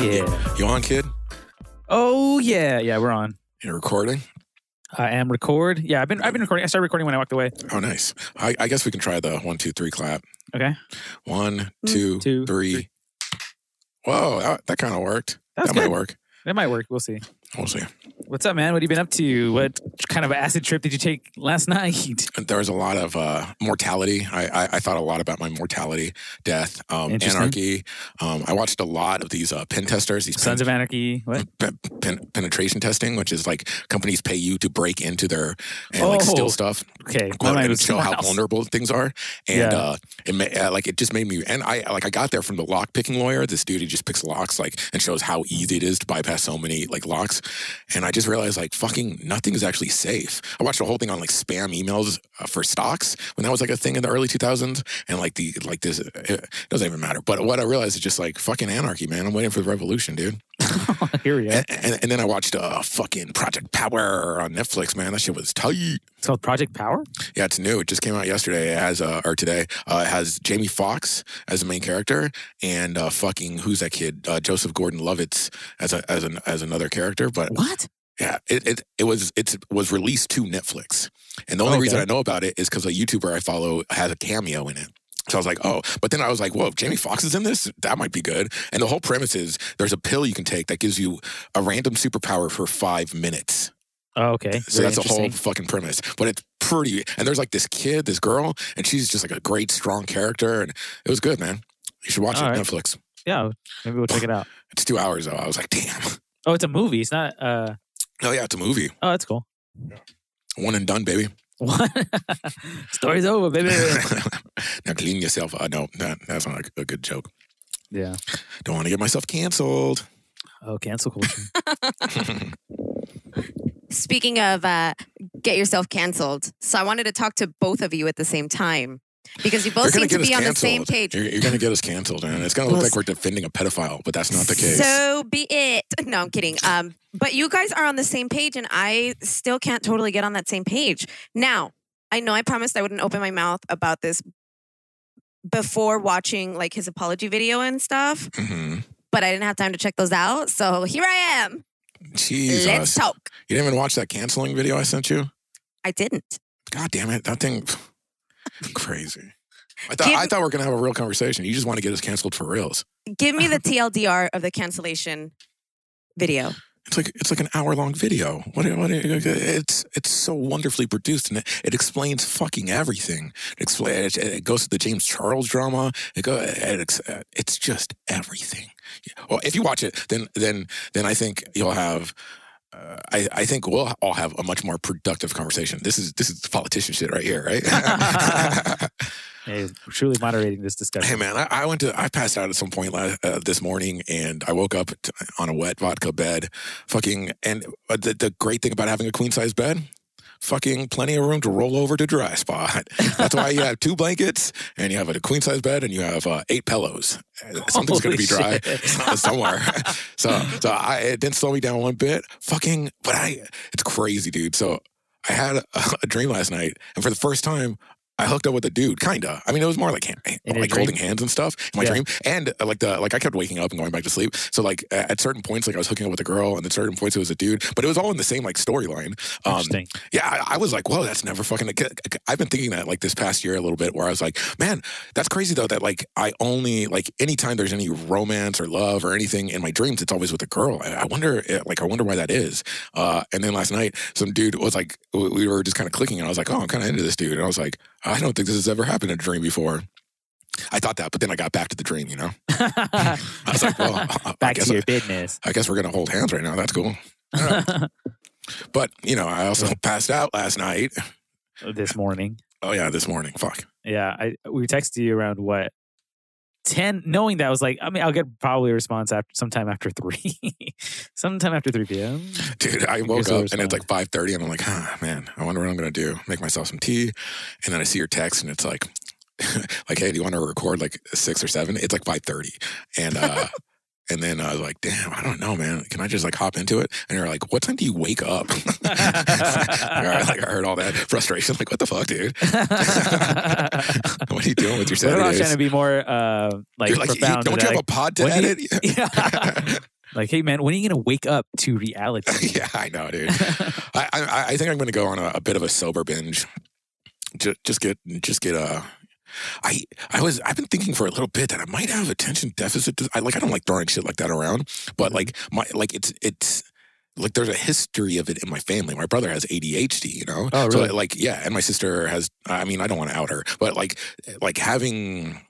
on? Yeah. You on, kid? Oh yeah, yeah, we're on. You're recording? I am record. Yeah, I've been I've been recording. I started recording when I walked away. Oh, nice. I, I guess we can try the one, two, three clap. Okay. One, mm, two, two, three. Whoa, that, that kind of worked. That that might work. It might work. We'll see. We'll see. What's up, man? What have you been up to? What kind of acid trip did you take last night? There was a lot of uh, mortality. I, I, I thought a lot about my mortality, death, um, anarchy. Um, I watched a lot of these uh, pen testers, these Sons pen, of Anarchy. What? pen, pen, penetration testing, which is like companies pay you to break into their and like steal Oh. stuff. Okay. Quote, and show how else. vulnerable things are. And Yeah. uh, it ma- uh, like it just made me. And I like I got there from the lock picking lawyer. This dude, he just picks locks like and shows how easy it is to bypass so many like locks. And I just realized like fucking nothing is actually safe. I watched the whole thing on like spam emails uh, for stocks when that was like a thing in the early 2000s. And like the like this, it doesn't even matter. But what I realized is just like fucking anarchy, man. I'm waiting for the revolution, dude. Here we go. And, and, and then I watched uh, fucking Project Power on Netflix, man. That shit was tight. It's called Project Power. Yeah, it's new. It just came out yesterday. It has uh, or today. Uh, it has Jamie Foxx as the main character and uh, fucking who's that kid? Uh, Joseph Gordon-Levitt as a as an as another character. But What? yeah, it it, it was it was released to Netflix, and the only Okay. reason I know about it is because a YouTuber I follow has a cameo in it. So I was like, oh, but then I was like, whoa, Jamie Foxx is in this? That might be good. And the whole premise is there's a pill you can take that gives you a random superpower for five minutes. Oh, okay. So Very that's a whole fucking premise. But it's pretty. And there's like this kid, this girl, and she's just like a great, strong character. And it was good, man. You should watch All it. right. Netflix. Yeah, maybe we'll check it out. It's two hours though. I was like, damn. Oh, it's a movie. It's not. uh Oh yeah, it's a movie. Oh, that's cool. One and done, baby. What? Story's over, baby. now clean yourself. Uh, no, that, that's not a, a good joke. yeah. Don't want to get myself canceled. Oh, cancel culture. Speaking of uh, get yourself canceled, so I wanted to talk to both of you at the same time because you both seem to be on the same page. You're, you're gonna get us canceled, man. It's gonna look like we're defending a pedophile, but that's not the case. So be it. No, I'm kidding. Um, but you guys are on the same page, and I still can't totally get on that same page. Now, I know I promised I wouldn't open my mouth about this before watching like his apology video and stuff, hmm but I didn't have time to check those out. So here I am. Jesus. Let's talk. You didn't even watch that canceling video I sent you? I didn't. God damn it. That thing crazy. I thought Give- I thought we are gonna have a real conversation. You just want to get us canceled for reals. Give me the TLDR of the cancellation video. It's like it's like an hour long video. What, what it's it's so wonderfully produced and it, it explains fucking everything. It explains it, it goes to the James Charles drama. It go it, it's just everything. Well, if you watch it, then then then I think you'll have. Uh, I, I think we'll all have a much more productive conversation. This is this is politician shit right here, right? hey, truly moderating this discussion. Hey man, I, I went to I passed out at some point la uh, this morning, and I woke up t- on a wet vodka bed. Fucking, and uh, the, the great thing about having a queen size bed, fucking plenty of room to roll over to dry spot. That's why you have two blankets, and you have a queen size bed, and you have uh, eight pillows. Something's gonna be dry somewhere. so so I it didn't slow me down one bit. Fucking, but I it's crazy, dude. So I had a, a dream last night, and for the first time. I hooked up with a dude, kinda. I mean, it was more like hand, like holding hands and stuff in my Yeah. dream, and uh, like the like I kept waking up and going back to sleep. So like at certain points, like I was hooking up with a girl, and at certain points it was a dude, but it was all in the same like storyline. Um, Interesting. yeah, I, I was like, whoa, that's never fucking. I've been thinking that like this past year a little bit, where I was like, man, that's crazy though. That like I only like anytime there's any romance or love or anything in my dreams, it's always with a girl. I, I wonder, eh, like, I wonder why that is. Uh, and then last night, some dude was like, we were just kind of clicking, and I was like, oh, I'm kind of into this dude, and I was like, I don't think this has ever happened in a dream before. I thought that, but then I got back to the dream. You know, I was like, well, I, I Back guess to your business. I guess we're gonna hold hands right now. That's cool. But you know, I also passed out last night. this morning. Oh yeah, this morning. Fuck. Yeah, I we texted you around what ten, knowing that I was like, I mean, I'll get probably a response after sometime after three, sometime after three p.m. Dude, I woke up and it's like five thirty, and I'm like, ah, man, I wonder what I'm gonna do. Make myself some tea, and then I see your text, and it's like, like, hey, do you want to record like six or seven? It's like five thirty, and uh, and then I was like, damn, I don't know, man. Can I just like hop into it? And you're like, what time do you wake up? like, I, like I heard all that frustration. Like, what the fuck, dude? what are you doing with your What about Saturdays? trying to be more uh, like like, you, profound? don't and you have like, a pod to you- edit? Yeah. like, hey man, when are you gonna wake up to reality? yeah, I know, dude. I, I I think I'm going to go on a, a bit of a sober binge. Just, just get just get a. I I was I've been thinking for a little bit that I might have attention deficit. I like I don't like throwing shit like that around, but Mhm. like my like it's it's like there's a history of it in my family. My brother has ADHD, you know. Oh, So really? like yeah, and my sister has. I mean, I don't want to out her, but like like having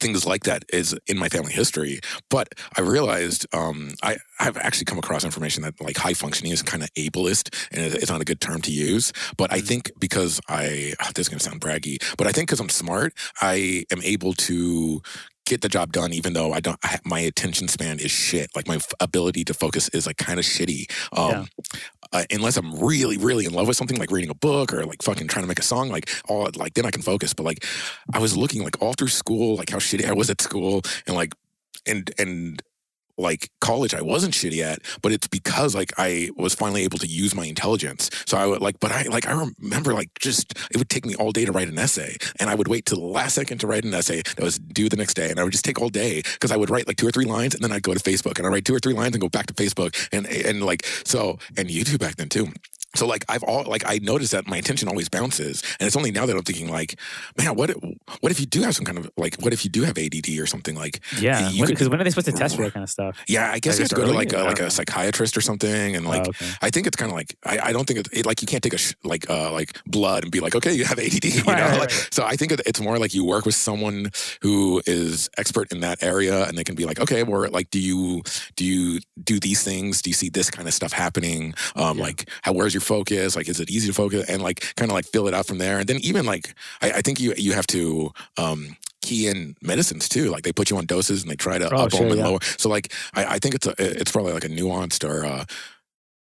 things like that is in my family history. But I realized um, I I've actually come across information that like high functioning is kind of ableist and it's not a good term to use. But I Mm. think because I ah, this is gonna sound braggy, but I think because I'm smart, I am able to get the job done even though I don't I, my attention span is shit like my f- ability to focus is like kind of shitty um uh, unless I'm really really in love with something like reading a book or like fucking trying to make a song like all like then I can focus. But like I was looking like all through school like how shitty I was at school and like and and like college I wasn't shitty at, but it's because like I was finally able to use my intelligence. So I would like, but I like I remember like just it would take me all day to write an essay, and I would wait till the last second to write an essay that was due the next day, and I would just take all day because I would write like two or three lines, and then I'd go to Facebook and I write two or three lines and go back to Facebook, and and like so and YouTube back then too. So like I've all like I noticed that my attention always bounces, and it's only now that I'm thinking like, man, what if, what if you do have some kind of like what if you do have ADD or something like Yeah, because when are they supposed to test for that kind of stuff? yeah, I guess you have to go to like a, like a psychiatrist or something, and like oh, okay. I think it's kind of like I, I don't think it, it like you can't take a sh- like uh like blood and be like okay you have ADD you Right, know right, Like, right. so I think it's more like you work with someone who is expert in that area and they can be like okay well like do you do you do these things do you see this kind of stuff happening um Yeah. like how where's your focus like is it easy to focus and like kind of like fill it out from there and then even like I, I think you you have to um key in medicines too like they put you on doses and they try to Oh, up them and yeah. lower so like I, I think it's a it's probably like a nuanced or uh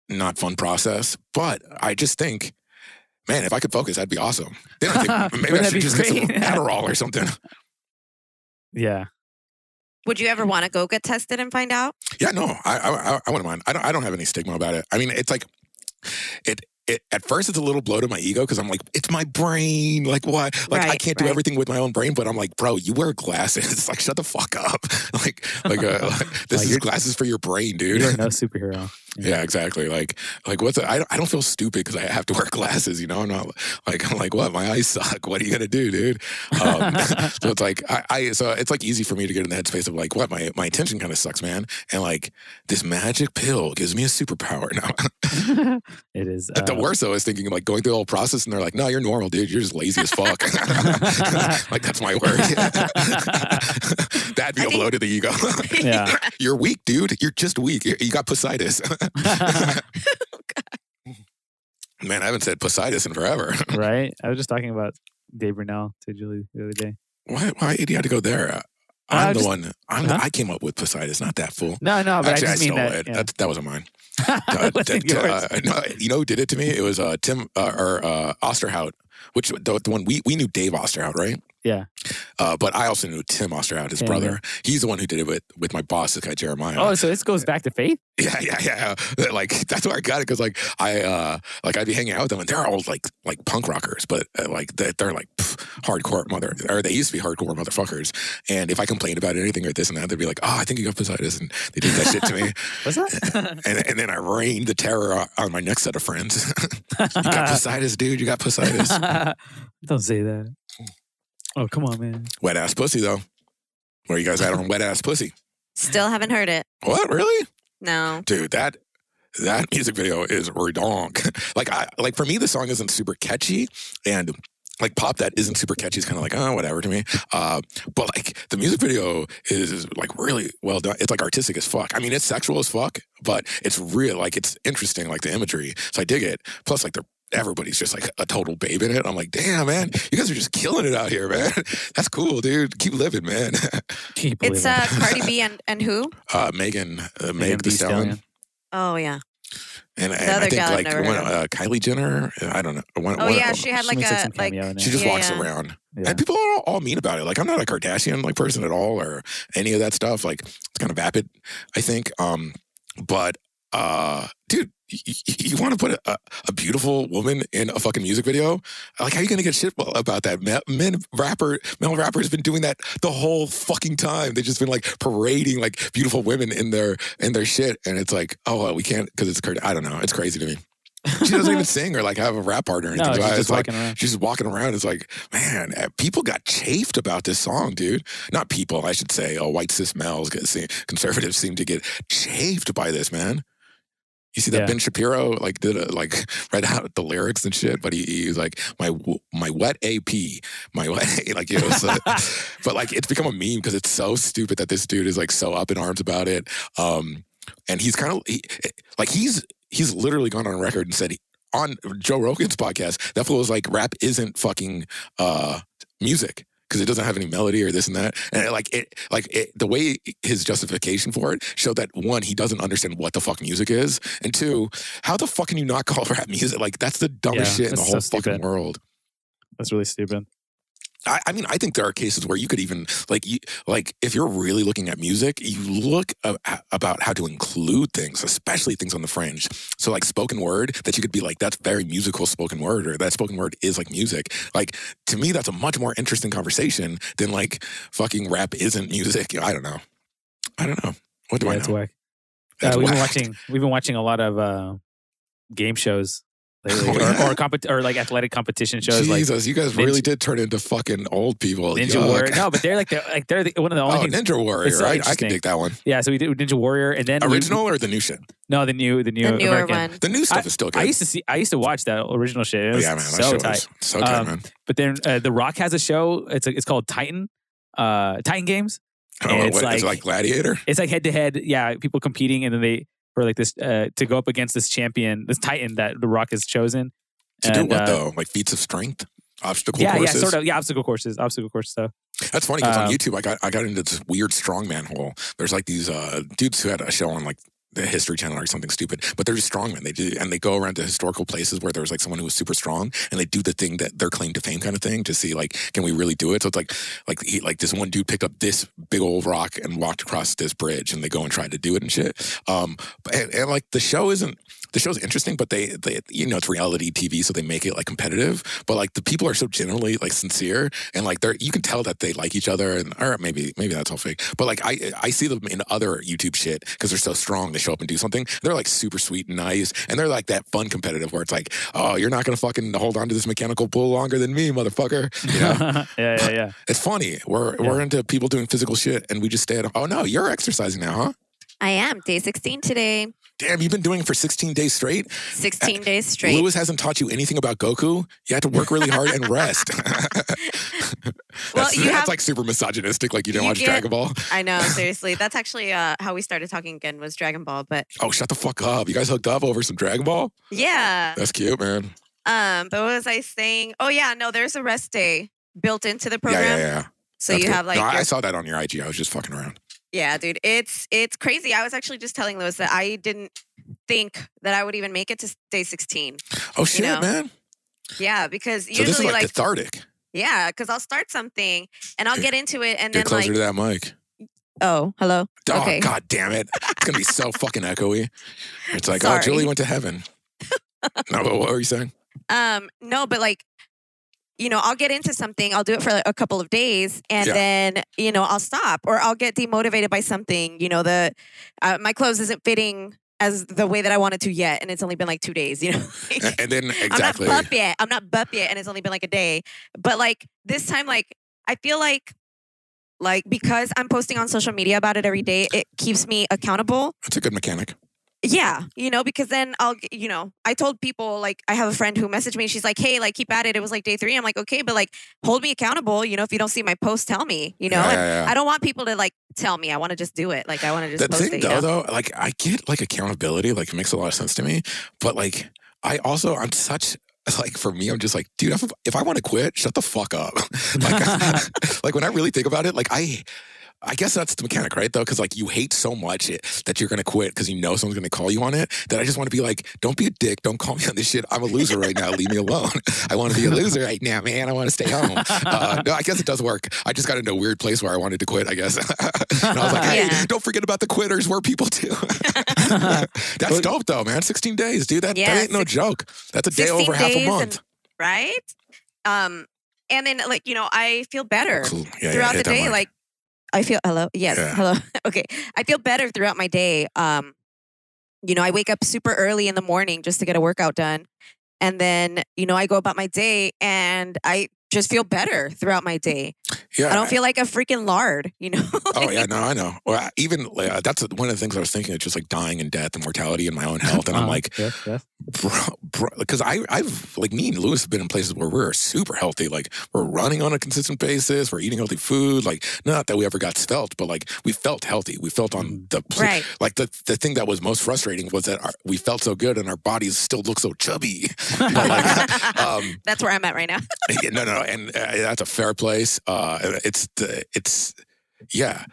not fun process but I just think man if I could focus that'd be awesome then I think maybe I that should be just get some great? Adderall or something Yeah. Would you ever want to go get tested and find out? Yeah, no, I, I, I wouldn't mind. I don't, I don't have any stigma about it. I mean, it's like, it, it at first it's a little blow to my ego because I'm like, it's my brain. Like, why? Like, I can't do right. everything with my own brain. But I'm like, bro, you wear glasses. It's like, shut the fuck up. like, like, uh, like, this Like, is glasses for your brain, dude. You're no superhero. Yeah, exactly. Like, like what's? I don't, I don't feel stupid because I have to wear glasses. You know, I'm not like I'm like what? My eyes suck. What are you gonna do, dude? Um, so it's like I, I, so it's like easy for me to get in the headspace of like what my my attention kind of sucks, man. And like this magic pill gives me a superpower now. it is. But the uh, worst though is thinking like going through the whole process and they're like, no, you're normal, dude. You're just lazy as fuck. like that's my word. That'd be I a think- blow to the ego. Yeah. you're weak, dude. You're just weak. You you got Positis. Man, I haven't said Positis in forever. right? I was just talking about Dave Brunel to Julie the other day. why? Why did you have to go there? Uh, I'm the just- one. I'm the, I came up with Positis, not that fool. No, no, but Actually, I I, just mean stole that. it. yeah. That, that wasn't mine. Uh, uh, no, you know who did it to me? It was uh, Tim uh, or uh, Osterhout, which the, the one we we knew Dave Osterhout, right? Yeah. Uh, but I also knew Tim Osterhout, his Tim, brother. He's the one who did it with with my boss, this guy Jeremiah. Oh, so this goes back to faith? Yeah, yeah, yeah. Like that's where I got it because like I uh like I'd be hanging out with them and they're all like like punk rockers, but uh, like they're, they're like pff, hardcore mother or they used to be hardcore motherfuckers. And if I complained about anything or this and that, they'd be like, "Oh, I think you got Positis," and they did that shit to me. What's that? And and then I rained the terror on- on my next set of friends. you got Positis, dude. You got Positis. Don't say that. Oh, come on, man. wet ass pussy though. Where you guys at on wet ass pussy? Still haven't heard it. What really? No. dude that that music video is redonk like i like for me the song isn't super catchy and like pop that isn't super catchy is kind of like oh whatever to me uh but like the music video is like really well done it's like artistic as fuck i mean it's sexual as fuck but it's real like it's interesting like the imagery so i dig it plus like they're Everybody's just like a total babe in it. I'm like, damn, man, you guys are just killing it out here, man. That's cool, dude. Keep living, man. Keep It's believing. uh, Cardi B and, and who? Uh, Megan, uh, Megan Meg the Thee Stallion. Stallion. Oh, yeah. And, and The I think like never one, heard uh, Kylie Jenner. I don't know. One, Oh one- yeah, she had like makes, a some like cameo in it. she just Yeah, walks yeah. around. Yeah. And people are all, all mean about it. Like I'm not a Kardashian like person at all or any of that stuff. Like it's kind of vapid, I think. Um, but uh, dude, you, you want to put a, a beautiful woman in a fucking music video? Like, how are you gonna get shit about that? Men, rapper, male rappers been doing that the whole fucking time. They've just been like parading like beautiful women in their in their shit, and it's like, oh, well, we can't because it's I don't know. It's crazy to me. She doesn't even sing or like have a rap partner or anything. no, she's just like, walking around. She's just walking around. It's like, man, eh, people got chafed about this song, dude. Not people, I should say. Oh, white cis males, conservatives seem to get chafed by this, man. You see that Yeah. Ben Shapiro like did a, like read out the lyrics and shit, but he, he was like my my wet AP, my wet like it was, uh, but like it's become a meme because it's so stupid that this dude is like so up in arms about it. Um, and he's kind of he, like he's he's literally gone on record and said he, on Joe Rogan's podcast that fool was like rap isn't fucking uh music because it doesn't have any melody or this and that. And it, like it like it, the way his justification for it showed that one he doesn't understand what the fuck music is and two how the fuck can you not call rap music? Like that's the dumbest Yeah, shit in the whole so fucking world. That's really stupid. I, I mean, I think there are cases where you could even like, you, like if you're really looking at music, you look a- a- about how to include things, especially things on the fringe. So, like spoken word, that you could be like, that's very musical spoken word, or that spoken word is like music. Like to me, that's a much more interesting conversation than like fucking rap isn't music. I don't know. I don't know. What do yeah, I know? whack. That's uh, we've been whack. watching. We've been watching a lot of uh, game shows lately, Oh, or, yeah? or, compet- or like athletic competition shows, like Jesus, you guys Ninja- really did turn into fucking old people. Ninja Yuck. Warrior. No, but they're like they're like they're the, one of the only Oh, things. Ninja Warrior, so right? I can dig that one. Yeah, so we did Ninja Warrior, and then we- Original or the new shit? no, the new, the new the newer American. one. The new stuff is still good. I used to see. I used to watch that original shit. It Oh, was yeah, man. That so show tight. is so tight, Um, man. But then uh, The Rock has a show. It's a, it's called Titan, uh, Titan Games. Oh, and it's what, is it like- like Gladiator? It's like head to head. Yeah, people competing, and then they for like this uh, to go up against this champion, this Titan that The Rock has chosen. To do what uh, though? Like feats of strength, obstacle Yeah, courses. yeah, sort of. Yeah, obstacle courses, obstacle course stuff. That's funny because on Um, YouTube, I got I got into this weird strongman hole. There's like these uh, dudes who had a show on like the History Channel or something stupid, but they're just strongmen. They do and they go around to historical places where there was like someone who was super strong, and they do the thing that their claim to fame kind of thing to see like can we really do it. So it's like like he, like this one dude picked up this big old rock and walked across this bridge, and they go and try to do it and shit. Um, and, and like the show isn't the show's interesting, but they, they, you know, it's reality TV, so they make it like competitive. But like the people are so generally like sincere, and like they're, you can tell that they like each other, and or maybe, maybe that's all fake. But like I, I see them in other YouTube shit because they're so strong. They show up and do something. They're like super sweet and nice, and they're like that fun competitive where it's like, oh, you're not gonna fucking hold on to this mechanical bull longer than me, motherfucker. You know, yeah, yeah, yeah. it's funny. We're Yeah. we're into people doing physical shit, and we just stay at. Oh no, you're exercising now, huh? I am day 16 today. Damn, you've been doing it for 16 days straight. 16 days straight. Lewis hasn't taught you anything about Goku. You have to work really hard and rest. Well, that's, you that's have- like super misogynistic. Like you didn't You watch get- Dragon Ball. I know, seriously. That's actually uh, how we started talking again was Dragon Ball. But Oh, shut the fuck up! You guys hooked up over some Dragon Ball. yeah. That's cute, man. Um, but what was I saying? Oh yeah, no, there's a rest day built into the program. Yeah, yeah, yeah. So That's you good. have like No, your- I saw that on your IG. I was just fucking around. Yeah, dude. It's it's crazy. I was actually just telling Lewis that I didn't think that I would even make it to day 16. Oh shit, know, man. Yeah, because So usually this is like, like, cathartic. yeah, because I'll start something and I'll Get- into it and Get then closer like to that mic. oh hello Oh, okay god damn it! It's gonna be so fucking echoey. It's like, oh, Julie went to heaven. no, but what were you saying? um no but like you know I'll get into something I'll do it for like a couple of days and Yeah. then you know I'll stop or I'll get demotivated by something you know the uh, my clothes isn't fitting as the way that I wanted to yet and it's only been like two days you know Like, And then exactly. I'm not buff yet. I'm not buff yet, and it's only been like a day. But like this time, like I feel like, like because I'm posting on social media about it every day, it keeps me accountable. That's a good mechanic. Yeah, you know, because then I'll, you know, I told people like I have a friend who messaged me. She's like, "Hey, like keep at it." It was like day three. I'm like, "Okay," but like hold me accountable. You know, if you don't see my post, tell me. You know, Yeah, yeah, yeah. I don't want people to like tell me. I want to just do it. Like I want to just the post thing it. though, know? though, like I get like accountability, like it makes a lot of sense to me. But like I also I'm such like for me, I'm just like, dude, if, if I want to quit, shut the fuck up. like, like when I really think about it, like I I guess that's the mechanic, right? Though, because like you hate so much it, that you're gonna quit because you know someone's gonna call you on it. That I just want to be like, don't be a dick. Don't call me on this shit. I'm a loser right now. Leave me alone. I want to be a loser right now, man. I want to stay home. Uh, no, I guess it does work. I just got into a weird place where I wanted to quit. I guess, and I was like, hey, Yeah. don't forget about the quitters. We're people too. that's dope, though, man. 16 days, dude. That, Yeah, that ain't no joke. That's a day over half a month. and- right? Um, and then like you know, I feel better Cool. Yeah, yeah, throughout hit the day. mark. Like I feel hello, yes, Yeah. hello. okay, I feel better throughout my day. Um, you know, I wake up super early in the morning just to get a workout done, and then you know I go about my day and I just feel better throughout my day. Yeah, I don't feel like a freaking lard, you know. Oh yeah, no, I know. Well, even uh, that's one of the things I was thinking. It's just like dying and death and mortality and my own health. And I'm Uh-huh. like, yes, yes. bro, because I, I've like me and Lewis have been in places where we're super healthy. Like we're running on a consistent basis. We're eating healthy food. Like not that we ever got svelte, but like we felt healthy. We felt on the Right. Like the the thing that was most frustrating was that our, we felt so good and our bodies still look so chubby. but like, um, That's where I'm at right now. no, no, and uh, that's a fair place. Uh, it's the, it's, yeah,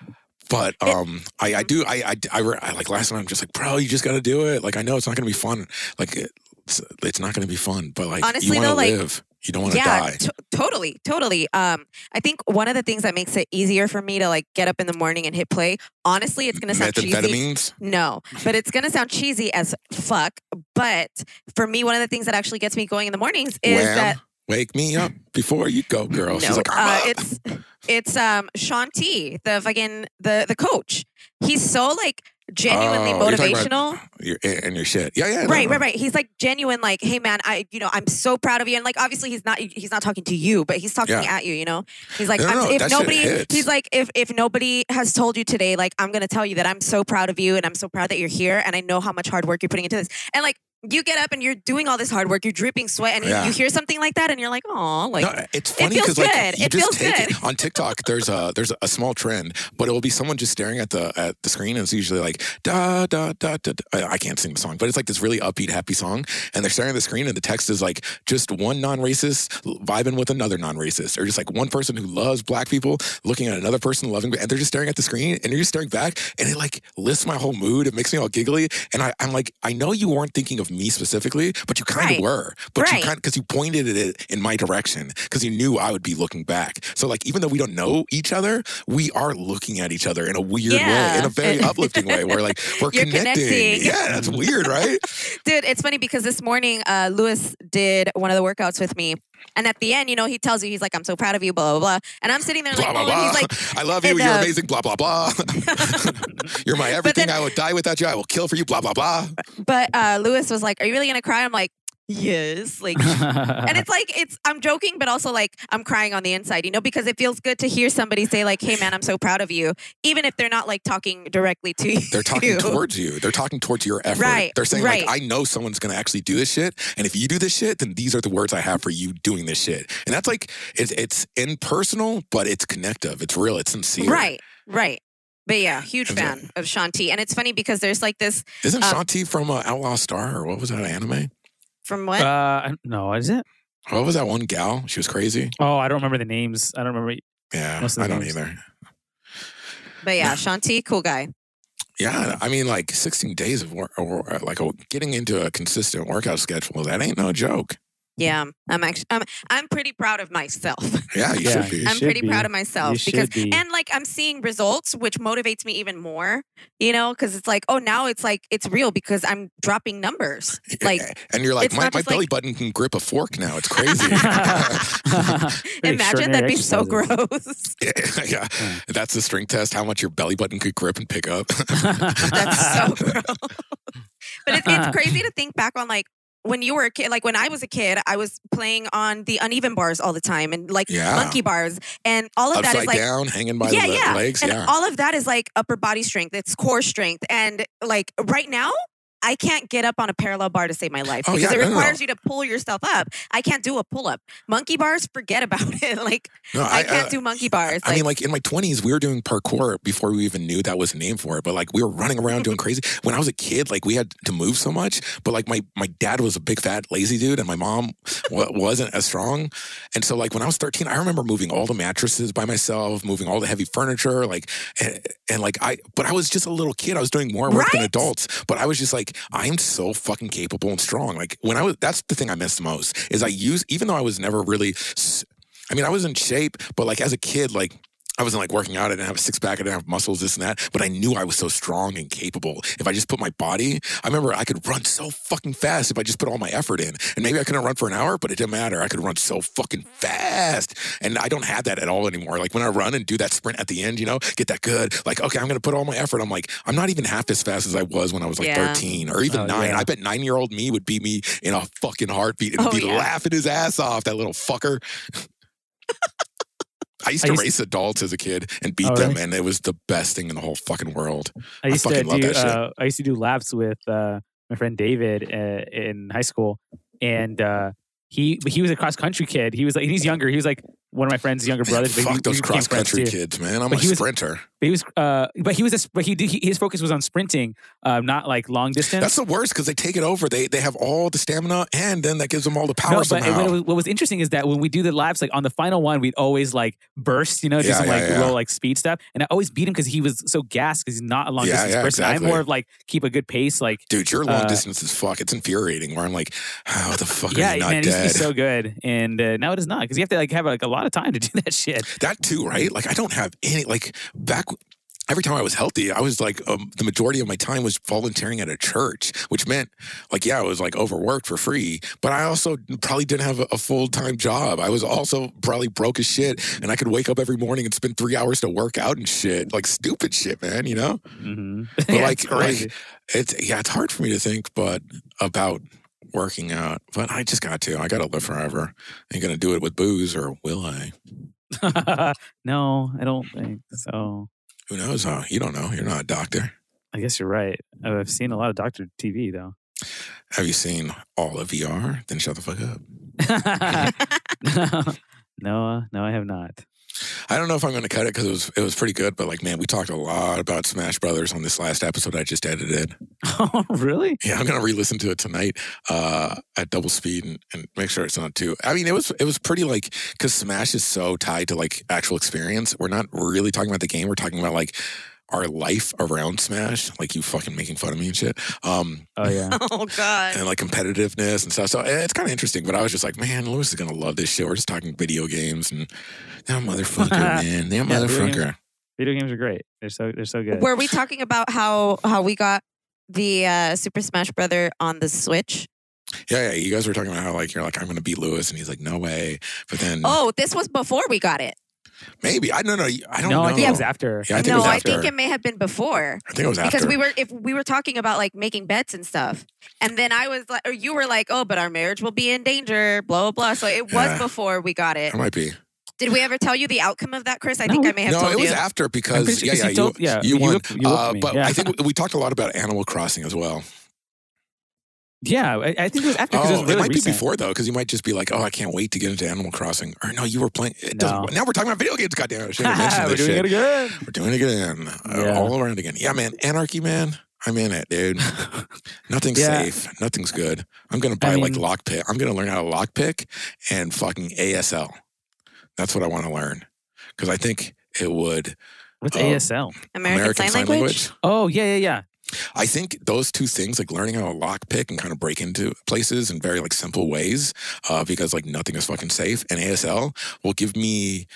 but um, I, I do, I, I, I, re- I like last night. I'm just like, bro, you just got to do it. Like, I know it's not going to be fun. Like, it's, it's not going to be fun. But like, Honestly, you want to though, like- live. You don't want to yeah, die. t- totally, totally. Um, I think one of the things that makes it easier for me to like get up in the morning and hit play. Honestly, it's gonna sound cheesy. No, but it's gonna sound cheesy as fuck. But for me, one of the things that actually gets me going in the mornings is Wham, that wake me up before you go, girl. no, She's like, uh, up. it's it's um Shaun T, the fucking the the coach. He's so like genuinely Oh, you're talking about- motivational. Your, and your shit. Yeah, yeah. no, Right, no. right, right. He's like genuine, like, hey man, I, you know, I'm so proud of you. And like, obviously, he's not, he's not talking to you, but he's talking Yeah. at you. You know, he's like, No, no, I'm, if shit nobody, hits. he's like, if if nobody has told you today, like, I'm gonna tell you that I'm so proud of you, and I'm so proud that you're here, and I know how much hard work you're putting into this. And like, you get up and you're doing all this hard work, you're dripping sweat, and you- Yeah. you, hear something like that, and you're like, oh, like, no, it's funny feels because like good. you It just feels take good. it on TikTok. There's a there's a small trend, but it will be someone just staring at the at the screen, and it's usually like da da da da. da. I, I can't sing the song, but it's like this really upbeat, happy song, and they're staring at the screen, and the text is like just one non-racist vibing with another non-racist, or just like one person who loves black people looking at another person loving, and they're just staring at the screen, and you're just staring back, and it like lifts my whole mood. It makes me all giggly, and I, I'm like, I know you weren't thinking of me specifically, but you kind Right. of were, but you Right. kind because you pointed it in my direction because you knew I would be looking back. So like even though we don't know each other, we are looking at each other in a weird way, in a very uplifting way. Where like we're connecting. connecting. Yeah, that's weird, right? Dude, it's funny because this morning, uh, Lewis did one of the workouts with me. And at the end, you know, he tells you, he's like, I'm so proud of you, blah, blah, blah. And I'm sitting there like, blah blah oh, blah. and he's like, I love you. You're uh, amazing. Blah blah blah. You're my everything. then- I would die without you. I will kill for you. Blah blah blah. but uh, Lewis was like, Are you really gonna cry? I'm like, Yes. Like and it's like it's I'm joking, but also like I'm crying on the inside, you know, because it feels good to hear somebody say, like, hey man, I'm so proud of you, even if they're not like talking directly to you. They're talking towards you. They're talking towards your effort. Right, They're saying right. like, I know someone's gonna actually do this shit, and if you do this shit, then these are the words I have for you doing this shit. And that's like it's it's impersonal, but it's connective. It's real. It's sincere. Right, right. But yeah, huge fan of Shaun T. And it's funny because there's like this Isn't Um, Shanti from uh, Outlaw Star or what was that anime? From what? uh, no, is it? What was that one gal? She was crazy. Oh, I don't remember the names. I don't remember. Yeah, Most of the I don't names. either. but yeah, Shaun T, cool guy. Yeah, I mean, like 16 days of work, or uh, like a, getting into a consistent workout schedule. That ain't no joke. Yeah, I'm actually I'm I'm pretty proud of myself. Yeah, you Yeah. should be. You I'm should pretty be. proud of myself You because be. and like I'm seeing results which motivates me even more, you know, cuz it's like, oh, now it's like it's real because I'm dropping numbers. Like and you're like, my, my belly like- button can grip a fork now. It's crazy. Imagine that'd extraordinary be so gross. yeah, Yeah. that's the strength test. How much your belly button could grip and pick up. That's so gross. but it's, it's crazy to think back on like when you were a kid, like when I was a kid, I was playing on the uneven bars all the time and like Yeah. monkey bars, and all of that Upside is like down, hanging by yeah, the yeah. legs. and yeah. all of that is like upper body strength. It's core strength, and like right now, I can't get up on a parallel bar to save my life Oh, because yeah, it no, no, no. requires you to pull yourself up. I can't do a pull up. Monkey bars, forget about it. Like No, I, I, can't uh, do monkey bars. I mean, like in my 20s, we were doing parkour before we even knew that was a name for it. But like we were running around doing crazy. When I was a kid, like we had to move so much. But like my my dad was a big fat lazy dude, and my mom wasn't as strong. And so like when I was 13, I remember moving all the mattresses by myself, moving all the heavy furniture, like and, and like I. But I was just a little kid. I was doing more work than adults. But I was just like, I'm so fucking capable and strong. Like when I was, that's the thing I miss the most is I use even though I was never really, I mean, I was in shape, but like as a kid, like I wasn't like working out. I didn't have a six pack. I didn't have muscles, this and that. But I knew I was so strong and capable. If I just put my body, I remember I could run so fucking fast if I just put all my effort in. And maybe I couldn't run for an hour, but it didn't matter. I could run so fucking fast. And I don't have that at all anymore. Like when I run and do that sprint at the end, you know, get that good. Like, okay, I'm going to put all my effort. I'm like, I'm not even half as fast as I was when I was like Yeah. 13 or even Oh, nine. yeah. I bet nine year old me would beat me in a fucking heartbeat and Oh, be yeah. laughing his ass off, that little fucker. I used I to used- race adults as a kid and beat Oh, them, really? and it was the best thing in the whole fucking world. I used to fucking love do. that shit. Uh, I used to do laps with uh, my friend David uh, in high school, and uh, he he was a cross country kid. He was like he's younger. He was like one of my friend's younger brothers. but Fuck those cross country kids, man. I'm But a he was- sprinter. But he was, uh, but he was, a, but he, did, he his focus was on sprinting, uh, not like long distance. That's the worst because they take it over. They they have all the stamina, and then that gives them all the power no, but somehow. what was, what was interesting is that when we do the laps, like on the final one, we'd always like burst, you know, just Yeah, some yeah, like yeah. little like speed stuff, and I always beat him because he was so gassed because he's not a long distance person. exactly. I'm more of like keep a good pace, like Dude, your long uh, distance is fuck. It's infuriating. Where I'm like, how the fuck yeah, are you not man, it used to dead? be so good, and uh, now it is not because you have to like have like a lot of time to do that shit. that too, right? Like I don't have any like back. Every time I was healthy, I was like um, the majority of my time was volunteering at a church, which meant like yeah, I was like overworked for free, but I also probably didn't have a, a full time job. I was also probably broke as shit, and I could wake up every morning and spend three hours to work out and shit, like stupid shit, man. You know? Mm-hmm. But yeah, like, it's like it's yeah, it's hard for me to think, but about working out. But I just got to. I got to live forever. Ain't gonna do it with booze, or will I? no, I don't think so. Who knows? Huh? You don't know. You're not a doctor. I guess you're right. Oh, I've seen a lot of Doctor TV though. Have you seen all of VR? Then shut the fuck up. no, no, I have not. I don't know if I'm going to cut it because it was it was pretty good. But like, man, we talked a lot about Smash Brothers on this last episode I just edited. Oh, really? Yeah, I'm going to re-listen to it tonight uh, at double speed and, and make sure it's not too. I mean, it was it was pretty like because Smash is so tied to like actual experience. We're not really talking about the game. We're talking about like our life around Smash, like you fucking making fun of me and shit. Um, Oh yeah. oh God. and like competitiveness and stuff. So eh, it's kind of interesting. But I was just like, man, Lewis is gonna love this shit. We're just talking video games and that motherfucker, man, that Yeah, video games. motherfucker. Video games are great. They're so they're so good. Were we talking about how how we got the uh, Super Smash Brother on the Switch? Yeah, yeah. You guys were talking about how like you're like I'm gonna beat Lewis, and he's like, no way. But then Oh, this was before we got it. Maybe I don't know. I don't no, know. I think it was after. Yeah, I think no, it was I think it may have been before I think it was after. because we were if we were talking about like making bets and stuff, and then I was like, or you were like, oh, but our marriage will be in danger, blah blah blah. So it was Yeah. before we got it. It might be. Did we ever tell you the outcome of that, Chris? I No, think I may have No, told it was you. after because pretty yeah, yeah, you told- you, yeah, you you won. whipped- you whipped uh, but yeah. I think we talked a lot about Animal Crossing as well. Yeah, I, I think it was after because Oh, it was really it might recent. be before though, because you might just be like, "Oh, I can't wait to get into Animal Crossing." Or no, you were playing. It doesn't. No. Now we're talking about video games. Goddamn, I should We're this doing shit. it again. We're doing it again, uh, all around again. Yeah, man, Anarchy, man. I'm in it, dude. Nothing's Yeah. safe. Nothing's good. I'm gonna buy like mean- lockpick. I'm gonna learn how to lockpick and fucking ASL. That's what I want to learn because I think it would What's Oh. ASL? American, Sign, Language. Oh yeah, yeah, yeah. I think those two things, like learning how to lockpick and kind of break into places in very like simple ways, uh, because like nothing is fucking safe, and ASL will give me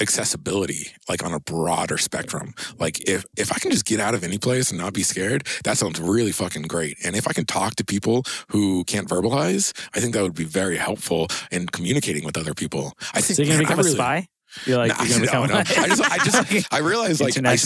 accessibility like on a broader spectrum. Like if if i can just get out of any place and not be scared that sounds really fucking great. And if i can talk to people who can't verbalize i think that would be very helpful in communicating with other people. I think So you're gonna man, I become a really- spy? You're like Nah, you're no, no. I just, I just, I realize like I,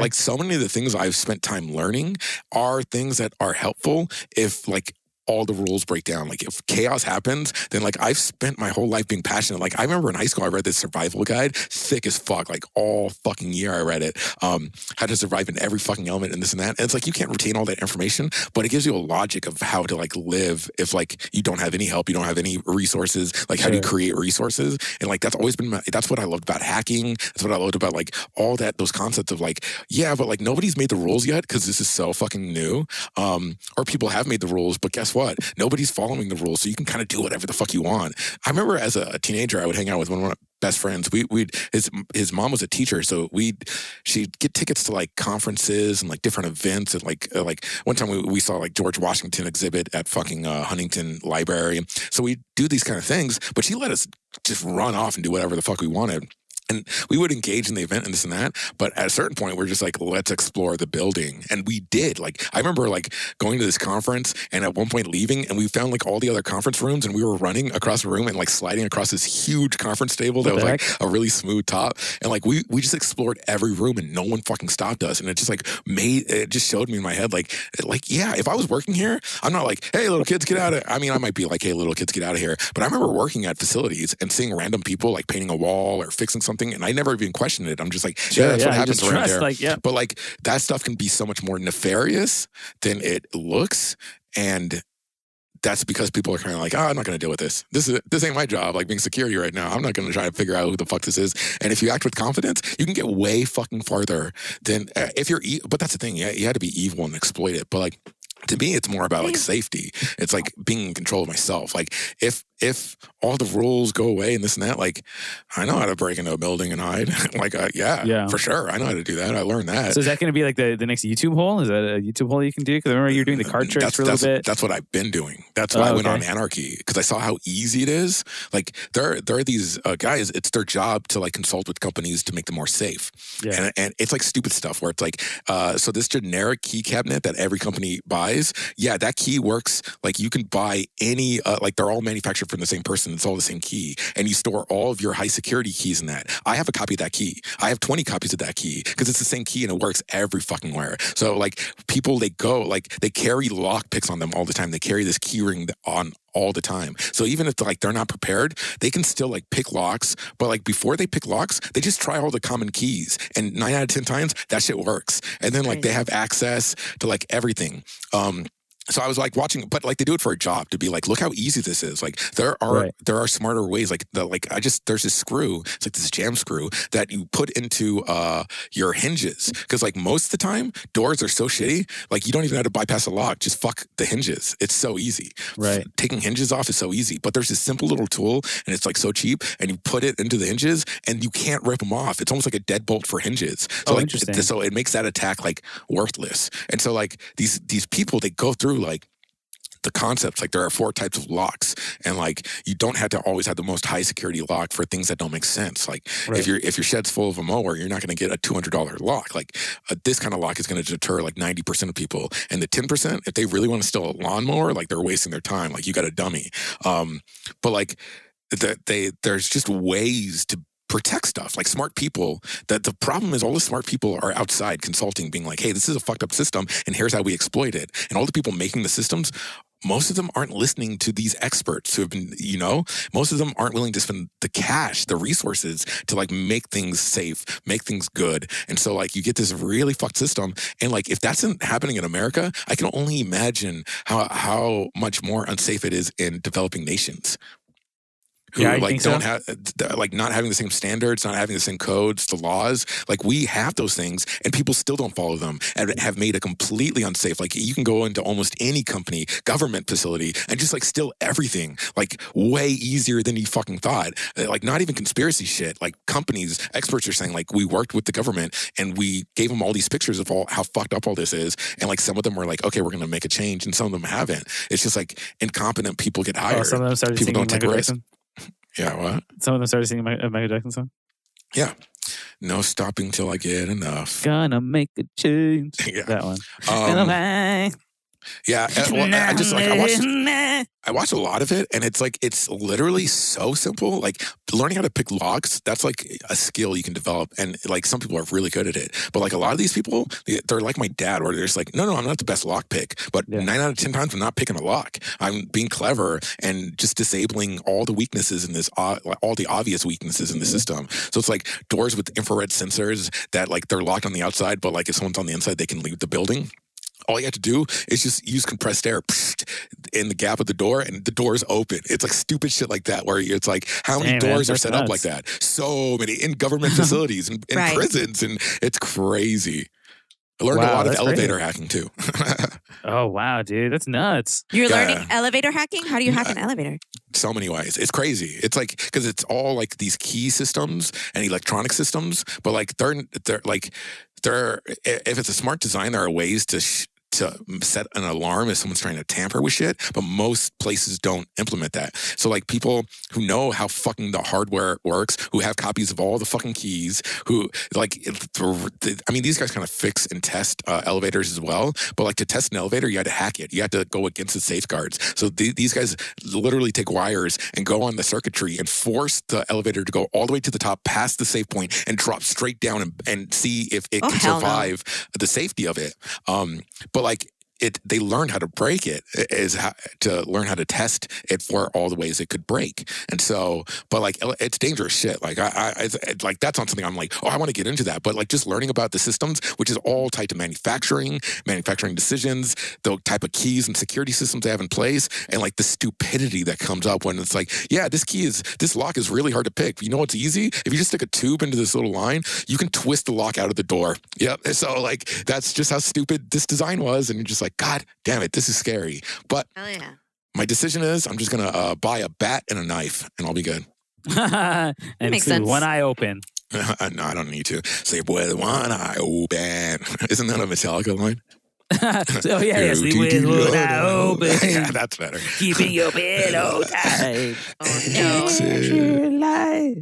like so many of the things I've spent time learning are things that are helpful if like all the rules break down. Like if chaos happens, then like I've spent my whole life being passionate. Like I remember in high school, I read this survival guide, thick as fuck, like all fucking year I read it. Um, how to survive in every fucking element and this and that. And it's like you can't retain all that information, but it gives you a logic of how to like live if like you don't have any help, you don't have any resources. Like how do you create resources? And like that's always been my, that's what I loved about hacking. That's what I loved about like all that those concepts of like yeah, but like nobody's made the rules yet because this is so fucking new. Um, or people have made the rules, but guess what? Nobody's following the rules, so you can kind of do whatever the fuck you want. I remember as a teenager, I would hang out with one of my best friends. We we'd his his mom was a teacher, so we'd she'd get tickets to like conferences and like different events and like uh, like one time we, we saw like George Washington exhibit at fucking uh, Huntington Library. So we do these kind of things, but she let us just run off and do whatever the fuck we wanted. And we would engage in the event and this and that. But at a certain point, we're just like, let's explore the building. And we did. Like, I remember like going to this conference and at one point leaving, and we found like all the other conference rooms, and we were running across the room and like sliding across this huge conference table that was like a really smooth top. And like, we, we just explored every room and no one fucking stopped us. And it just like made, it just showed me in my head, like, like, yeah, if I was working here, I'm not like, hey, little kids, get out of I mean, I might be like, hey, little kids, get out of here. But I remember working at facilities and seeing random people like painting a wall or fixing something. And I never even questioned it. I'm just like, yeah, that's yeah, what happens around there. Like, yeah. But like that stuff can be so much more nefarious than it looks. And that's because people are kind of like, oh, I'm not going to deal with this. This is this ain't my job. Like being security right now, I'm not going to try to figure out who the fuck this is. And if you act with confidence, you can get way fucking farther than uh, if you're. E- but that's the thing. Yeah, you had to be evil and exploit it. But like to me, it's more about like safety. It's like being in control of myself. Like if if all the rules go away and this and that, like I know how to break into a building and hide. like uh, yeah, Yeah. for sure, I know how to do that. I learned that. So is that going to be like the, the next YouTube hole? Is that a YouTube hole you can do? Because I remember you were doing the card tricks that's, for a little bit. That's what I've been doing. That's why Oh, I went on. Anarchy because I saw how easy it is. Like there, there are these uh, guys. It's their job to like consult with companies to make them more safe. Yeah. And, and it's like stupid stuff where it's like, uh, so this generic key cabinet that every company buys, yeah, that key works. Like you can buy any, uh, like they're all manufactured from the same person. It's all the same key, and you store all of your high security keys in that. I have a copy of that key. I have twenty copies of that key because it's the same key and it works every fucking where. So like people, they go like they carry lock picks on them all the time. They carry this key ring on all the time. So even if like they're not prepared, they can still like pick locks. But like before they pick locks, they just try all the common keys. And nine out of ten times that shit works. And then like they have access to like everything. Um so I was like watching, but like they do it for a job to be like, look how easy this is. Like there are Right. there are smarter ways. Like the like I just there's this screw. It's like this jam screw that you put into uh your hinges because like most of the time doors are so shitty. Like you don't even have to bypass a lock. Just fuck the hinges. It's so easy Right. taking hinges off is so easy, but there's this simple little tool and it's like so cheap and you put it into the hinges and you can't rip them off. It's almost like a deadbolt for hinges. So Oh, like interesting. so it makes that attack like worthless. And so like these these people they go through like the concepts like there are four types of locks and like you don't have to always have the most high security lock for things that don't make sense. Like Right. if your if your shed's full of a mower you're not going to get a $200 lock. Like uh, this kind of lock is going to deter like 90% of people and the 10% if they really want to steal a lawnmower like they're wasting their time. Like you got a dummy. Um but like the, they there's just ways to protect stuff like smart people that the problem is all the smart people are outside consulting being like hey this is a fucked up system and here's how we exploit it. And all the people making the systems most of them aren't listening to these experts who have been you know? Most of them aren't willing to spend the cash the resources to like make things safe make things good. And so like you get this really fucked system and like if that's in, happening in america i can only imagine how how much more unsafe it is in developing nations who Yeah, like don't have like not having the same standards, not having the same codes, the laws. Like we have those things, and people still don't follow them, and have made it completely unsafe. Like you can go into almost any company, government facility, and just like steal everything, like way easier than you fucking thought. Uh, Like not even conspiracy shit. Like companies, experts are saying like we worked with the government and we gave them all these pictures of all how fucked up all this is, and like some of them were like, okay, we're gonna make a change, and some of them haven't. It's just like incompetent people get Oh, hired. some of them started People don't take risks. Yeah, what? Some of them started singing a Michael Jackson song. Yeah. No stopping till I get enough. Gonna make a change. Yeah. That one. Um, yeah. uh, well, I just like I watched I watch a lot of it, and it's like it's literally so simple. Like learning how to pick locks, that's like a skill you can develop, and like some people are really good at it. But like a lot of these people, they- they're like my dad, where they're just like, no, no, I'm not the best lock pick, but Yeah. nine out of ten times I'm not picking a lock. I'm being clever and just disabling all the weaknesses in this, uh, all the obvious weaknesses in the system. So it's like doors with infrared sensors that like they're locked on the outside, but like if someone's on the inside, they can leave the building all you have to do is just use compressed air psst, in the gap of the door and the door's open. It's like stupid shit like that where it's like how many Damn, man, doors are that's set up like that? So many in government facilities and in Right. prisons and it's crazy. I learned a lot of that's great. elevator hacking too. Oh wow, dude, that's nuts. You're Yeah. learning elevator hacking? How do you hack an uh, elevator? so many ways. It's crazy. It's like because it's all like these key systems and electronic systems, but like they're they're like they're if it's a smart design, there are ways to. Sh- to set an alarm if someone's trying to tamper with shit, but most places don't implement that. So, like, people who know how fucking the hardware works, who have copies of all the fucking keys, who, like, I mean, these guys kind of fix and test uh, elevators as well. But, like, to test an elevator, you had to hack it. You had to go against the safeguards. So, the, these guys literally take wires and go on the circuitry and force the elevator to go all the way to the top past the safe point and drop straight down and, and see if it Oh, can hell no. survive the safety of it. Um, but like it, they learned how to break it is how, to learn how to test it for all the ways it could break. And so, but like it's dangerous shit. Like I, I it's- like that's not something I'm like, oh, I want to get into that. But like just learning about the systems, which is all tied to manufacturing, manufacturing decisions, the type of keys and security systems they have in place, and like the stupidity that comes up when it's like, yeah, this key is this lock is really hard to pick. You know what's easy? If you just stick a tube into this little line, you can twist the lock out of the door. Yep. So like that's just how stupid this design was, and you're just like, God damn it, this is scary. But Hell yeah. my decision is I'm just gonna uh, buy a bat and a knife, and I'll be good. and Makes sense. one eye open. no, I don't need to sleep with one eye open. Isn't that a Metallica line? oh yeah, yeah, sleep with one eye open. yeah, that's better. Keeping your pillow tight. Oh, no. Light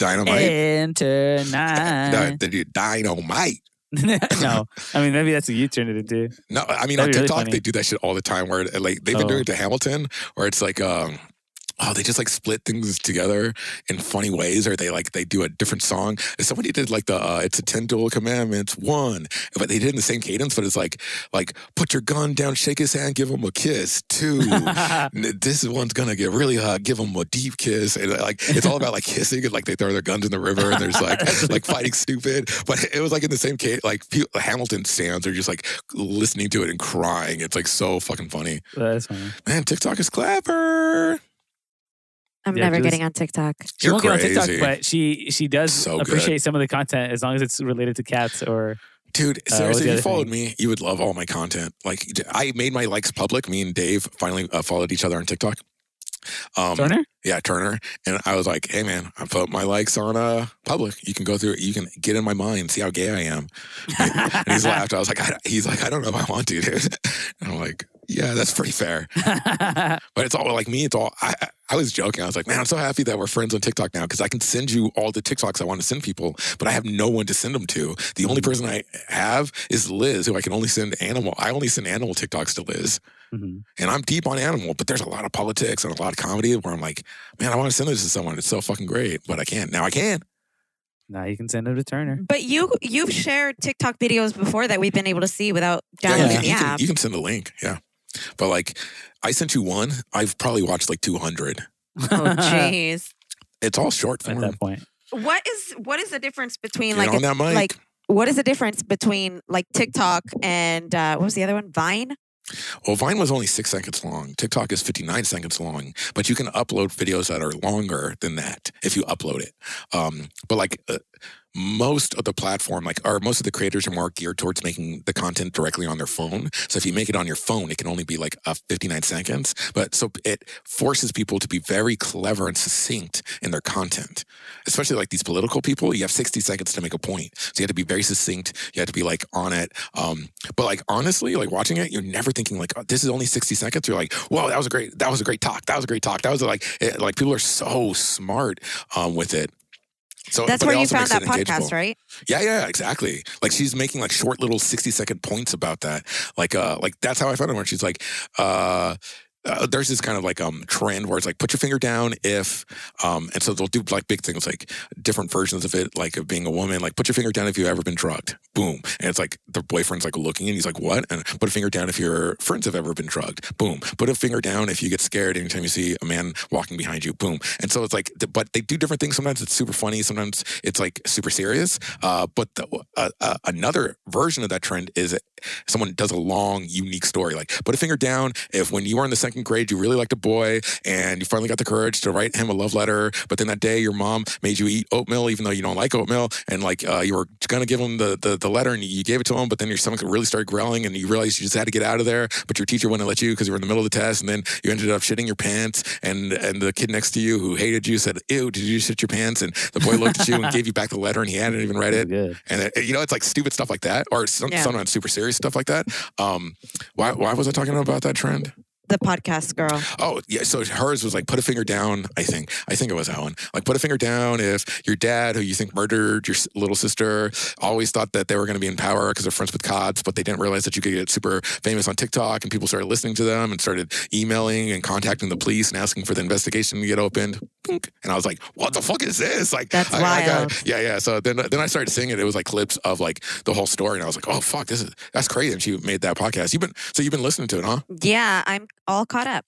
Dynamite. Enter night. The, the dynamite. no, I mean maybe that's what you turned it into. No, I mean That'd on be really TikTok they do that shit all the time. Where like they've been Oh. doing it to Hamilton, where it's like, um, oh, they just like split things together in funny ways, or they like they do a different song. Somebody did like the uh, it's a ten duel commandments one, but they did in the same cadence, but it's like like put your gun down, shake his hand, give him a kiss. Two, this one's gonna get really hot. Give him a deep kiss, and like it's all about like kissing and like they throw their guns in the river and there's like like fighting stupid. But it was like in the same case. Like pe- Hamilton stands are just like listening to it and crying. It's like so fucking funny. That's funny. Man, TikTok is clever. I'm Yeah, never just- getting on TikTok. She You're won't get on TikTok, crazy. but she she does So good. appreciate some of the content as long as it's related to cats or Dude, what's seriously, the if you followed thing? me, you would love all my content. Like, I made my likes public. Me and Dave finally uh, followed each other on TikTok. Um, Turner. Yeah, Turner. And I was like, hey, man, I put my likes on uh, public. You can go through it. You can get in my mind, see how gay I am. And he's laughed. I was like, I, he's like, I don't know if I want to, dude. And I'm like, yeah, that's pretty fair. But it's all like me. It's all, I, I- I was joking. I was like, man, I'm so happy that we're friends on TikTok now because I can send you all the TikToks I want to send people, but I have no one to send them to. The only person I have is Liz, who I can only send animal. I only send animal TikToks to Liz. Mhm. And I'm deep on animal, but there's a lot of politics and a lot of comedy where I'm like, man, I want to send this to someone. It's so fucking great, but I can't. Now I can. now you can send it to Turner. But you you've shared TikTok videos before that we've been able to see without Yeah, downloading you, the you can, you can send a link. Yeah. But like, I sent you one. I've probably watched like 200. oh jeez. It's all short At that point. What is what is the difference between Get like on a, that mic. like what is the difference between like TikTok and uh, what was the other one? Vine? Well, Vine was only six seconds long. TikTok is 59 seconds long, but you can upload videos that are longer than that if you upload it. Um, but like uh, most of the platform, like, or most of the creators are more geared towards making the content directly on their phone. So if you make it on your phone, it can only be like uh, 59 seconds. But so it forces people to be very clever and succinct in their content, especially like these political people. You have 60 seconds to make a point. So you have to be very succinct. You have to be like on it. Um, but like honestly, like watching it, you're never thinking like, oh, this is only 60 seconds. You're like, whoa, that was a great, that was a great talk. That was a great talk. That was like, it, like people are so smart um, with it. So That's where you found that podcast, right? Yeah, yeah, exactly. Like she's making like short little 60 second points about that. Like uh like that's how I found her where she's like uh uh, there's this kind of like um trend where it's like put your finger down if um and so they'll do like big things like different versions of it like of being a woman like put your finger down if you've ever been drugged. Boom. And it's like the boyfriend's like looking and he's like what? And put a finger down if your friends have ever been drugged. Boom. Put a finger down if you get scared anytime you see a man walking behind you. Boom. And so it's like but they do different things. Sometimes it's super funny. Sometimes it's like super serious. Uh but the, uh, uh, another version of that trend is someone does a long unique story like put a finger down if when you were in the second grade you really liked a boy and you finally got the courage to write him a love letter. But then that day your mom made you eat oatmeal even though you don't like oatmeal and like uh, you were gonna give him the, the, the letter and you gave it to him but then your stomach really started growling and you realized you just had to get out of there but your teacher wouldn't let you because you were in the middle of the test and then you ended up shitting your pants and and the kid next to you who hated you said ew did you shit your pants? And the boy looked at you and gave you back the letter and he hadn't even read it. Good. and it, you know it's like stupid stuff like that or some, Yeah. sometimes super serious stuff like that. Um why, why was i talking about that trend The podcast girl. Oh yeah, so hers was like put a finger down. I think I think it was that one. Like put a finger down if your dad, who you think murdered your little sister, always thought that they were going to be in power because they're friends with cops, but they didn't realize that you could get super famous on TikTok, and people started listening to them and started emailing and contacting the police and asking for the investigation to get opened. And I was like, what the fuck is this? Like That's I- I got- wild. yeah, yeah. So then then I started seeing it. It was like clips of like the whole story, and I was like, oh fuck, this is that's crazy. And she made that podcast. You've been so you've been listening to it, huh? Yeah, I'm all caught up.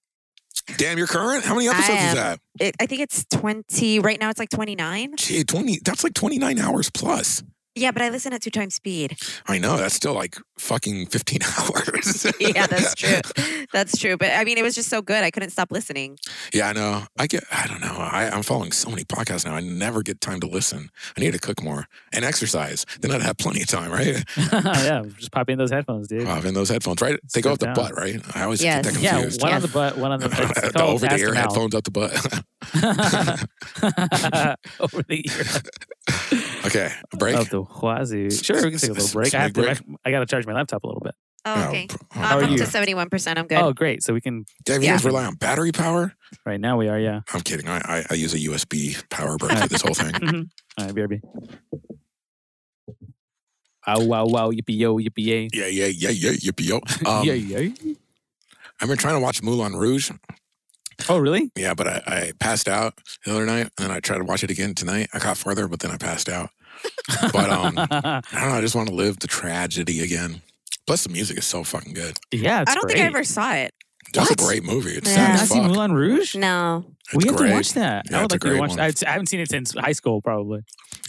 Damn, you're current. How many episodes I is that? It, I think it's 20. Right now it's like 29. Gee, 20, that's like 29 hours plus. Yeah, but I listen at two times speed. I know. That's still like fucking 15 hours. Yeah, that's true. That's true. But I mean, it was just so good. I couldn't stop listening. yeah, I know. I get, I don't know. I, I'm following so many podcasts now. I never get time to listen. I need to cook more and exercise. Then I'd have plenty of time, right? yeah, just pop in those headphones, dude. Wow, in those headphones, right? They go up the butt, right? I always Yes. get that confused. yeah, confused. one Yeah. on the butt, one on the. It's the over the ear to mouth. headphones up the butt. over the ear. Okay, a break. Of the wazoo. Sure, we can take a little break. I have to. Break. I got to charge my laptop a little bit. Oh, Oh, okay. pr- I'm are up you? to 71%. I'm good. Oh, great. So we can. Damn, you Yeah. guys rely on battery power? Right now we are. Yeah. I'm kidding. I, I, I use a USB power brick for this whole thing. Mhm. All right, BRB. Oh wow wow yippee yo yippee yay. Yeah, yeah, yeah, yeah, yippee yo. Um, yeah yeah. I've been trying to watch Moulin Rouge. Oh really? Yeah, but I, I passed out the other night, and then I tried to watch it again tonight. I got farther, but then I passed out. But um, I don't know. I just want to live the tragedy again. Plus, the music is so fucking good. yeah, it's I don't great. think I ever saw it. That's What? a great movie. It's Yeah. sad Have you seen fuck. Moulin Rouge? No. It's we have great. to watch that. Yeah, I would like to watch. one. that. I haven't seen it since high school, probably.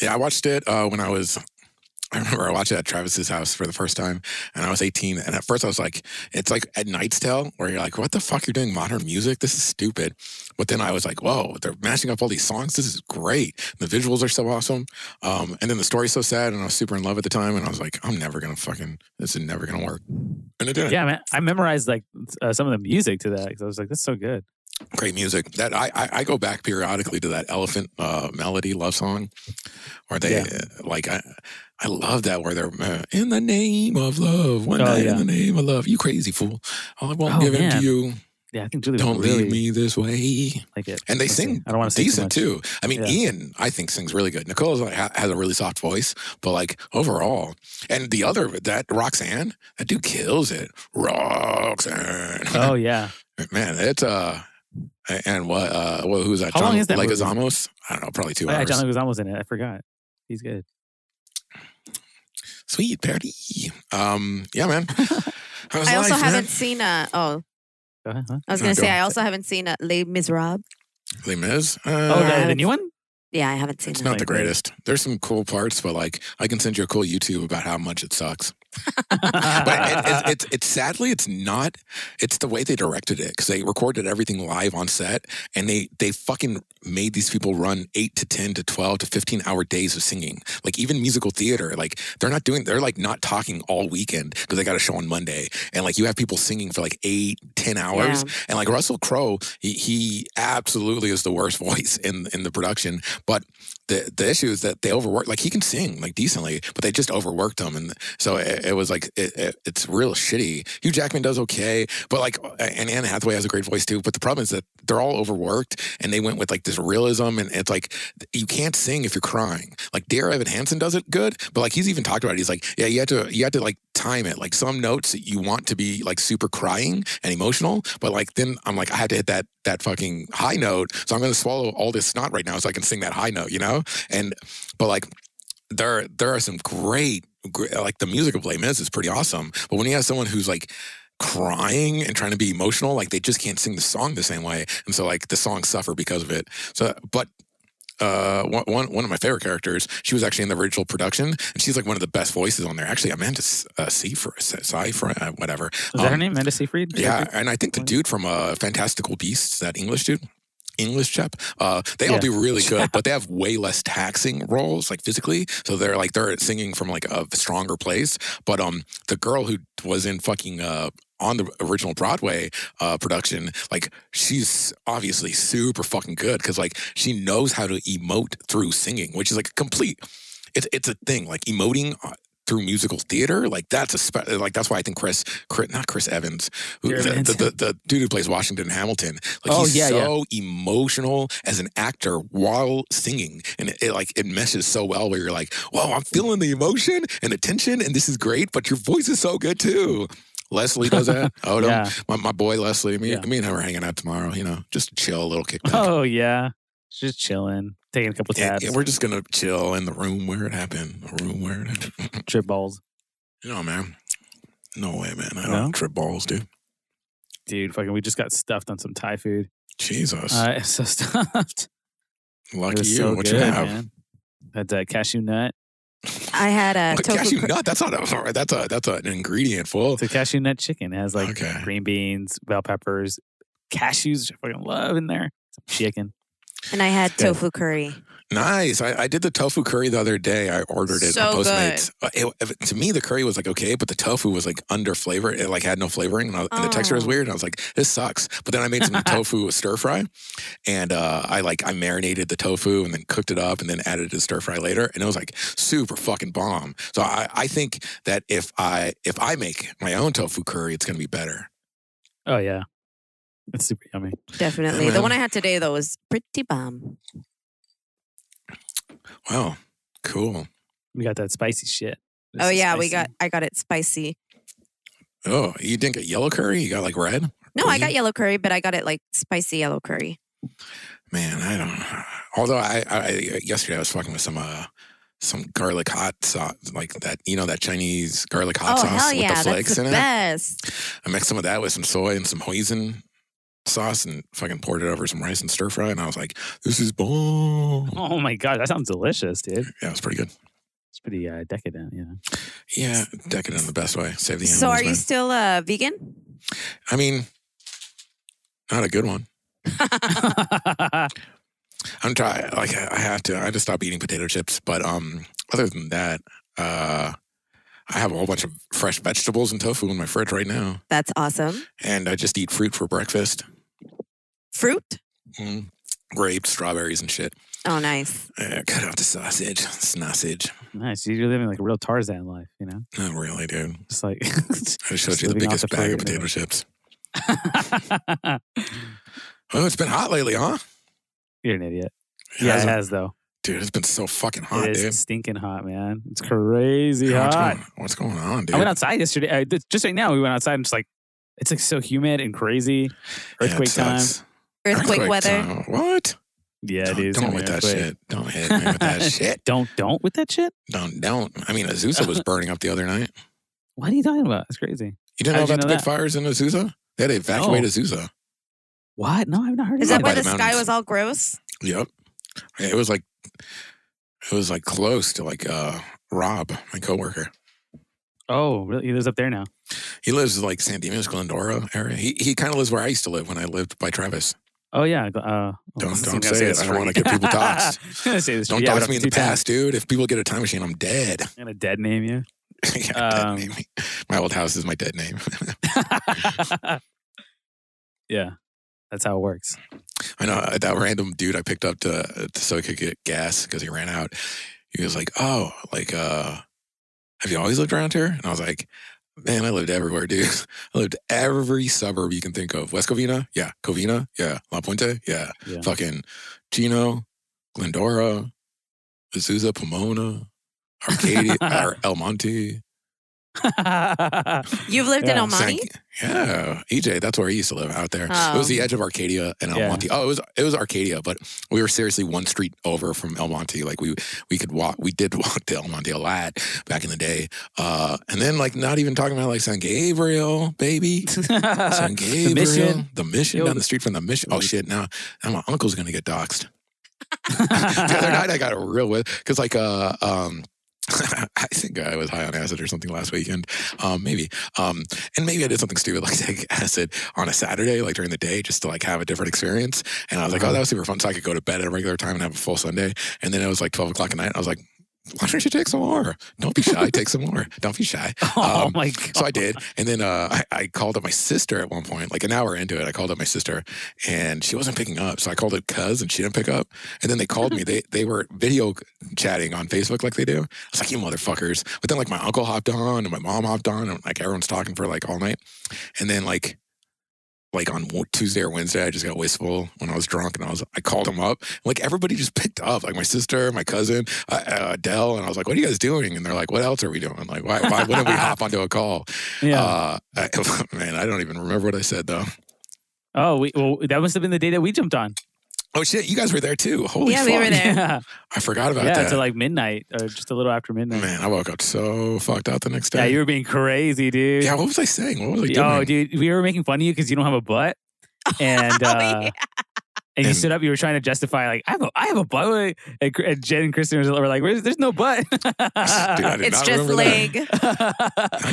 Yeah, I watched it uh, when I was. I remember I watched it at Travis's house for the first time, and I was 18. And at first, I was like, "It's like at Knight's Tale, where you're like, what the fuck? You're doing modern music? This is stupid." But then I was like, "Whoa, they're mashing up all these songs. This is great. The visuals are so awesome." Um, and then the story's so sad, and I was super in love at the time, and I was like, "I'm never gonna fucking. This is never gonna work." And it didn't. Yeah, man. I memorized like uh, some of the music to that because I was like, "That's so good." great music. That I, I I go back periodically to that Elephant uh, melody love song, where they Yeah. uh, like I I love that where they're uh, in the name of love, one Oh, night yeah. in the name of love. You crazy fool! All I won't Oh, give in to you. Yeah, I think Julie Don't really leave me this way. like it. And they Let's see. sing I don't want to decent too. too. I mean, Yeah. Ewan I think sings really good. Nicole has a really soft voice, but like overall, and the other that Roxanne, that dude kills it. Roxanne. Oh yeah. Man, it's uh, and what uh, well, who's that? How long John is that movie? Leguizamos? I don't know, probably two Oh, yeah, hours. John Leguizamo's in it. I forgot. He's good. Sweet Patty. Um, yeah, man. How's I also life, man? haven't seen, a. oh, Go ahead. Huh? I was going to go. say, I also haven't seen uh, Les Miserables. Les Mis. Uh, Oh, the, Yeah. the new one. Yeah, I haven't seen it. it's that. not the greatest. There's some cool parts, but like I can send you a cool YouTube about how much it sucks. But it, it, it's it's sadly it's not. It's the way they directed it because they recorded everything live on set, and they they fucking made these people run eight to ten to twelve to fifteen hour days of singing. Like even musical theater, like they're not doing. They're like not talking all weekend because they got a show on Monday, and like you have people singing for like eight ten hours, Yeah. and like Russell Crowe, he, he absolutely is the worst voice in in the production, but. The, the issue is that they overworked. like he can sing like decently but they just overworked him and so it, it was like it, it, it's real shitty. Hugh Jackman does okay, but like, uh, and Anne Hathaway has a great voice too. But the problem is that they're all overworked, and they went with like this realism, and it's like you can't sing if you're crying. Like Dear Evan Hansen does it good, but like he's even talked about it. He's like, yeah, you have to you have to like time it. Like some notes you want to be like super crying and emotional, but like then I'm like I have to hit that that fucking high note, so I'm going to swallow all this snot right now so I can sing that high note, you know. And but like there there are some great, great like the music of Mis is pretty awesome, but when you have someone who's like crying and trying to be emotional, like they just can't sing the song the same way, and so like the songs suffer because of it. So, but uh, one, one of my favorite characters. She was actually in the original production, and she's like one of the best voices on there. Actually, Amanda uh, Seyfried, Seyfried, uh, whatever. Was that her name, Amanda Seyfried? Yeah, and I think the dude from uh, Fantastical Beasts, that English dude. English chap. Uh, they all do really good, but they have way less taxing roles, like physically. So they're like they're singing from like a stronger place. But um, the girl who was in fucking uh on the original Broadway uh production, like she's obviously super fucking good because like she knows how to emote through singing, which is like a complete. It's it's a thing like emoting. uh, Through musical theater, like that's a spe- like that's why I think Chris, Chris not Chris Evans, who, the, the, the, the dude who plays Washington Hamilton, like Oh, he's yeah, yeah. so emotional as an actor while singing, and it, it like it meshes so well. Where you're like, "Whoa, I'm feeling the emotion and the tension, and this is great." But your voice is so good too. Leslie does that. Oh, no, Yeah. my, my boy Leslie. Me, Yeah. me and him are hanging out tomorrow. You know, just chill, a little kickback. Oh yeah, just chilling, taking a couple Yeah, tabs, yeah, we're just gonna chill in the room where it happened. The room where it happened. trip balls, you know, man. No way, man. I don't trip balls, dude. dude. Fucking, we just got stuffed on some Thai food. Jesus, Uh, so stuffed. Lucky you. so what good, you have? man. Had uh, cashew nut. I had a What, tofu. cashew cr- nut. That's not a. That's a. That's an ingredient full. It's a cashew nut chicken. It has like Okay. green beans, bell peppers, cashews. which I fucking love in there. Some chicken. and I had Good. tofu curry. Nice. I, I did the tofu curry the other day. I ordered it So on Postmates. Uh, it- it- to me, the curry was like okay, but the tofu was like under flavor. It like had no flavoring, and, I, and the texture was Oh. weird. And I was like, this sucks. But then I made some tofu stir fry, and uh, I like I marinated the tofu and then cooked it up, and then added it to stir fry later, and it was like super fucking bomb. So I, I think that if I if I make my own tofu curry, it's gonna be better. Oh yeah, it's super yummy. Definitely. Yeah, the one I had today though was pretty bomb. Wow, cool. We got that spicy shit. This oh is yeah, we got I got it spicy. Oh, you didn't get yellow curry? You got like red? No, I got yellow curry, but I got it like spicy yellow curry. Man, I don't. Although I, I yesterday I was fucking with some uh some garlic hot sauce, like that you know that Chinese garlic hot oh sauce hell with yeah, the that's flakes the in it. best. I mixed some of that with some soy and some hoisin sauce and fucking poured it over some rice and stir fry, and I was like, "This is bomb." Oh my god, that sounds delicious, dude. Yeah, it was pretty good. It's pretty uh, decadent, you know. Yeah, decadent in the best way. Save the animals. So are you man. still uh, vegan? I mean, not a good one. I'm trying. Like I I have to. I just stopped eating potato chips. But um, other than that, uh, I have a whole bunch of fresh vegetables and tofu in my fridge right now, That's awesome. and I just eat fruit for breakfast. Fruit? Mm. Grapes, strawberries, and shit. Oh nice. Uh, cut out the sausage. Sausage. nice. You're living like a real Tarzan life, you know. Not really, dude. It's like I just showed Just you the biggest the bag of fruit. potato chips. Oh, it's been hot lately, huh? You're an idiot. It Yeah, it hasn't- though. Dude, it's been so fucking hot, it is dude. stinking hot, man. It's crazy Yeah, what's, hot. going, what's going on, dude? I went outside yesterday. Uh, th- just right now, we went outside and just like it's like so humid and crazy. Yeah, it Earthquake Earthquake, weather. time. What? Yeah, don't, dude. it's don't gonna with that earthquake. shit. Don't hit me with that shit. Don't don't with that shit. Don't don't. I mean, Azusa was burning up the other night. What are you talking about? It's crazy. You didn't know How'd you about the know big fires in Azusa? They had to evacuate No. Azusa. What? No, I've not heard Is that why the the sky was all gross? Yep. It was like it was like close to like uh Rob, my coworker. Oh, really? He lives up there now. He lives like San Dimas, Glendora area. He he kind of lives where I used to live when I lived by Travis. Oh yeah. Uh, Don't- don't gonna say it. I don't wanna get people doxxed. I'm gonna say this. Don't yeah, dox me in the past, dude. If people get a time machine, I'm dead. I'm gonna dead name you. yeah, dead Um, name. My old house is my dead name. yeah, that's how it works. I know uh, that random dude I picked up to, to so he could get gas because he ran out. He was like, "Oh, like uh, have you always lived around here? And I was like, man, I lived everywhere, dude. I lived every suburb you can think of. West Covina, yeah. Covina, yeah. La Puente, yeah. Yeah. Fucking Chino, Glendora, Azusa, Pomona, Arcadia, or El Monte. You've lived in Yeah. El Monte? Yeah, EJ, that's where he used to live out there. It was Oh. the edge of Arcadia and El Yeah. Monte. Oh, it was it was Arcadia, but we were seriously one street over from El Monte. Like we we could walk. We did walk to El Monte a lot back in the day. Uh, and then like not even talking about like San Gabriel, baby. San Gabriel, the mission. the mission Yo. down the street from the mission. Oh shit! Now, now my uncle's gonna get doxxed. the other night I got a real with because like uh um. I think I was high on acid or something last weekend, um, maybe, um, and maybe I did something stupid like take acid on a Saturday, like during the day, just to like have a different experience. And I was like, Uh-huh. oh, that was super fun, so I could go to bed at a regular time and have a full Sunday. And then it was like twelve o'clock at night. I was like, why don't you take some more? Don't be shy, take some more. Don't be shy. oh Um, my god. So I did. And then uh, I, I called up my sister at one point, like an hour into it. I called up my sister and she wasn't picking up. So I called up cuz and she didn't pick up. And then they called me. They they were video chatting on Facebook like they do. I was like, you motherfuckers. But then like my uncle hopped on and my mom hopped on and like everyone's talking for like all night. And then like like on Tuesday or Wednesday, I just got wistful when I was drunk, and I was I called them up. Like everybody just picked up, like my sister, my cousin, uh, uh, Adele, and I was like, "What are you guys doing?" And they're like, "What else are we doing?" Like, why why wouldn't we hop onto a call? yeah. Uh, I, man, I don't even remember what I said though. oh, we, well, that must have been the day that we jumped on. Oh shit, you guys were there too. Holy Yeah, fuck! we were there. Yeah, I forgot about yeah, that. until like midnight or just a little after midnight. man, I woke up so fucked out the next day. Yeah, you were being crazy, dude. Yeah, what was I saying? What was I doing? Oh, dude, we were making fun of you because you don't have a butt, and Oh, uh, yeah. and you And- stood up. You were trying to justify like I have a I have a butt, and, and Jen and Kristen were like, there's no butt." Dude, I did It's not just remember that. leg.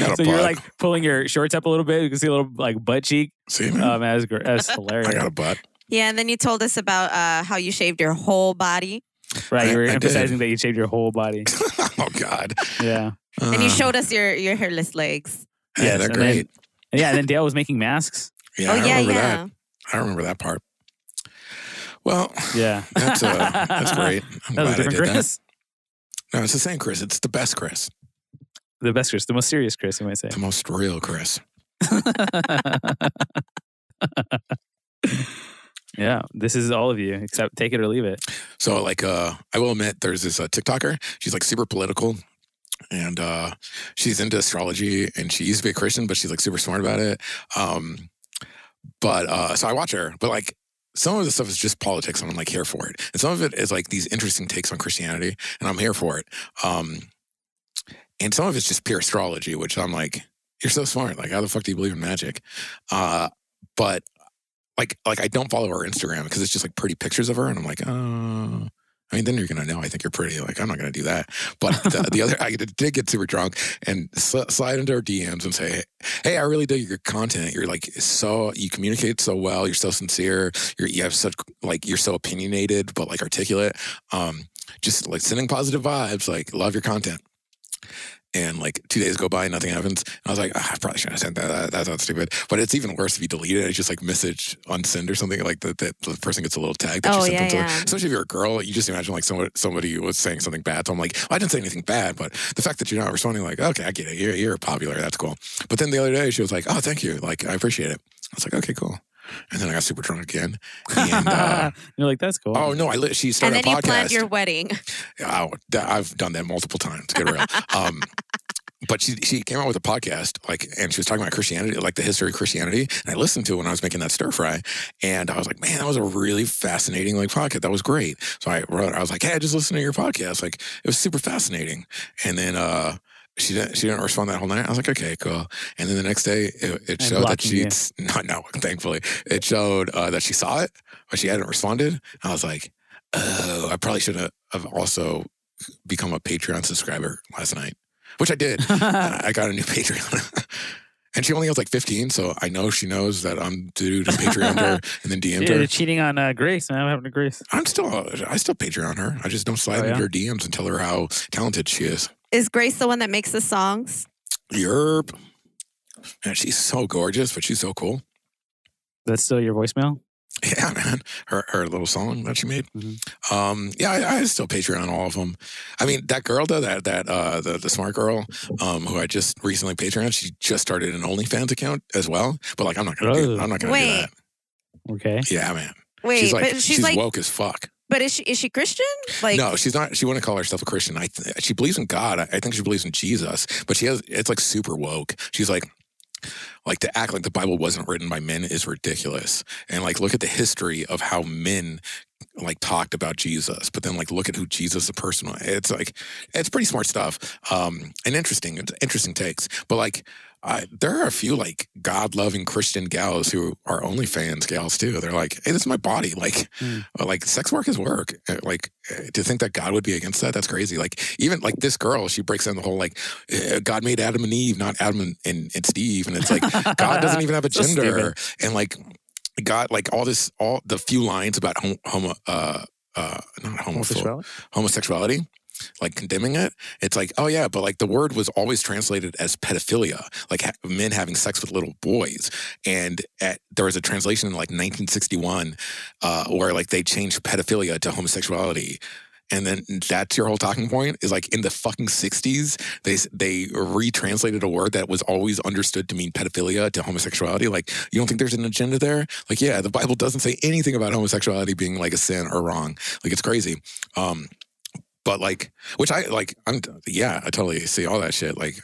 got a so you were like pulling your shorts up a little bit. You can see a little like butt cheek. See, man, Oh man, that was, that was hilarious. I got a butt. Yeah, and then you told us about uh, how you shaved your whole body. right, you were I- I did. emphasizing that you shaved your whole body. oh God. Yeah, and you Uh, showed us your, your hairless legs. yeah, Yes, they're great. And yeah. And then Dale was making masks. yeah, oh, I yeah, remember yeah. that. I remember that part. Well, Yeah, that's uh, that's great. I'm That was a glad I different did that. No, it's the same Chris. It's the best Chris, The best Chris, the most serious Chris, you might say. the most real Chris. yeah, this is all of you, except take it or leave it. So, like, uh, I will admit, there's this uh, TikToker. She's like super political, and uh, she's into astrology. And she used to be a Christian, but she's like super smart about it. Um, but uh, so I watch her, but like. Some of the stuff is just politics, and I'm like here for it. And some of it is like these interesting takes on Christianity, and I'm here for it. Um, and some of it's just pure astrology, which I'm like, you're so smart. Like, how the fuck do you believe in magic? Uh, but like, like I don't follow her Instagram because it's just like pretty pictures of her, and I'm like, oh. I mean, then you're gonna know I think you're pretty. Like, I'm not gonna do that. But the, the other, I did get super drunk and sl- slide into her DMs and say, "Hey, I really dig your content. You're like so you communicate so well. You're so sincere. You're you have such like you're so opinionated but like articulate. Um, just like sending positive vibes. Like, love your content." And like two days go by, nothing happens. And I was like, ah, I probably shouldn't have sent that. that. That sounds stupid. But it's even worse if you delete it. It's just like message unsend or something like that. That the person gets a little tag. That Oh, you sent yeah, them to. yeah. Especially if you're a girl, you just imagine like somebody somebody was saying something bad. So I'm like, I didn't say anything bad, but the fact that you're not responding, like, okay, I get it. You're, you're popular. That's cool. But then the other day, she was like, oh, thank you. Like, I appreciate it. I was like, okay, cool. And then I got super drunk again. And uh, You're like, that's cool. oh no, I li- she And started then a you planned your wedding. Oh, I've done that multiple times. Get real. Um, but she she came out with a podcast like, and she was talking about Christianity, like the history of Christianity. And I listened to it when I was making that stir fry, and I was like, man, that was a really fascinating like podcast. That was great. So I wrote, I was like, hey, I just listened to your podcast. Like, it was super fascinating. And then uh, she didn't she didn't respond that whole night. I was like, okay, cool. And then the next day, it, it showed that she's not no, thankfully, it showed uh, that she saw it, but she hadn't responded. I was like, oh, I probably should have also become a Patreon subscriber last night, which I did. I got a new Patreon. And she only has like 15, so I know she knows that I'm due to Patreon her and then DM'd You're her. cheating on uh, Grace, man. What happened to Grace? I'm still, I still Patreon her. I just don't slide Oh, yeah? into her DMs and tell her how talented she is. Is Grace the one that makes the songs? Yerp. Man, she's so gorgeous, but she's so cool. That's still your voicemail? Yeah, man. Her her little song that she made. Mhm. Um, yeah, I, I still Patreon all of them. I mean, that girl though, that that uh, the the smart girl, um, who I just recently Patreon, she just started an OnlyFans account as well. But like, I'm not gonna do. I'm not gonna do that. Okay. Yeah, man. Wait, she's like but she's, she's like, woke as fuck. But is she is she Christian? Like, no, she's not. She wouldn't call herself a Christian. I th- she believes in God. I, I think she believes in Jesus, but she has. It's like super woke. She's like, like to act like the Bible wasn't written by men is ridiculous. And like, look at the history of how men like talked about Jesus, but then like look at who Jesus the person was. It's like it's pretty smart stuff. Um, and interesting, interesting takes. But like. I, there are a few like God loving Christian gals who are OnlyFans gals too. They're like, "Hey, this is my body. Like, uh, like sex work is work. Uh, Like uh, to think that God would be against that, that's crazy. Like even like this girl, she breaks down the whole like God made Adam and Eve, not Adam and, and, and Steve, and it's like God doesn't even have a gender, stupid. and like God, like all this, all the few lines about homo, homo uh, uh, not Homosexuality? homosexuality, like condemning it. It's like, oh yeah, but like the word was always translated as pedophilia, like ha- men having sex with little boys. And at, there was a translation in like 1961 uh, where like they changed pedophilia to homosexuality. And then that's your whole talking point is like in the fucking 60s, they they retranslated a word that was always understood to mean pedophilia to homosexuality. Like, you don't think there's an agenda there? Like, yeah, the Bible doesn't say anything about homosexuality being like a sin or wrong. Like, it's crazy. Um, but like, which I like, I'm yeah, I totally see all that shit. Like,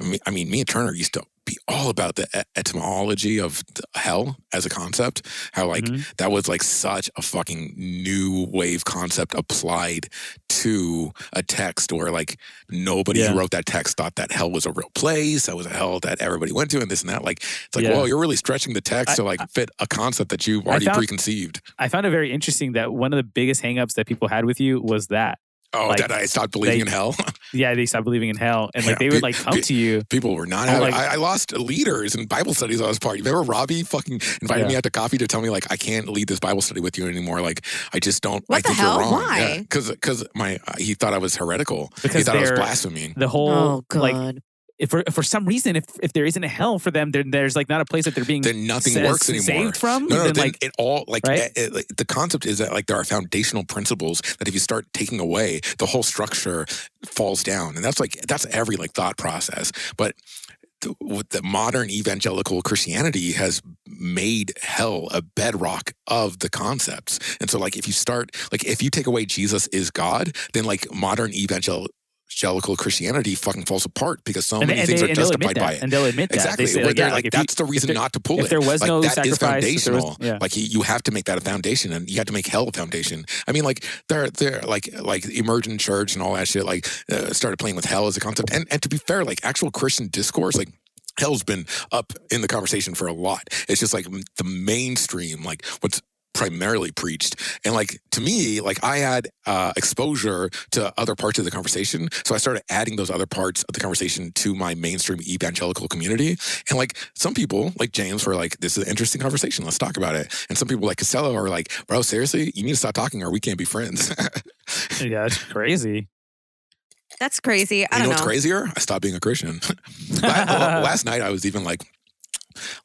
I mean, I mean, me and Turner used to be all about the etymology of hell as a concept. How like Mhm. that was like such a fucking new wave concept applied to a text where like nobody Yeah. who wrote that text thought that hell was a real place. That was a hell that everybody went to, and this and that. Like, it's like, Yeah. whoa, you're really stretching the text I- to like fit a concept that you've already found- preconceived. I found it very interesting that one of the biggest hangups that people had with you was that. Oh, Like, that I stopped believing they- in hell. Yeah, they stopped believing in hell. And like Yeah, they would pe- like come pe- to you. People were not having. like- I, I lost leaders in Bible studies I was part. You remember Robbie fucking invited Yeah. me out to coffee to tell me like I can't lead this Bible study with you anymore. Like I just don't. What I the think hell? you're wrong. Why? Because because my uh, he thought I was heretical. he thought I was blaspheming. The whole oh god. like if for for some reason if if there isn't a hell for them, then there's like not a place that they're being Then nothing sa- works anymore. saved from. No, no. then Then like it all like right? it- it- like, the concept is that like there are foundational principles that if you start taking away, the whole structure falls down, and that's like that's every like thought process. But the, with the modern evangelical Christianity has made hell a bedrock of the concepts, and so like if you start like if you take away Jesus is God, then like modern evangelical Christianity fucking falls apart because so and, many and things they, are and they'll admit justified by it. and they'll admit that. Exactly. They say, like, yeah, like, like if you- that's the reason not to pull if it. there was like, no that is sacrifice, if there was- yeah. Like you, you have to make that a foundation, and you have to make hell a foundation. I mean, like they're they're like like emergent church and all that shit. Like uh, started playing with hell as a concept. And and to be fair, like actual Christian discourse, like. Hell's been up in the conversation for a lot. It's just like the mainstream, like what's primarily preached. And like to me, like I had uh, exposure to other parts of the conversation. So I started adding those other parts of the conversation to my mainstream evangelical community. And like some people, like James, were like, this is an interesting conversation. Let's talk about it. And some people like Costello are like, bro, seriously, you need to stop talking or we can't be friends. yeah, it's crazy. That's crazy. I you don't know know. what's crazier? I stopped being a Christian. Last night I was even like,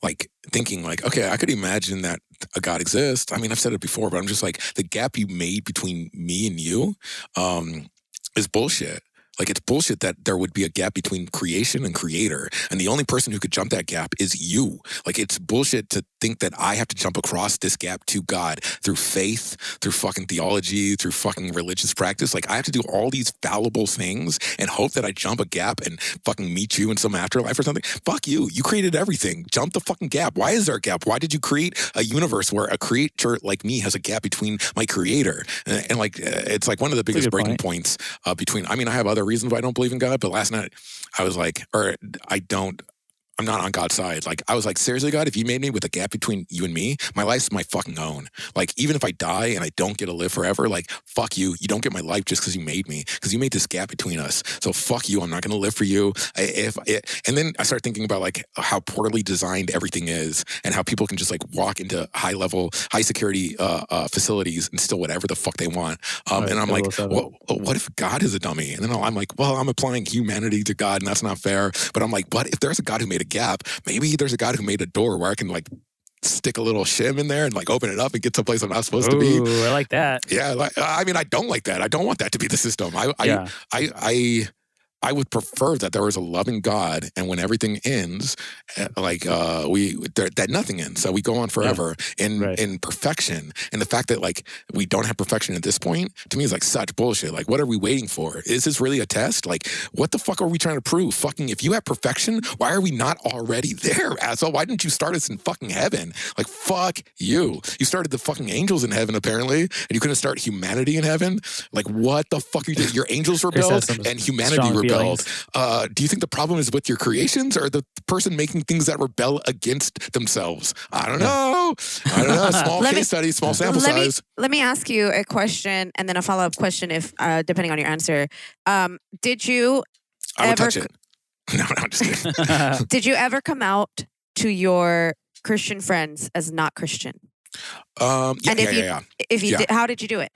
like thinking like, okay, I could imagine that a God exists. I mean, I've said it before, but I'm just like the gap you made between me and you um, is bullshit. Like it's bullshit that there would be a gap between creation and creator, and the only person who could jump that gap is you. Like it's bullshit to think that I have to jump across this gap to God through faith, through fucking theology, through fucking religious practice. Like I have to do all these fallible things and hope that I jump a gap and fucking meet you in some afterlife or something. Fuck you. You created everything. Jump the fucking gap. Why is there a gap? Why did you create a universe where a creature like me has a gap between my creator? And, and like, uh, it's like one of the biggest breaking point. points uh, between. I mean, I have other reasons why I don't believe in God, but last night I was like, or I don't. I'm not on God's side. Like I was like, seriously, God, if you made me with a gap between you and me, my life's my fucking own. Like even if I die and I don't get to live forever, like fuck you. You don't get my life just because you made me, because you made this gap between us. So fuck you. I'm not gonna live for you. I, if it, and then I start thinking about like how poorly designed everything is, and how people can just like walk into high level, high security uh, uh, facilities and steal whatever the fuck they want. Um, Right, and I'm like, 007. well, what if God is a dummy? And then I'm like, well, I'm applying humanity to God, and that's not fair. But I'm like, what if there's a God who made a gap? Maybe there's a guy who made a door where I can like stick a little shim in there and like open it up and get someplace I'm not supposed to be. I like that. Yeah, like, I mean, I don't like that. I don't want that to be the system. I, Yeah. I, I, I would prefer that there was a loving God, and when everything ends, uh, like uh, we there, that nothing ends, so we go on forever in Right. in perfection. And the fact that like we don't have perfection at this point, to me, is like such bullshit. Like, what are we waiting for? Is this really a test? Like, what the fuck are we trying to prove? Fucking, if you have perfection, why are we not already there, asshole? Why didn't you start us in fucking heaven? Like, fuck you. You started the fucking angels in heaven apparently, and you couldn't start humanity in heaven. Like, what the fuck are you doing? Your angels rebelled has some and humanity strong rebelled. Uh, do you think the problem is with your creations or the person making things that rebel against themselves? I don't know. I don't know. Small case me- study, small sample let me size. let me ask you a question and then a follow up question if uh, depending on your answer. Um, did you I would ever touch it. No, no, I'm just kidding. did you ever come out to your Christian friends as not Christian? Um, yeah, And yeah, if yeah, you- yeah. If you Yeah. did, how did you do it?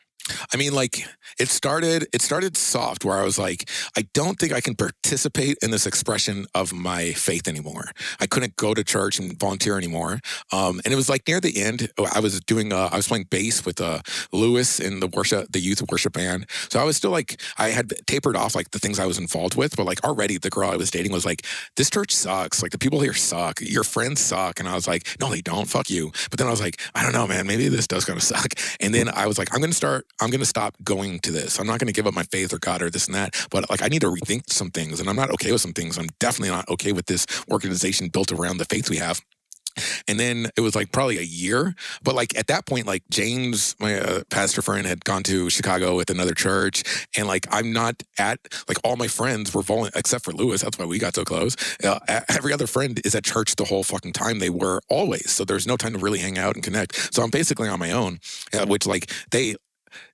I mean, like it started. It started soft, where I was like, I don't think I can participate in this expression of my faith anymore. I couldn't go to church and volunteer anymore. Um, and it was like near the end, I was doing. Uh, I was playing bass with uh, Lewis in the worship, the youth worship band. So I was still like, I had tapered off like the things I was involved with, but like already the girl I was dating was like, this church sucks. Like the people here suck. Your friends suck. And I was like, no, they don't. Fuck you. But then I was like, I don't know, man. Maybe this does kind of suck. And then I was like, I'm going to start, I'm going to stop going to this. I'm not going to give up my faith or God or this and that. But like, I need to rethink some things. And I'm not okay with some things. I'm definitely not okay with this organization built around the faith we have. And then it was like probably a year. But like at that point, like James, my uh, pastor friend, had gone to Chicago with another church. And like I'm not at, like all my friends were volunteering, except for Lewis. That's why we got so close. Uh, every other friend is at church the whole fucking time. They were always. So there's no time to really hang out and connect. So I'm basically on my own, uh, which like they,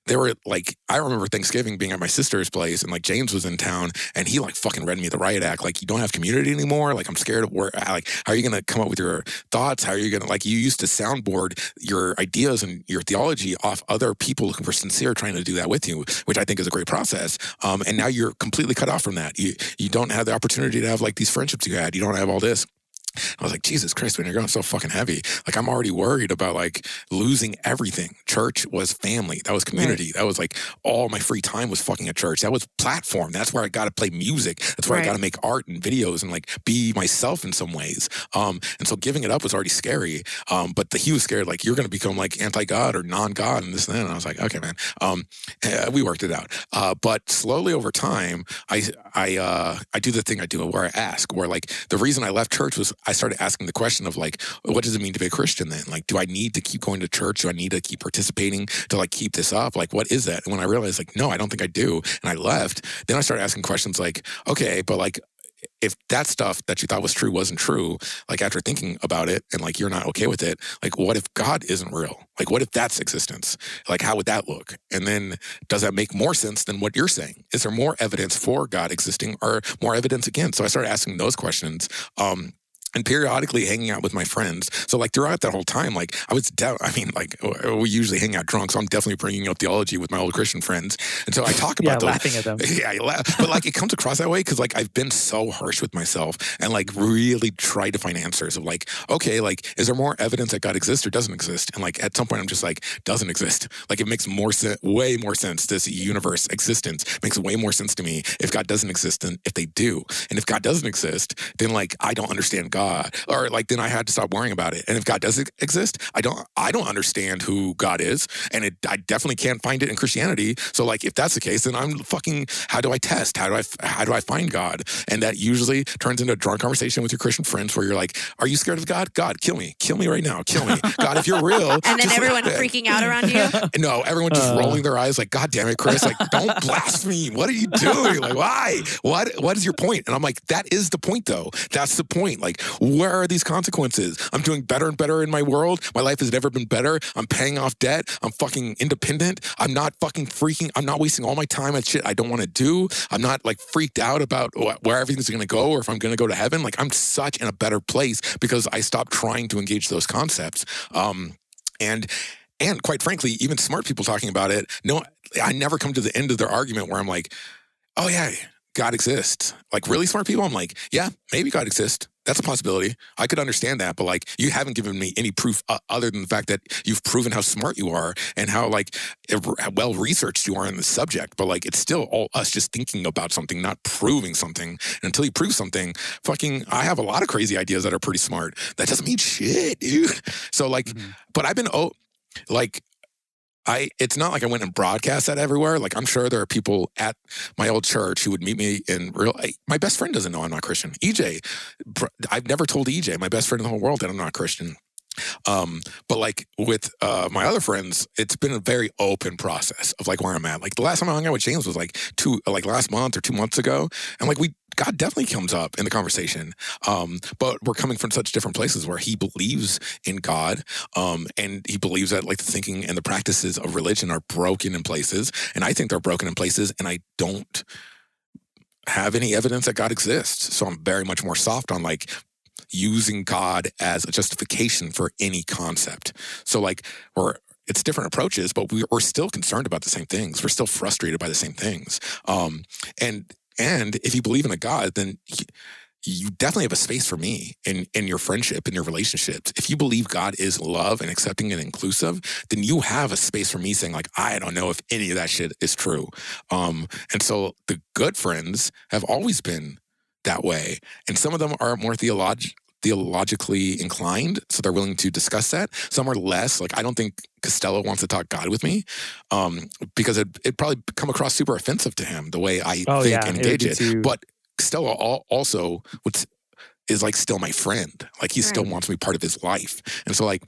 they were like, I remember Thanksgiving being at my sister's place and like James was in town and he like fucking read me the riot act. Like, you don't have community anymore. Like, I'm scared of where, like, how are you to come up with your thoughts? How are you to, like, you used to soundboard your ideas and your theology off other people who were sincere trying to do that with you, which I think is a great process. Um, and now you're completely cut off from that. You, you don't have the opportunity to have like these friendships you had. You don't have all this. I was like, Jesus Christ, when you're going so fucking heavy. Like, I'm already worried about like losing everything. Church was family. That was community. That was like all my free time was fucking at church. That was platform. That's where I got to play music. That's where Right. I got to make art and videos and like be myself in some ways. Um, and so giving it up was already scary. Um, but the, he was scared like you're going to become like anti God or non God and this and that. And I was like, okay, man. Um, eh, we worked it out. Uh, but slowly over time, I I uh, I do the thing I do where I ask. Where like the reason I left church was I started asking the question of like, what does it mean to be a Christian? Then like, do I need to keep going to church? Do I need to keep participating to like keep this up? Like, what is that? And when I realized like, no, I don't think I do, and I left, then I started asking questions like, okay, but like if that stuff that you thought was true wasn't true, like after thinking about it and like you're not okay with it, like what if God isn't real? Like what if that's existence? Like how would that look? And then does that make more sense than what you're saying? Is there more evidence for God existing or more evidence against? So I started asking those questions. Um, and periodically hanging out with my friends. So like throughout that whole time, like I was, de- I mean, like we usually hang out drunk, so I'm definitely bringing up theology with my old Christian friends, and so I talk yeah, about those. laughing at them. Yeah, I laugh. but like it comes across that way because like I've been so harsh with myself and like really tried to find answers of like, okay, like is there more evidence that God exists or doesn't exist? And like at some point I'm just like, doesn't exist. Like it makes more sense, way more sense. This universe existence makes way more sense to me if God doesn't exist than if they do. And if God doesn't exist, then like I don't understand God, or like then I had to stop worrying about it. And if God does exist, I don't I don't understand who God is, and it I definitely can't find it in Christianity. So like if that's the case, then I'm fucking. How do I test? How do I how do I find God? And that usually turns into a drunk conversation with your Christian friends where you're like, Are you scared of God? God, kill me, kill me right now, kill me. God, if you're real, And then just- everyone freaking out around you. no, everyone just Uh. rolling their eyes like, God damn it, Chris! Like, don't blaspheme. What are you doing? Like, why? What? What is your point? And I'm like, that is the point, though. That's the point. Like, where are these consequences? I'm doing better and better in my world. My life has never been better. I'm paying off debt. I'm fucking independent. I'm not fucking freaking. I'm not wasting all my time at shit I don't want to do. I'm not like freaked out about wh- where everything's going to go or if I'm going to go to heaven. Like, I'm such in a better place because I stopped trying to engage those concepts. Um, and and quite frankly, even smart people talking about it, no, I never come to the end of their argument where I'm like, oh yeah, God exists. Like really smart people, I'm like, yeah, maybe God exists. That's a possibility. I could understand that, but like you haven't given me any proof uh, other than the fact that you've proven how smart you are and how like well researched you are in the subject. But like it's still all us just thinking about something, not proving something. And until you prove something, fucking, I have a lot of crazy ideas that are pretty smart. That doesn't mean shit, dude. So like, mm-hmm. but I've been oh, like I it's not like I went and broadcast that everywhere. Like I'm sure there are people at my old church who would meet me in real. I, my best friend doesn't know I'm not Christian. EJ, I've never told EJ, my best friend in the whole world, that I'm not Christian. Um, but like with uh, my other friends, it's been a very open process of like where I'm at. Like the last time I hung out with James was like two, like last month or two months ago, and like we God definitely comes up in the conversation. Um, but we're coming from such different places where he believes in God, um, and he believes that like the thinking and the practices of religion are broken in places, and I think they're broken in places, and I don't have any evidence that God exists. So I'm very much more soft on like using God as a justification for any concept. So like we're it's different approaches, but we're still concerned about the same things. We're still frustrated by the same things. Um, and and if you believe in a God, then he, you definitely have a space for me in in your friendship in your relationships if you believe god is love and accepting and inclusive then you have a space for me saying like i don't know if any of that shit is true um and so the good friends have always been that way and some of them are more theolog- theologically inclined, so they're willing to discuss that. Some are less. Like I don't think Costello wants to talk God with me, um, because it it probably come across super offensive to him the way I oh, think yeah, and engage it. it. But Costello also would is like still my friend. Like he right. still wants me part of his life, and so like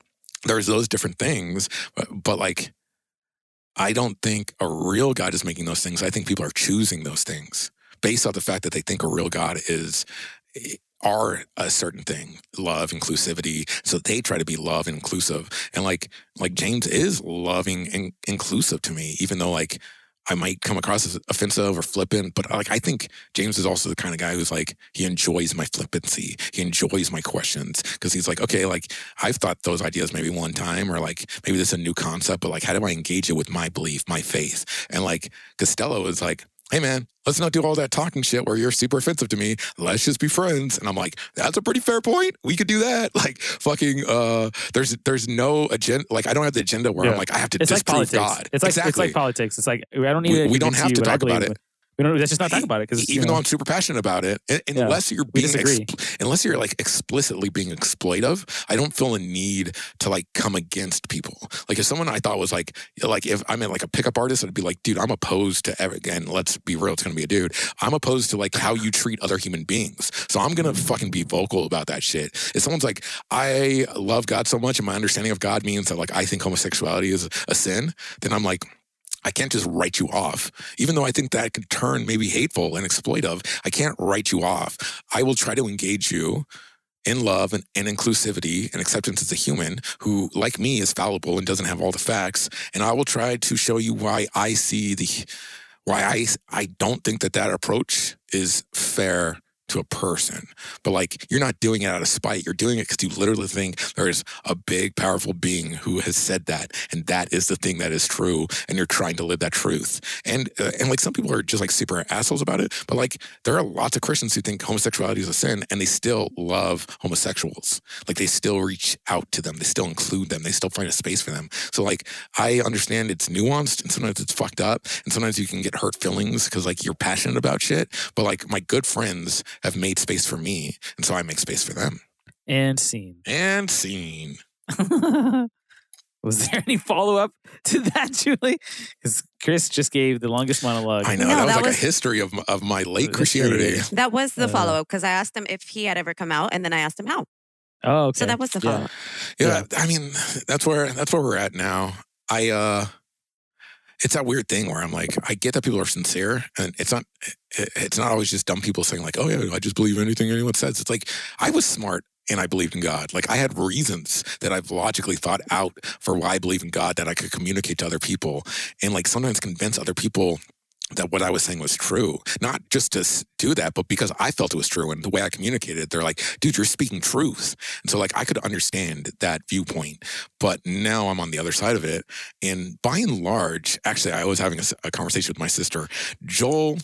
there's those different things, but, but like. I don't think a real God is making those things. I think people are choosing those things based off the fact that they think a real God is are a certain thing love inclusivity. So they try to be love inclusive. And like like james is loving and inclusive to me even though like i might come across as offensive or flippant. But uh, like i think james is also the kind of guy who's like he enjoys my flippancy. He enjoys my questions. Because he's like okay like i've thought those ideas maybe one time or like maybe this is a new concept but like how do i engage it with my belief my faith? And like costello is like hey man, let's not do all that talking shit where you're super offensive to me. Let's just be friends. And I'm like, that's a pretty fair point. We could do that. Like fucking uh there's there's no agenda like I don't have the agenda where yeah. I'm like, I have to it's disprove like. God. It's like exactly. it's like politics. It's like I don't need we, we don't have to talk about it. We don't. Let's just not talk about it because even though I'm super passionate about it, unless yeah, you're being unless you're like explicitly being exploitive, I don't feel a need to like come against people. Like if someone I thought was like like if I'm in like a pickup artist, I'd be like, dude, I'm opposed to ever again. Let's be real, it's gonna be a dude. I'm opposed to like how you treat other human beings. So I'm gonna fucking be vocal about that shit. If someone's like, I love God so much, and my understanding of God means that like I think homosexuality is a sin, then I'm like I can't just write you off. Even though I think that could turn maybe hateful and exploitive, I can't write you off. I will try to engage you in love and, and inclusivity and acceptance as a human who, like me, is fallible and doesn't have all the facts. And I will try to show you why I see the, why I, I don't think that that approach is fair to a person. But like, you're not doing it out of spite. You're doing it because you literally think there's a big, powerful being who has said that, and that is the thing that is true, and you're trying to live that truth. And uh, and like some people are just like super assholes about it, but like there are lots of Christians who think homosexuality is a sin, and they still love homosexuals. Like they still reach out to them, they still include them, they still find a space for them. So like, I understand it's nuanced, and sometimes it's fucked up, and sometimes you can get hurt feelings because like you're passionate about shit. But like my good friends have made space for me, and so I make space for them. And scene. And scene. Was there any follow up to that, Julie? Because Chris just gave the longest monologue. I know no, that, was that like was, a history of of my late Christianity. That was the uh, follow up because I asked him if he had ever come out, and then I asked him how. Oh, okay. So that was the follow up. Yeah. yeah, I mean that's where that's where we're at now. I uh it's that weird thing where I'm like, I get that people are sincere, and it's not, it's not always just dumb people saying like, oh yeah, I just believe anything anyone says. It's like I was smart and I believed in God. Like I had reasons that I've logically thought out for why I believe in God that I could communicate to other people, and like sometimes convince other people that what I was saying was true. Not just to do that, but because I felt it was true. And the way I communicated, it, they're like, dude, you're speaking truth. And so, like, I could understand that viewpoint. But now I'm on the other side of it. And by and large, actually, I was having a, a conversation with my sister. Joel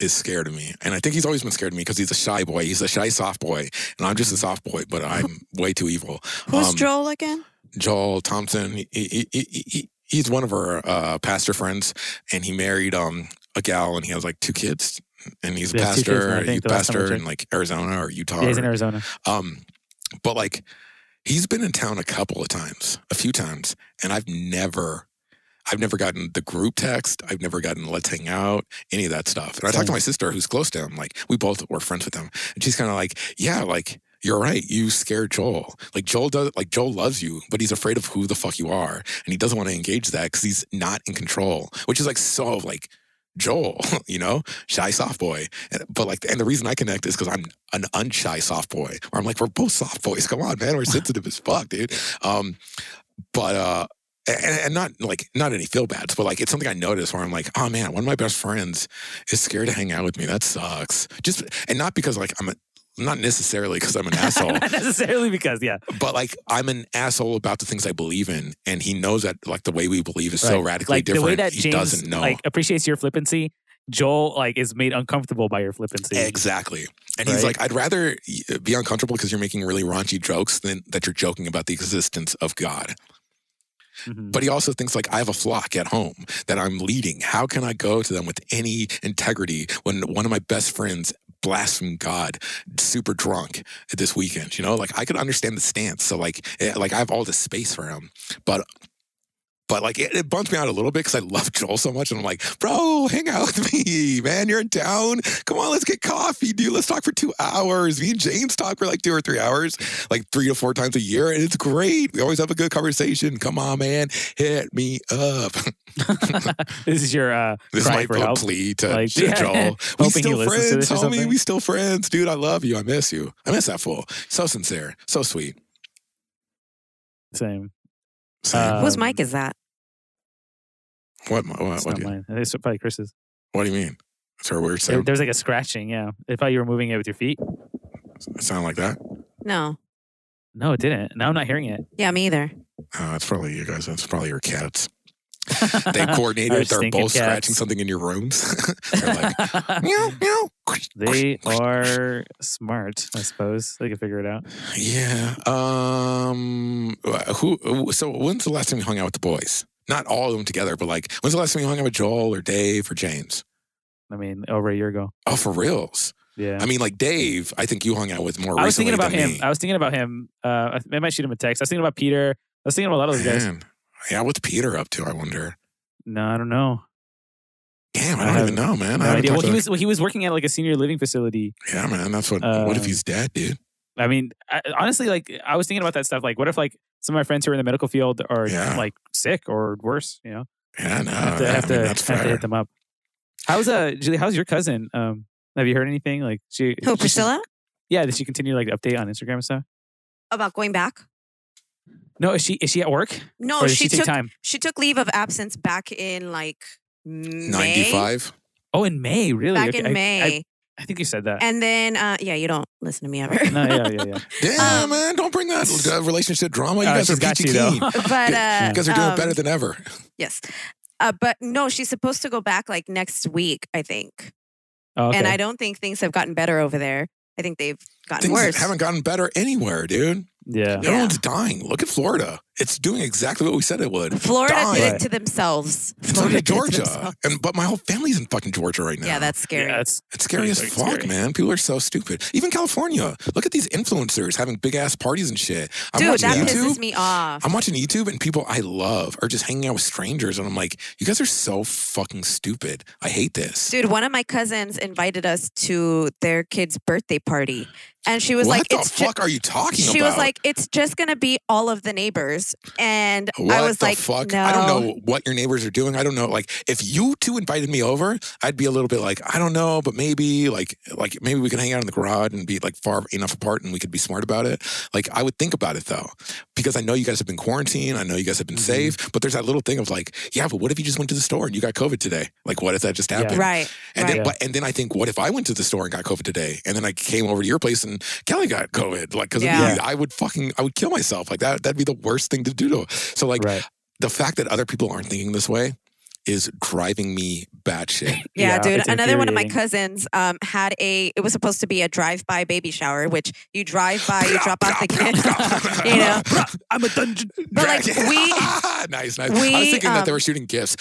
is scared of me, and I think he's always been scared of me because he's a shy boy. He's a shy soft boy, and I'm just a soft boy, but I'm way too evil. Who's Um, Joel again? Joel Thompson. He, he, he, he, he's one of our uh, pastor friends, and he married um a gal, and he has like two kids, and he's a Yeah, kids, pastor. I think, he's a the last time I pastor in like Arizona or Utah. Yeah, he's in Arizona. um, but like he's been in town a couple of times, a few times, and I've never. I've never gotten the group text. I've never gotten let's hang out, any of that stuff. And I talked to my sister who's close to him. Like we both were friends with him. And she's kind of like, yeah, like you're right. You scare Joel. Like Joel does, like Joel loves you, but he's afraid of who the fuck you are. And he doesn't want to engage that because he's not in control, which is like so like Joel, you know, shy soft boy. And, but like, and the reason I connect is because I'm an unshy soft boy, or I'm like, we're both soft boys. Come on, man. We're sensitive as fuck, dude. Um, but, uh, and, and not like not any feel bads, but like it's something I noticed where I'm like, oh man, one of my best friends is scared to hang out with me. That sucks. Just and not because like I'm a, not necessarily because I'm an asshole, Not necessarily because, yeah. but like I'm an asshole about the things I believe in, and he knows that like the way we believe is so Right. radically like different. the way that he James doesn't know like appreciates your flippancy, Joel like is made uncomfortable by your flippancy. exactly. And he's like, I'd rather be uncomfortable because you're making really raunchy jokes than that you're joking about the existence of God. Mhm. But he also thinks like I have a flock at home that I'm leading. How can I go to them with any integrity when one of my best friends blasphemed God super drunk this weekend? You know, like I could understand the stance. So like, eh, like I have all this space for him, but. But like it, it bumps me out a little bit because I love Joel so much, and I'm like, bro, hang out with me, man. You're in town. Come on, let's get coffee, dude. Let's talk for two hours. Me and James talk for like two or three hours, like three to four times a year, and it's great. We always have a good conversation. Come on, man, hit me up. this is your uh This is cry my for help. plea to, Like, to yeah, Joel. We still friends, this homie. We still friends, dude. I love you. I miss you. I miss that fool. So sincere, so sweet. Same. Same. Uh, Whose um, mic is that? What? What? What, It's what, not do you, mine. It's probably Chris's. what do you mean? Is there a weird There, sound? there was like a scratching. Yeah, I thought you were moving it with your feet. It sound like that? No. No, it didn't. Now I'm not hearing it. Yeah, me either. Oh, it's probably you guys. That's probably your cats. They coordinated. They're stinking both scratching something in your rooms. They're like, meow, meow. they are smart, I suppose. They can figure it out. Yeah. Um. Who? who- So when's the last time you hung out with the boys? Not all of them together, but like, when's the last time you hung out with Joel or Dave or James? I mean, over a year ago. Oh, for reals. Yeah. I mean, like Dave. I think you hung out with more recently. I was thinking about him. me. I was thinking about him. Uh, I might shoot him a text. I was thinking about Peter. I was thinking about a lot of those guys. Man. Yeah, what's Peter up to? I wonder. No, I don't know. Damn, I don't even know, man. No I idea. Well, he was well, he was working at like a senior living facility. Yeah, man. That's what. what if Uh, he's dead, dude? I mean, I, honestly, like I was thinking about that stuff. Like, what if like some of my friends who are in the medical field are Yeah. like sick or worse? You know, Yeah, no. I have to, I have, mean, to, that's have to hit them up. How's uh Julie? How's your cousin? Um, have you heard anything? Like she, Who, she- Priscilla? yeah, did she continue like update on Instagram and stuff? About going back? No, is she is she at work No, or did she, she, take took time? she took leave of absence back in like May. Ninety-five. Oh, in May, really? Back Okay, in I- May. I, I think you said that. and then uh yeah, you don't listen to me ever. no, yeah, yeah, yeah. Damn, Um, man! Don't bring that uh, relationship drama. You Oh, guys are she's got peachy keen. but uh You guys are doing um, better than ever. yes. Uh, but no, she's supposed to go back like next week, I think. Oh, okay. And I don't think things have gotten better over there. I think they've gotten Things worse. haven't gotten better anywhere, dude. yeah. Yeah. Everyone's dying. Look at Florida. It's doing exactly what we said it would. Florida Dying. did it to themselves. So Florida did did it to Georgia. themselves. And but my whole family's in fucking Georgia right now. Yeah, that's scary. Yeah, it's it's scary as fuck, scary. man. People are so stupid. Even California. Look at these influencers having big ass parties and shit. I'm Dude, watching that YouTube. pisses me off. I'm watching YouTube and people I love are just hanging out with strangers, and I'm like, you guys are so fucking stupid. I hate this. Dude, one of my cousins invited us to their kid's birthday party. And she was what like, What the it's ju- fuck are you talking she about? was like, it's just gonna be all of the neighbors. And What I was the like, fuck? no. I don't know what your neighbors are doing. I don't know. Like, if you two invited me over, I'd be a little bit like, I don't know, but maybe, like, like maybe we could hang out in the garage and be like far enough apart, and we could be smart about it. Like, I would think about it though, because I know you guys have been quarantined. I know you guys have been Mhm. safe, but there's that little thing of like, yeah, but what if you just went to the store and you got COVID today? Like, what if that just Yeah. happened? Right. And right. then, but, and then I think, what if I went to the store and got COVID today, and then I came over to your place and Kelly got COVID? Like, because Yeah. I would fucking, I would kill myself. Like that, that'd be the worst thing to do to. So like, right. the fact that other people aren't thinking this way is driving me batshit. Yeah, Yeah, dude. Another one of my cousins um, had a. It was supposed to be a drive-by baby shower, which you drive by, you drop off the kid. you know, I'm a dungeon. but like we. nice, nice. I was we, thinking that they um, were shooting gifts.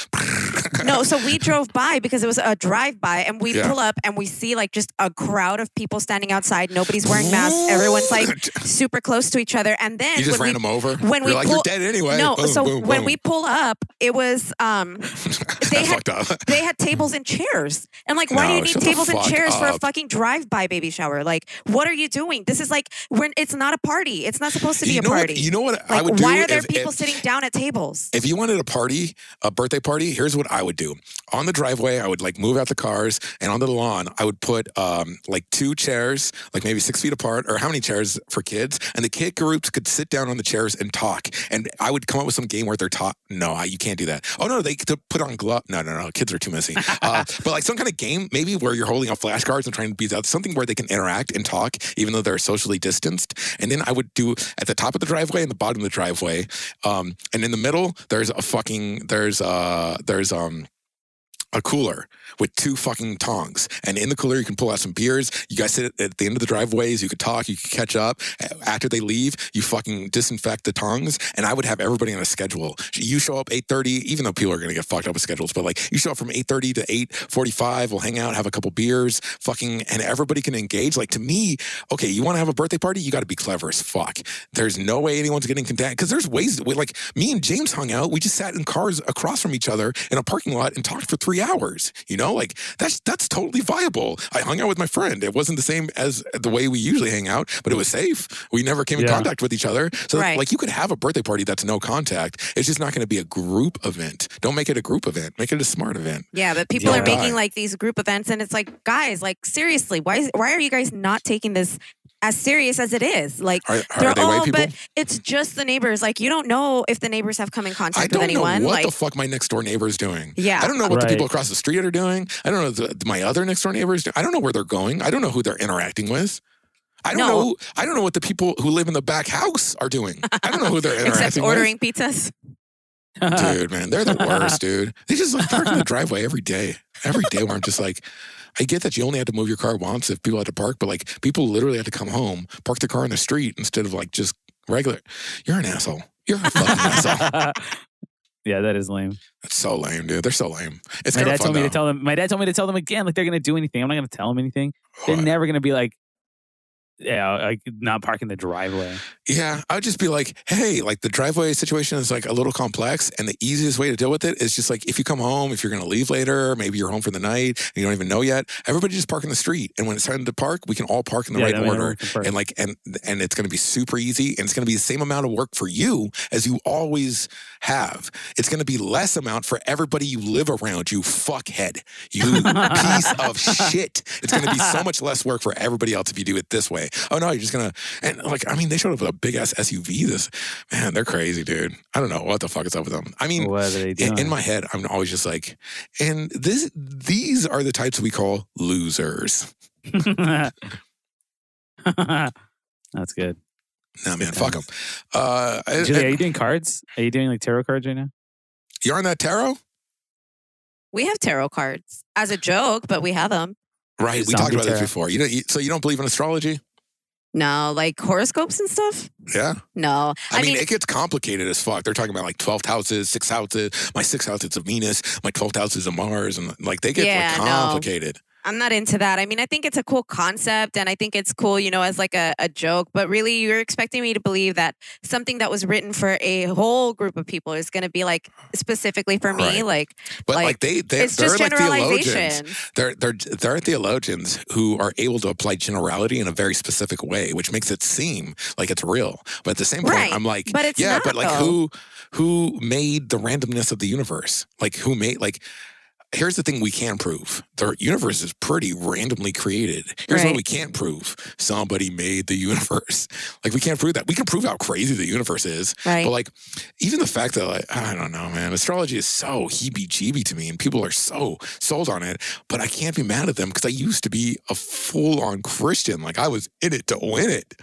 No, so we drove by because it was a drive-by, and we Yeah. pull up and we see like just a crowd of people standing outside. Nobody's wearing masks. Everyone's like super close to each other, and then you just when ran we, them over. when You're we like, pull- you're dead anyway. no, Boom, so boom, when boom. we pull up, it was um they had- they had tables and chairs. And like, why do you need tables and chairs for a fucking drive-by baby shower? Like, what are you doing? This is like when it's not a party. It's not supposed to be you a party. What, you know what I like, would do? why are there if- people if- sitting down at tables? If you wanted a party, a birthday party, here's what I would do. On the driveway, I would like move out the cars, and on the lawn, I would put um, like two chairs, like maybe six feet apart, or how many chairs for kids, and the kid groups could sit down on the chairs and talk. And I would come up with some game where they're taught. No, I, you can't do that. Oh no, they could put on glove. No, no, no, kids are too messy. Uh, but like some kind of game, maybe where you're holding up flashcards and trying to beat out something where they can interact and talk, even though they're socially distanced. And then I would do at the top of the driveway and the bottom of the driveway, um, and in the middle, there's a fucking there's uh there's um a cooler with two fucking tongs. And in the cooler, you can pull out some beers. You guys sit at the end of the driveways. You could talk. You could catch up. After they leave, you fucking disinfect the tongs. And I would have everybody on a schedule. You show up 8.30, even though people are going to get fucked up with schedules, but like you show up from 8.30 to 8.45. We'll hang out, have a couple beers, fucking, and everybody can engage. Like to me, okay, you want to have a birthday party? You got to be clever as fuck. There's no way anyone's getting contact because there's ways, like me and James hung out. We just sat in cars across from each other in a parking lot and talked for three hours. You know, like that's that's totally viable. I hung out with my friend. It wasn't the same as the way we usually hang out, but it was safe. We never came in contact with each other. So Right. like you could have a birthday party that's no contact. It's just not going to be a group event. Don't make it a group event. Make it a smart event. Yeah, but people Yeah. are making like these group events, and it's like, guys, like seriously, why is, why are you guys not taking this as serious as it is? Like, Are, they're are they white all, people? but it's just the neighbors. Like, you don't know if the neighbors have come in contact with don't know anyone. what like, the fuck my next door neighbor is doing. Yeah. I don't know what the people across the street are doing. I don't know the, my other next door neighbors. Do. I don't know where they're going. I don't know who they're interacting with. I don't No. know. I don't know what the people who live in the back house are doing. I don't know who they're interacting except ordering pizzas. Dude, man, they're the worst, dude. They just like park in the driveway every day. Every day where I'm just like, I get that you only had to move your car once if people had to park, but like people literally had to come home, park their car in the street instead of like just regular. You're an asshole. You're a fucking asshole. yeah, that is lame. That's so lame, dude. They're so lame. It's my dad told me though. to tell them. My dad told me to tell them again, like they're gonna do anything. I'm not gonna tell them anything. They're never gonna be like, yeah, like not parking the driveway. Yeah, I would just be like, hey, like the driveway situation is like a little complex, and the easiest way to deal with it is just like if you come home, if you're going to leave later, maybe you're home for the night and you don't even know yet, everybody just park in the street, and when it's time to park, we can all park in the Yeah, right order, everyone can park. and like and and it's going to be super easy, and it's going to be the same amount of work for you as you always have. It's going to be less amount for everybody you live around. You fuckhead, you piece of shit. It's going to be so much less work for everybody else if you do it this way. Oh no, you're just gonna and like I mean they showed up with a big ass SUV. This man, they're crazy, dude. I don't know what the fuck is up with them. I mean. what are they doing? In, in my head, I'm always just like, and this, these are the types we call losers. That's good. Nah, man, Good fuck them. times. Uh, I- Julie, I- are you doing cards? Are you doing like tarot cards right now? you're on that tarot, We have tarot cards as a joke, but we have them. right? We Zombie talked about this before. You, don't, you so you don't believe in astrology? No, like horoscopes and stuff. Yeah. No, I, mean, it gets complicated as fuck. They're talking about like 12th houses, six houses. My sixth house is of Venus. My 12th house is of Mars. And like they get Yeah, like no. I'm not into that. I mean, I think it's a cool concept and I think it's cool, you know, as like a, a joke, but really you're expecting me to believe that something that was written for a whole group of people is going to be like specifically for me. Right. Like, But like, Like, they, they're, it's just like theologians. they're, they're theologians who are able to apply generality in a very specific way, which makes it seem like it's real. But at the same point, Right. I'm like, But it's yeah, not, but like though. who, who made the randomness of the universe? Like who made, like, here's the thing we can prove the universe is pretty randomly created. Here's what we can't prove somebody made the universe. Like, we can't prove that. We can prove how crazy the universe is. Right. But, like, even the fact that, like, I don't know, man, astrology is so heebie jeebie to me and people are so sold on it. But I can't be mad at them because I used to be a full on Christian. Like, I was in it to win it.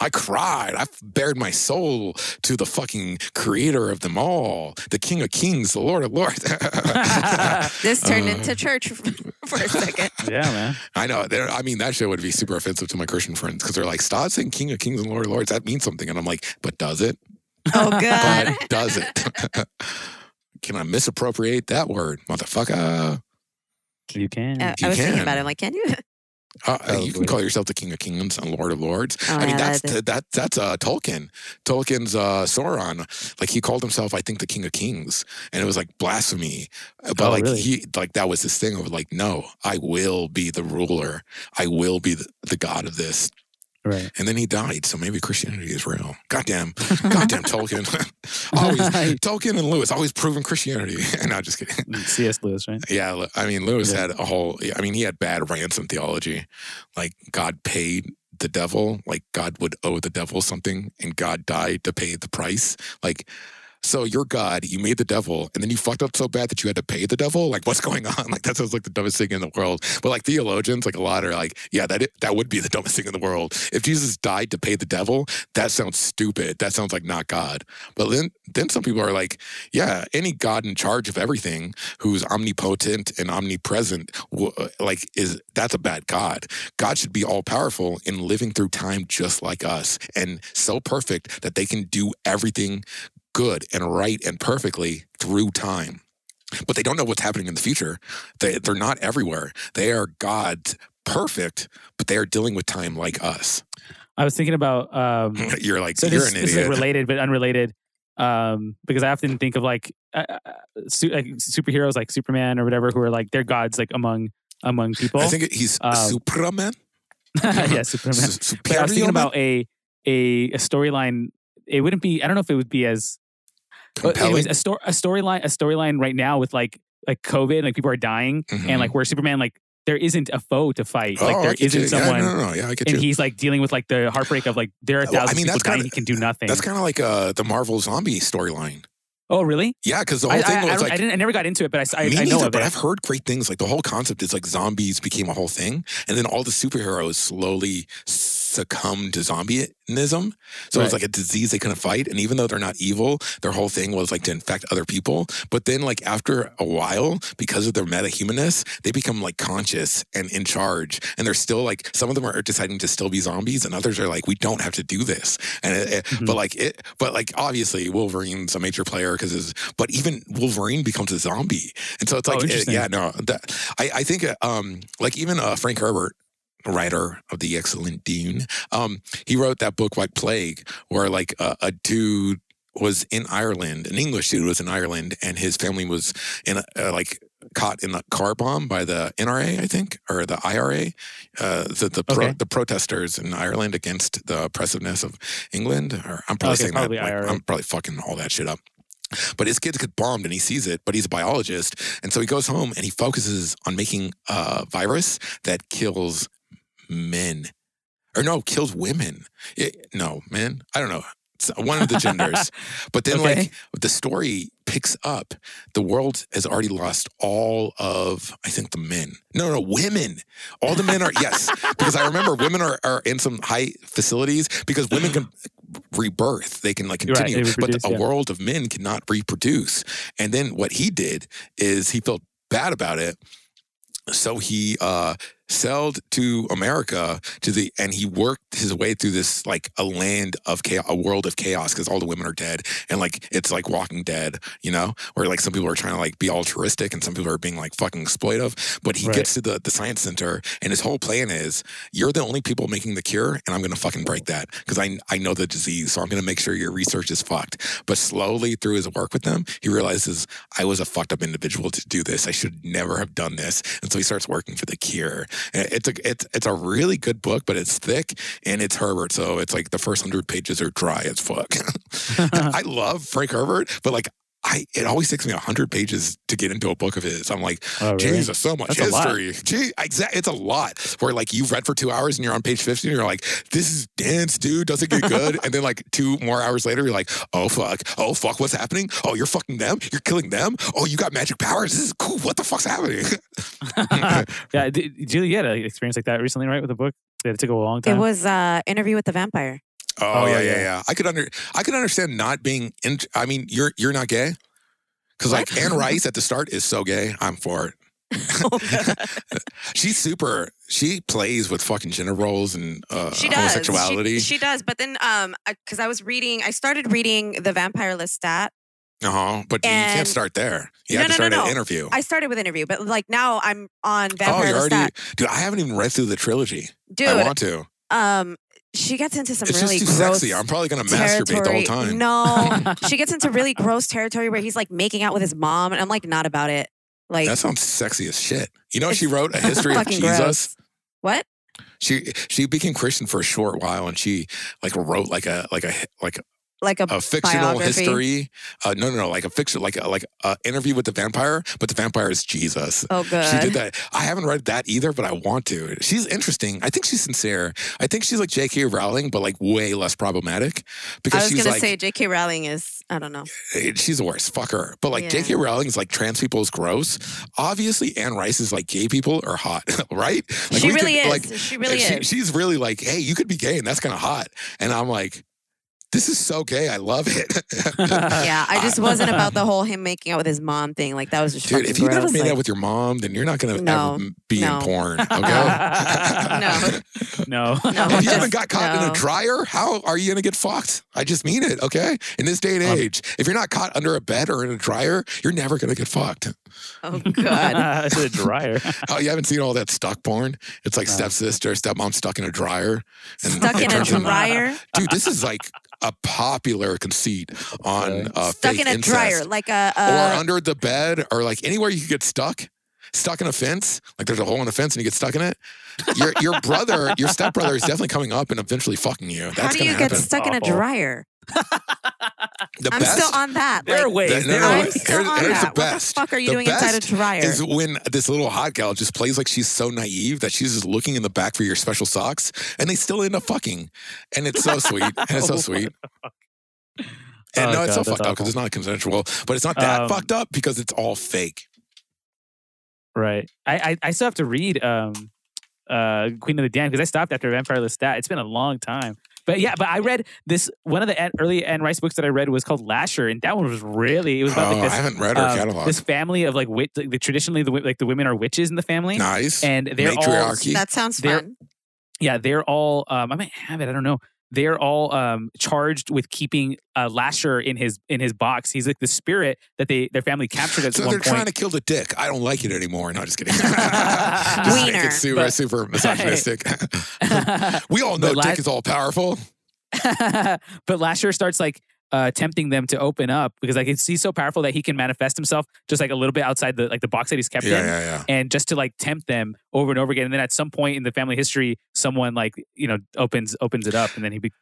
I cried. I bared my soul to the fucking creator of them all, the King of Kings, the Lord of Lords. this turned Uh, into church for a second. yeah, man. I know. I mean, that shit would be super offensive to my Christian friends because they're like, stop saying King of Kings and Lord of Lords. That means something. And I'm like, but does it? Oh God. But does it? Can I misappropriate that word, motherfucker? You can. Uh, You I was thinking about it. I'm like, can you? Uh, you can call yourself the King of Kings and Lord of Lords. Oh, I mean, yeah, that's that that that's uh, Tolkien. Tolkien's uh, Sauron. Like he called himself, I think, the King of Kings, and it was like blasphemy. But Oh, like really? he, like that was his thing of like, no, I will be the ruler. I will be the, the god of this. Right. And then he died, so maybe Christianity is real. Goddamn, goddamn Tolkien. always Tolkien and Lewis always proving Christianity. no, just kidding. C.S. Lewis, right? Yeah, I mean Lewis Yeah. had a whole. I mean, he had bad ransom theology, like God paid the devil, like God would owe the devil something, and God died to pay the price. Like, so you're God, you made the devil, and then you fucked up so bad that you had to pay the devil. Like, what's going on? Like, that sounds like the dumbest thing in the world. But like theologians, like a lot are like, yeah, that that would be the dumbest thing in the world. If Jesus died to pay the devil, that sounds stupid. That sounds like not God. But then then some people are like, yeah, any God in charge of everything who's omnipotent and omnipresent like is that's a bad god god should be all powerful and living through time just like us and so perfect that they can do everything good and right and perfectly through time but they don't know what's happening in the future they, they're not everywhere they are god's perfect but they are dealing with time like us I was thinking about um, you're like so you're this, an this is idiot like related but unrelated um, because I often think of like, uh, uh, su- like superheroes like Superman or whatever who are like they're gods like among among people. i think he's Um, superman yeah, Superman. Su- I was thinking about a a, a storyline. It wouldn't be. I don't know if it would be as. But compelling anyways, a story a storyline a storyline right now with like like COVID, like people are dying, Mhm. and like where Superman like there isn't a foe to fight, like Oh, I there get you. isn't Yeah, someone, no, no, no. Yeah, I get and you. he's like dealing with like the heartbreak of like there are Well, I thousands mean, that's people dying, kinda- he can do nothing. That's kind of like uh, the Marvel zombie storyline. oh, really? Yeah, because the whole I, thing I, was don't- like I didn't. I never got into it, but I, me I know neither, but. I've heard great things. Like the whole concept is like zombies became a whole thing, and then all the superheroes slowly succumbed to zombieism. So it's Right. like a disease they couldn't fight, and even though they're not evil, their whole thing was like to infect other people. But then, like after a while, because of their metahumanness, they become like conscious and in charge, and they're still like some of them are deciding to still be zombies, and others are like, we don't have to do this. And it, it- Mhm. but like it, but like obviously Wolverine's a major player because his, but even Wolverine becomes a zombie, and so it's Oh, like, it- yeah, no, that I, I think uh, um like even uh, Frank Herbert. Writer of the excellent Dune, um, he wrote that book White Plague, where like uh, a dude was in Ireland, an English dude was in Ireland, and his family was in a, uh, like caught in a car bomb by the NRA, I think, or the IRA, uh, the the, pro, Okay. the protesters in Ireland against the oppressiveness of England. Or I'm probably Okay, saying probably that. like, I'm probably fucking all that shit up. But his kids get bombed and he sees it, but he's a biologist. And so he goes home and he focuses on making a virus that kills men. Or no, kills women. It- no, man. I don't know. It's one of the genders. but then, Okay. like, the story picks up. The world has already lost all of, I think, the men. No, no, women. All the men are, yes. Because I remember women are, are in some high facilities because women can rebirth. They can, like, You're right, continue. but a yeah. world of men cannot reproduce. And then what he did is he felt bad about it. So he uh sailed to America to the and he worked his way through this like a land of chaos, a world of chaos because all the women are dead and like it's like Walking Dead, you know, where like some people are trying to like be altruistic and some people are being like fucking exploitive. But he Right. gets to the the science center and his whole plan is you're the only people making the cure and I'm gonna fucking break that because I I know the disease so I'm gonna make sure your research is fucked. But slowly through his work with them, he realizes I was a fucked up individual to do this. I should never have done this. And so he starts working for the cure. And It's a it's it's a really good book, but it's thick and it's Herbert, so it's like the first hundred pages are dry as fuck. I love Frank Herbert, but like I it always takes me hundred pages to get into a book of his. I'm like, Oh, really? Jesus, so much That's history. Gee, exactly, it's a lot. Where like you've read for two hours and you're on page fifteen, and you're like, this is dense, dude. Doesn't get good. and then like two more hours later, you're like, oh fuck, oh fuck, what's happening? Oh, you're fucking them. You're killing them. Oh, you got magic powers. This is cool. What the fuck's happening? yeah, did, Julie, you had an experience like that recently, right, with a book that it took a long time. It was uh interview with the vampire. Oh, Oh, yeah, yeah. yeah, yeah. I could under I could understand not being in I mean, you're you're not gay? Cause like Anne Rice at the start is so gay. I'm for it. Oh, She's super she plays with fucking gender roles and uh she does. homosexuality. She, she does. But then um because I was reading I started reading the Vampire Lestat. uh-huh. But you can't start there. You No, have to no, no, start an no. interview. I started with interview, but like now I'm on Vampire. oh, you're already dude, I haven't even read through the trilogy. Dude, I want to. um she gets into some It's really just too gross sexy. I'm probably gonna masturbate the whole territory. time. No, she gets into really gross territory where he's like making out with his mom, and I'm like not about it. Like That sounds sexy as shit. You know, she wrote a history of fucking Jesus. gross. What? She she became Christian for a short while, and she like wrote like a like a like Like a, a fictional biography? history. Uh, no, no, no, like a fiction, like a, like a interview with the vampire, but the vampire is Jesus. Oh, good. She did that. I haven't read that either, but I want to. She's interesting. I think she's sincere. I think she's like J.K. Rowling, but like way less problematic Because I was she's gonna say J.K. Rowling is. I don't know. eh, she's the worst. Fuck her. But like Yeah. J.K. Rowling is like trans people is gross. Obviously, Anne Rice is like gay people are hot, right? Like, she really could, is. Like, she really she, is. She's really like, hey, you could be gay, and that's kind of hot. And I'm like, this is so gay. I love it. yeah, I just wasn't about the whole him making out with his mom thing. Like that was just Dude, if you never gross. made like, out with your mom, then you're not gonna No. ever be No. in porn. Okay. No. no. No. if you Just- haven't got caught in a dryer, how are you gonna get fucked? I just mean it, okay? In this day and Um, age, if you're not caught under a bed or in a dryer, you're never gonna get fucked. oh god. it's a dryer. Oh, you haven't seen all that stuck porn? It's like No. stepsister, stepmom stuck in a dryer. and Stuck in a turns into- dryer. Dude, this is like a popular conceit on Really? uh, Stuck fake in a incest. dryer, like a. or under the bed or like anywhere you could get stuck stuck in a fence like there's a hole in a fence and you get stuck in it your your brother your stepbrother is definitely coming up and eventually fucking you that's how do gonna you get happen stuck in a dryer? the I'm best still on that. There are like, ways. the- no, no, are I'm still here's- on here's the that. best. What the fuck are you The doing inside a dryer? is when this little hot gal just plays like she's so naive that she's just looking in the back for your special socks and they still end up fucking and it's so sweet and it's so sweet and Oh, no, it's so God, fucked up because it's not consensual, but it's not that Um, fucked up because it's all fake. Right. I, I I still have to read um uh Queen of the Damned because I stopped after Vampire Lestat. It's been a long time. But yeah, but I read this one of the Anne- early Anne Rice books that I read was called Lasher, and that one was really it was about Oh, like this I haven't read her um, catalog. this family of like wit like the, traditionally the like the women are witches in the family, nice. and they're all Matriarchy. that sounds fun. yeah they're all um I might have it I don't know they're all um charged with keeping uh, Lasher in his in his box. He's like the spirit that they their family captured at So one they're point. trying to kill the dick. I don't like it anymore. No, just kidding. just make Wiener. it super, But- super misogynistic. we all know But dick is all powerful. but Lasher starts like uh, tempting them to open up because like it's, he's so powerful that he can manifest himself just like a little bit outside the like the box that he's kept Yeah, in. yeah, yeah. And just to like tempt them over and over again, and then at some point in the family history, someone like you know opens opens it up, and then he be-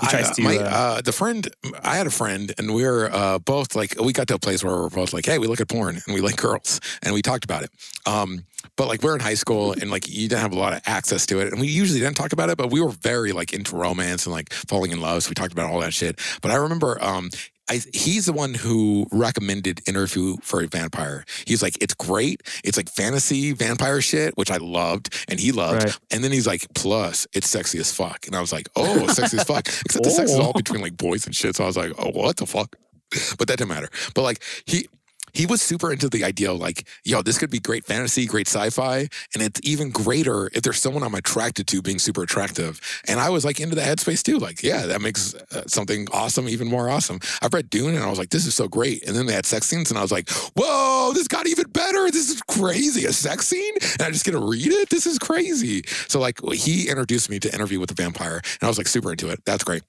He tries I, uh, to, my, uh, uh, the friend, I had a friend, and we were uh, both like, we got to a place where we are both like, hey, we look at porn and we like girls, and we talked about it. Um, but like, we're in high school, and like, you didn't have a lot of access to it, and we usually didn't talk about it, but we were very like into romance and like falling in love, so we talked about all that shit. But I remember, um, I, he's the one who recommended Interview for a Vampire. He's like, it's great. It's like fantasy vampire shit, which I loved, and he loved. Right. And then he's like, plus, it's sexy as fuck. And I was like, oh, sexy as fuck. Except the sex is all Oh. between like boys and shit. So I was like, oh, what the fuck? But that didn't matter. But like, he. He was super into the idea of like, yo, this could be great fantasy, great sci-fi, and it's even greater if there's someone I'm attracted to being super attractive. And I was like into the headspace too. Like, yeah, that makes uh, something awesome even more awesome. I've read Dune and I was like, this is so great. And then they had sex scenes and I was like, whoa, this got even better. This is crazy. A sex scene? And I just get to read it? This is crazy. So like he introduced me to Interview with the Vampire and I was like super into it. That's great.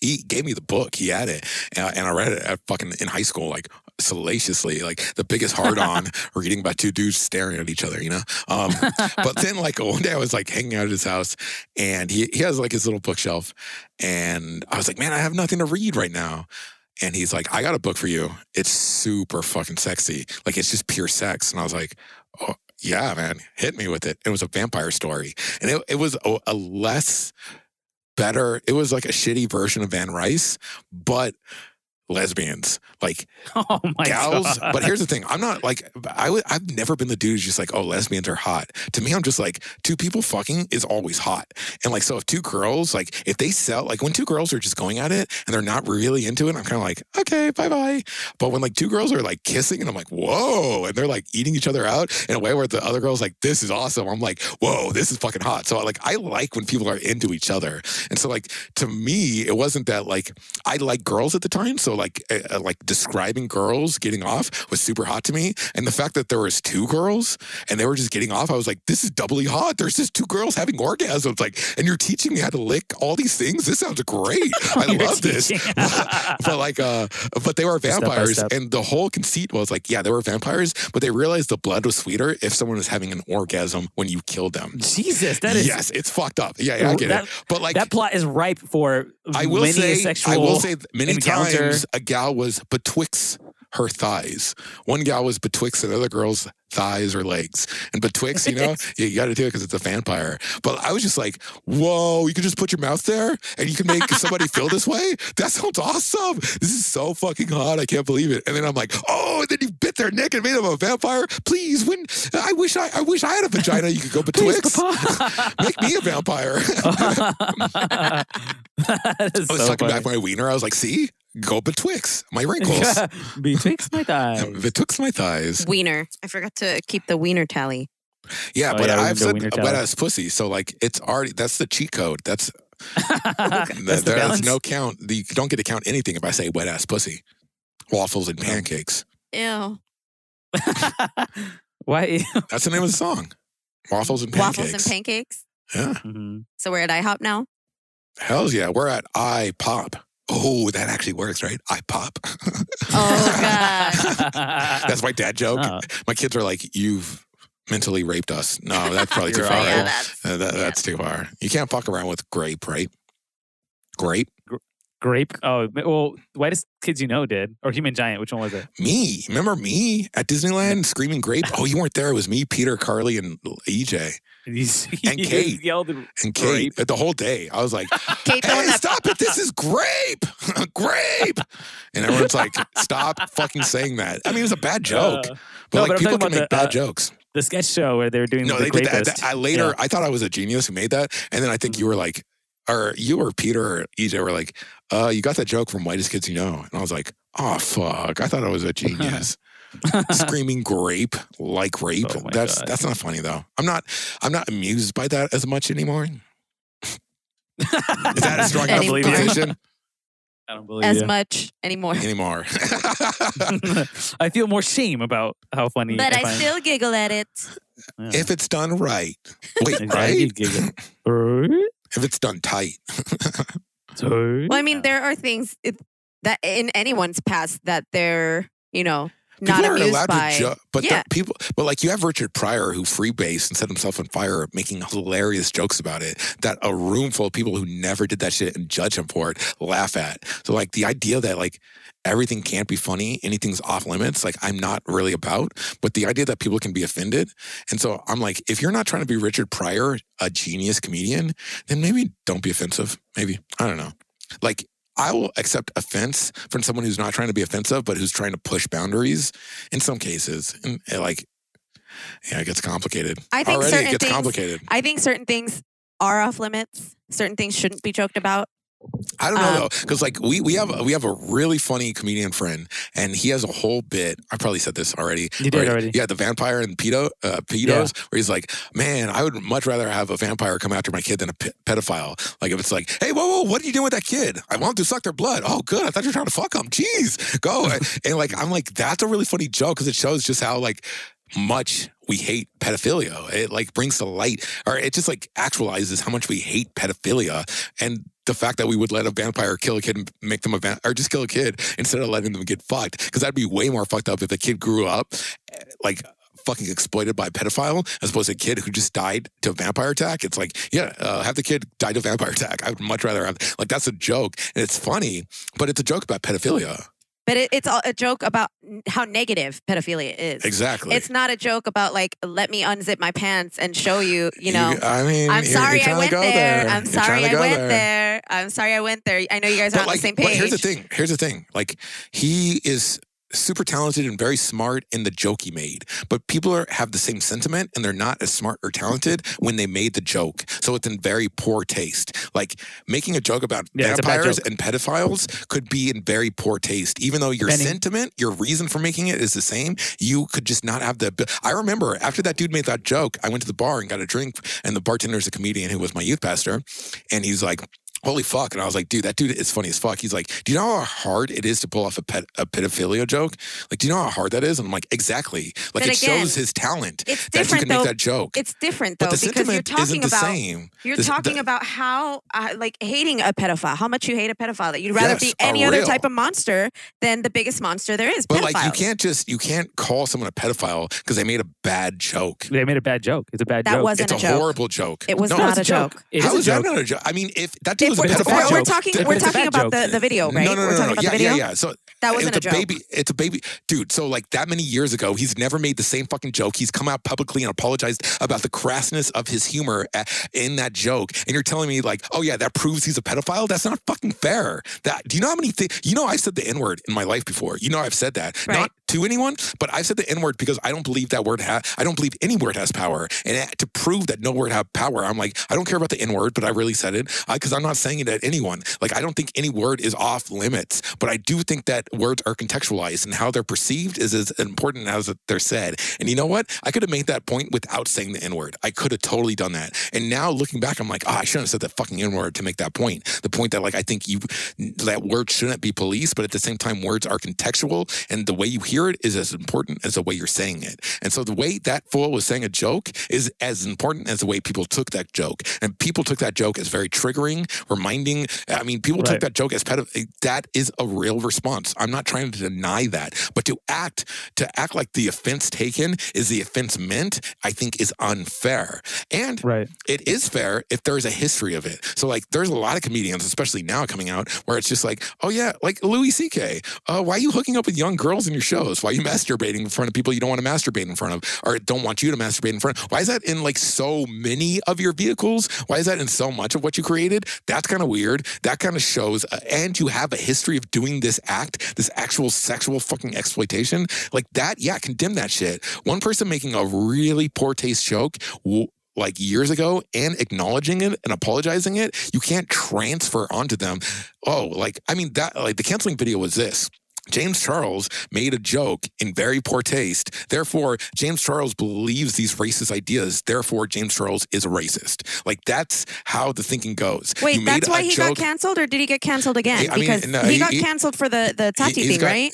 He gave me the book. He had it, uh, and I read it fucking in high school, like salaciously, like the biggest hard on, reading by two dudes staring at each other, you know. Um, but then, like one day, I was like hanging out at his house, and he he has like his little bookshelf, and I was like, man, I have nothing to read right now. and he's like, I got a book for you. It's super fucking sexy. Like it's just pure sex. And I was like, oh, yeah, man, hit me with it. It was a vampire story. And it, it was a, a less better, it was like a shitty version of Anne Rice, but lesbians. Like Oh my gals. god! But here's the thing: I'm not like I would. I've never been the dude who's just like, oh, lesbians are hot. To me, I'm just like two people fucking is always hot. And like, so if two girls, like, if they sell, like, when two girls are just going at it and they're not really into it, I'm kind of like, okay, bye bye. But when like two girls are like kissing and I'm like, whoa, and they're like eating each other out in a way where the other girl's like, this is awesome. I'm like, whoa, this is fucking hot. So like, I like when people are into each other. And so like, to me, it wasn't that like I like girls at the time. So like, uh, like describing girls getting off was super hot to me. And the fact that there was two girls and they were just getting off, I was like, this is doubly hot. There's just two girls having orgasms. Like, and you're teaching me how to lick all these things. This sounds great. I You're love this. but like, uh, but they were vampires, step. and the whole conceit was like, yeah, they were vampires, but they realized the blood was sweeter if someone was having an orgasm when you killed them. Jesus, that is yes, it's fucked up. Yeah, yeah I get That- it. But like, that plot is ripe for I will many say, sexual. I will say, many encounter. times a gal was betwixt her thighs. One gal was betwixt another girl's thighs or legs, and betwixt, you know, you, got to do it because it's a vampire. But I was just like, whoa, you can just put your mouth there and you can make somebody feel this way. That sounds awesome. This is so fucking hot. I can't believe it. And then I'm like, oh, and then you bit their neck and made them a vampire. Please, when I wish I, I wish I had a vagina, you could go betwixt. Make me a vampire. I was so sucking funny. back my wiener. I was like, see, go betwixt my wrinkles. Betwixt my thighs. betwixt my thighs. Wiener. I forgot to keep the wiener tally. Yeah, Oh, but yeah, I've can go said wet ass pussy. So like, it's already that's the cheat code. That's, That's the there's no count. You don't get to count anything if I say wet ass pussy, waffles and pancakes. Ew. Why? That's the name of the song. Waffles and pancakes. Waffles and pancakes. Yeah, Mhm. So we're at IHOP now. hell's yeah. We're at I pop. Oh, that actually works, right? I pop. Oh God. That's my dad joke. Oh. My kids are like, "You've mentally raped us." No, that's probably too You're far. all yeah, right. that's Uh, that, yeah. That's too far. You can't fuck around with grape, right? Grape? Grape. Oh, well, whitest kids you know did, or Human Giant. Which one was it? Me. Remember me at Disneyland screaming grape? Oh, you weren't there. It was me, Peter, Carly, and EJ He's- And he Kate. yelled. and Kate. Grape. The whole day. I was like, Kate, the one hey, that stop it. This is grape. grape. And everyone's like, stop fucking saying that. I mean, it was a bad joke. Uh, but no, like, but people can make the, bad uh, jokes. the sketch show where they were doing No, the they did that. That- I later, Yeah. I thought I was a genius who made that. And then I think you were like, or you or Peter or EJ were like, uh, you got that joke from Whitest Kids You Know. And I was like, oh, fuck. I thought I was a genius. Screaming grape like rape. Oh that's God. that's not funny though. I'm not I'm not amused by that as much anymore. Is that a strong I enough position I don't believe as you. much anymore. anymore? I feel more shame about how funny. But I find- still giggle at it. Yeah. if it's done right. Wait, right? If it's done tight. Right? Well, I mean, there are things it, that in anyone's past that they're, you know, People not aren't allowed by. to joke, but Yeah. people, but like you have Richard Pryor who freebased and set himself on fire, making hilarious jokes about it. That a room full of people who never did that shit and judge him for it laugh at. So like the idea that like everything can't be funny, anything's off limits. Like I'm not really about, but the idea that people can be offended, and so I'm like, if you're not trying to be Richard Pryor, a genius comedian, then maybe don't be offensive. Maybe I don't know. Like I will accept offense from someone who's not trying to be offensive, but who's trying to push boundaries in some cases. And like, yeah, it gets complicated. I think Already certain it gets things- complicated. I think certain things are off limits. Certain things shouldn't be joked about. I don't know Um, though, because like we we have we have a really funny comedian friend, and he has a whole bit. I probably said this already. You did where- already. Yeah, the vampire and pedo uh, pedos, where he's like, man, I would much rather have a vampire come after my kid than a pe- pedophile. Like if it's like, hey, whoa, whoa, what are you doing with that kid? I want to suck their blood. Oh, good. I thought you were trying to fuck them. Jeez, go. and, and, like I'm like, that's a really funny joke because it shows just how like much we hate pedophilia. It like brings to light, or it just like actualizes how much we hate pedophilia and the fact that we would let a vampire kill a kid and make them a van- or just kill a kid instead of letting them get fucked. Because that'd be way more fucked up if the kid grew up eh, like fucking exploited by a pedophile as opposed to a kid who just died to a vampire attack. It's like, yeah, uh, have the kid die to vampire attack. I would much rather have like that's a joke and it's funny, but it's a joke about pedophilia. But it, it's all a joke about how negative pedophilia is. Exactly. It's not a joke about like let me unzip my pants and show you. You know, I mean, I'm sorry I went go there. I'm sorry I went there. there. I'm sorry I went there. I know you guys are on the same but page. here's the thing. Here's the thing. Like he is super talented and very smart in the joke he made, but people are, have the same sentiment and they're not as smart or talented when they made the joke. So it's in very poor taste. Like making a joke about Yeah, it's a bad vampires joke. and pedophiles could be in very poor taste, even though your Benny. sentiment, your reason for making it is the same. You could just not have the. I remember after that dude made that joke, I went to the bar and got a drink, and the bartender's a comedian who was my youth pastor, and he's like. Holy fuck. And I was like, dude, that dude is funny as fuck. He's like, do you know how hard it is to pull off a, ped- a pedophilia joke? Like, do you know how hard that is? And I'm like, exactly. Like, Then it again, shows his talent it's that you different can though. make that joke. It's different though but the because you're sentiment talking isn't the about same. you're This- talking the- about how uh, like hating a pedophile, how much you hate a pedophile. That you'd rather Yes, be any other real. type of monster than the biggest monster there is. But like, you can't just, you can't call someone a pedophile because they made a bad joke. They made a bad joke. It's a bad That joke. That wasn't a joke. It's a a, joke. horrible joke. It was no, not it's a joke. It is How a is that not a joke? I mean, if that dude If was we're, a pedophile, bad we're joke. talking, we're talking about the, the video, right? No, no, no, we're talking no. about Yeah, the video. yeah, yeah. So That wasn't it's a joke. baby. It's a baby, dude. So like that many years ago, he's never made the same fucking joke. He's come out publicly and apologized about the crassness of his humor a- in that joke. And you're telling me like, oh yeah, that proves he's a pedophile. That's not fucking fair. That do you know how many things? You know, I've said the n word in my life before. You know, I've said that Right. not to anyone, but I've said the n word because I don't believe that word has. I don't believe any word has power. And uh, to prove that no word have power, I'm like, I don't care about the n word, but I really said it because I'm not saying it at anyone. Like I don't think any word is off limits, but I do think that words are contextualized and how they're perceived is as important as they're said. And you know what? I could have made that point without saying the N word. I could have totally done that. And now looking back, I'm like, oh, I shouldn't have said that fucking N word to make that point. The point that like I think you that words shouldn't be policed, but at the same time, words are contextual, and the way you hear it is as important as the way you're saying it. And so the way that fool was saying a joke is as important as the way people took that joke. And people took that joke as very triggering, reminding. I mean, people took that joke as pedo. That is a real response. I'm not trying to deny that, but to act to act like the offense taken is the offense meant, I think is unfair. And Right. it is fair if there's a history of it. So like there's a lot of comedians, especially now coming out, where it's just like, oh yeah, like Louis C.K. Uh, why are you hooking up with young girls in your shows? Why are you masturbating in front of people you don't want to masturbate in front of, or don't want you to masturbate in front? of? Why is that in like so many of your vehicles? Why is that in so much of what you created? That's kind of weird. That kind of shows, uh, and you have a history of doing this act, this actual sexual fucking exploitation, like that. Yeah, condemn that shit. One person making a really poor taste joke. w- like years ago and acknowledging it and apologizing it, you can't transfer onto them. Oh, like I mean that like the canceling video was this. James Charles made a joke in very poor taste. Therefore, James Charles believes these racist ideas. Therefore, James Charles is a racist. Like that's how the thinking goes. Wait, You that's why he got canceled, or did he get canceled again? I mean, because no, he, he- got canceled for the the Tati thing, got- right?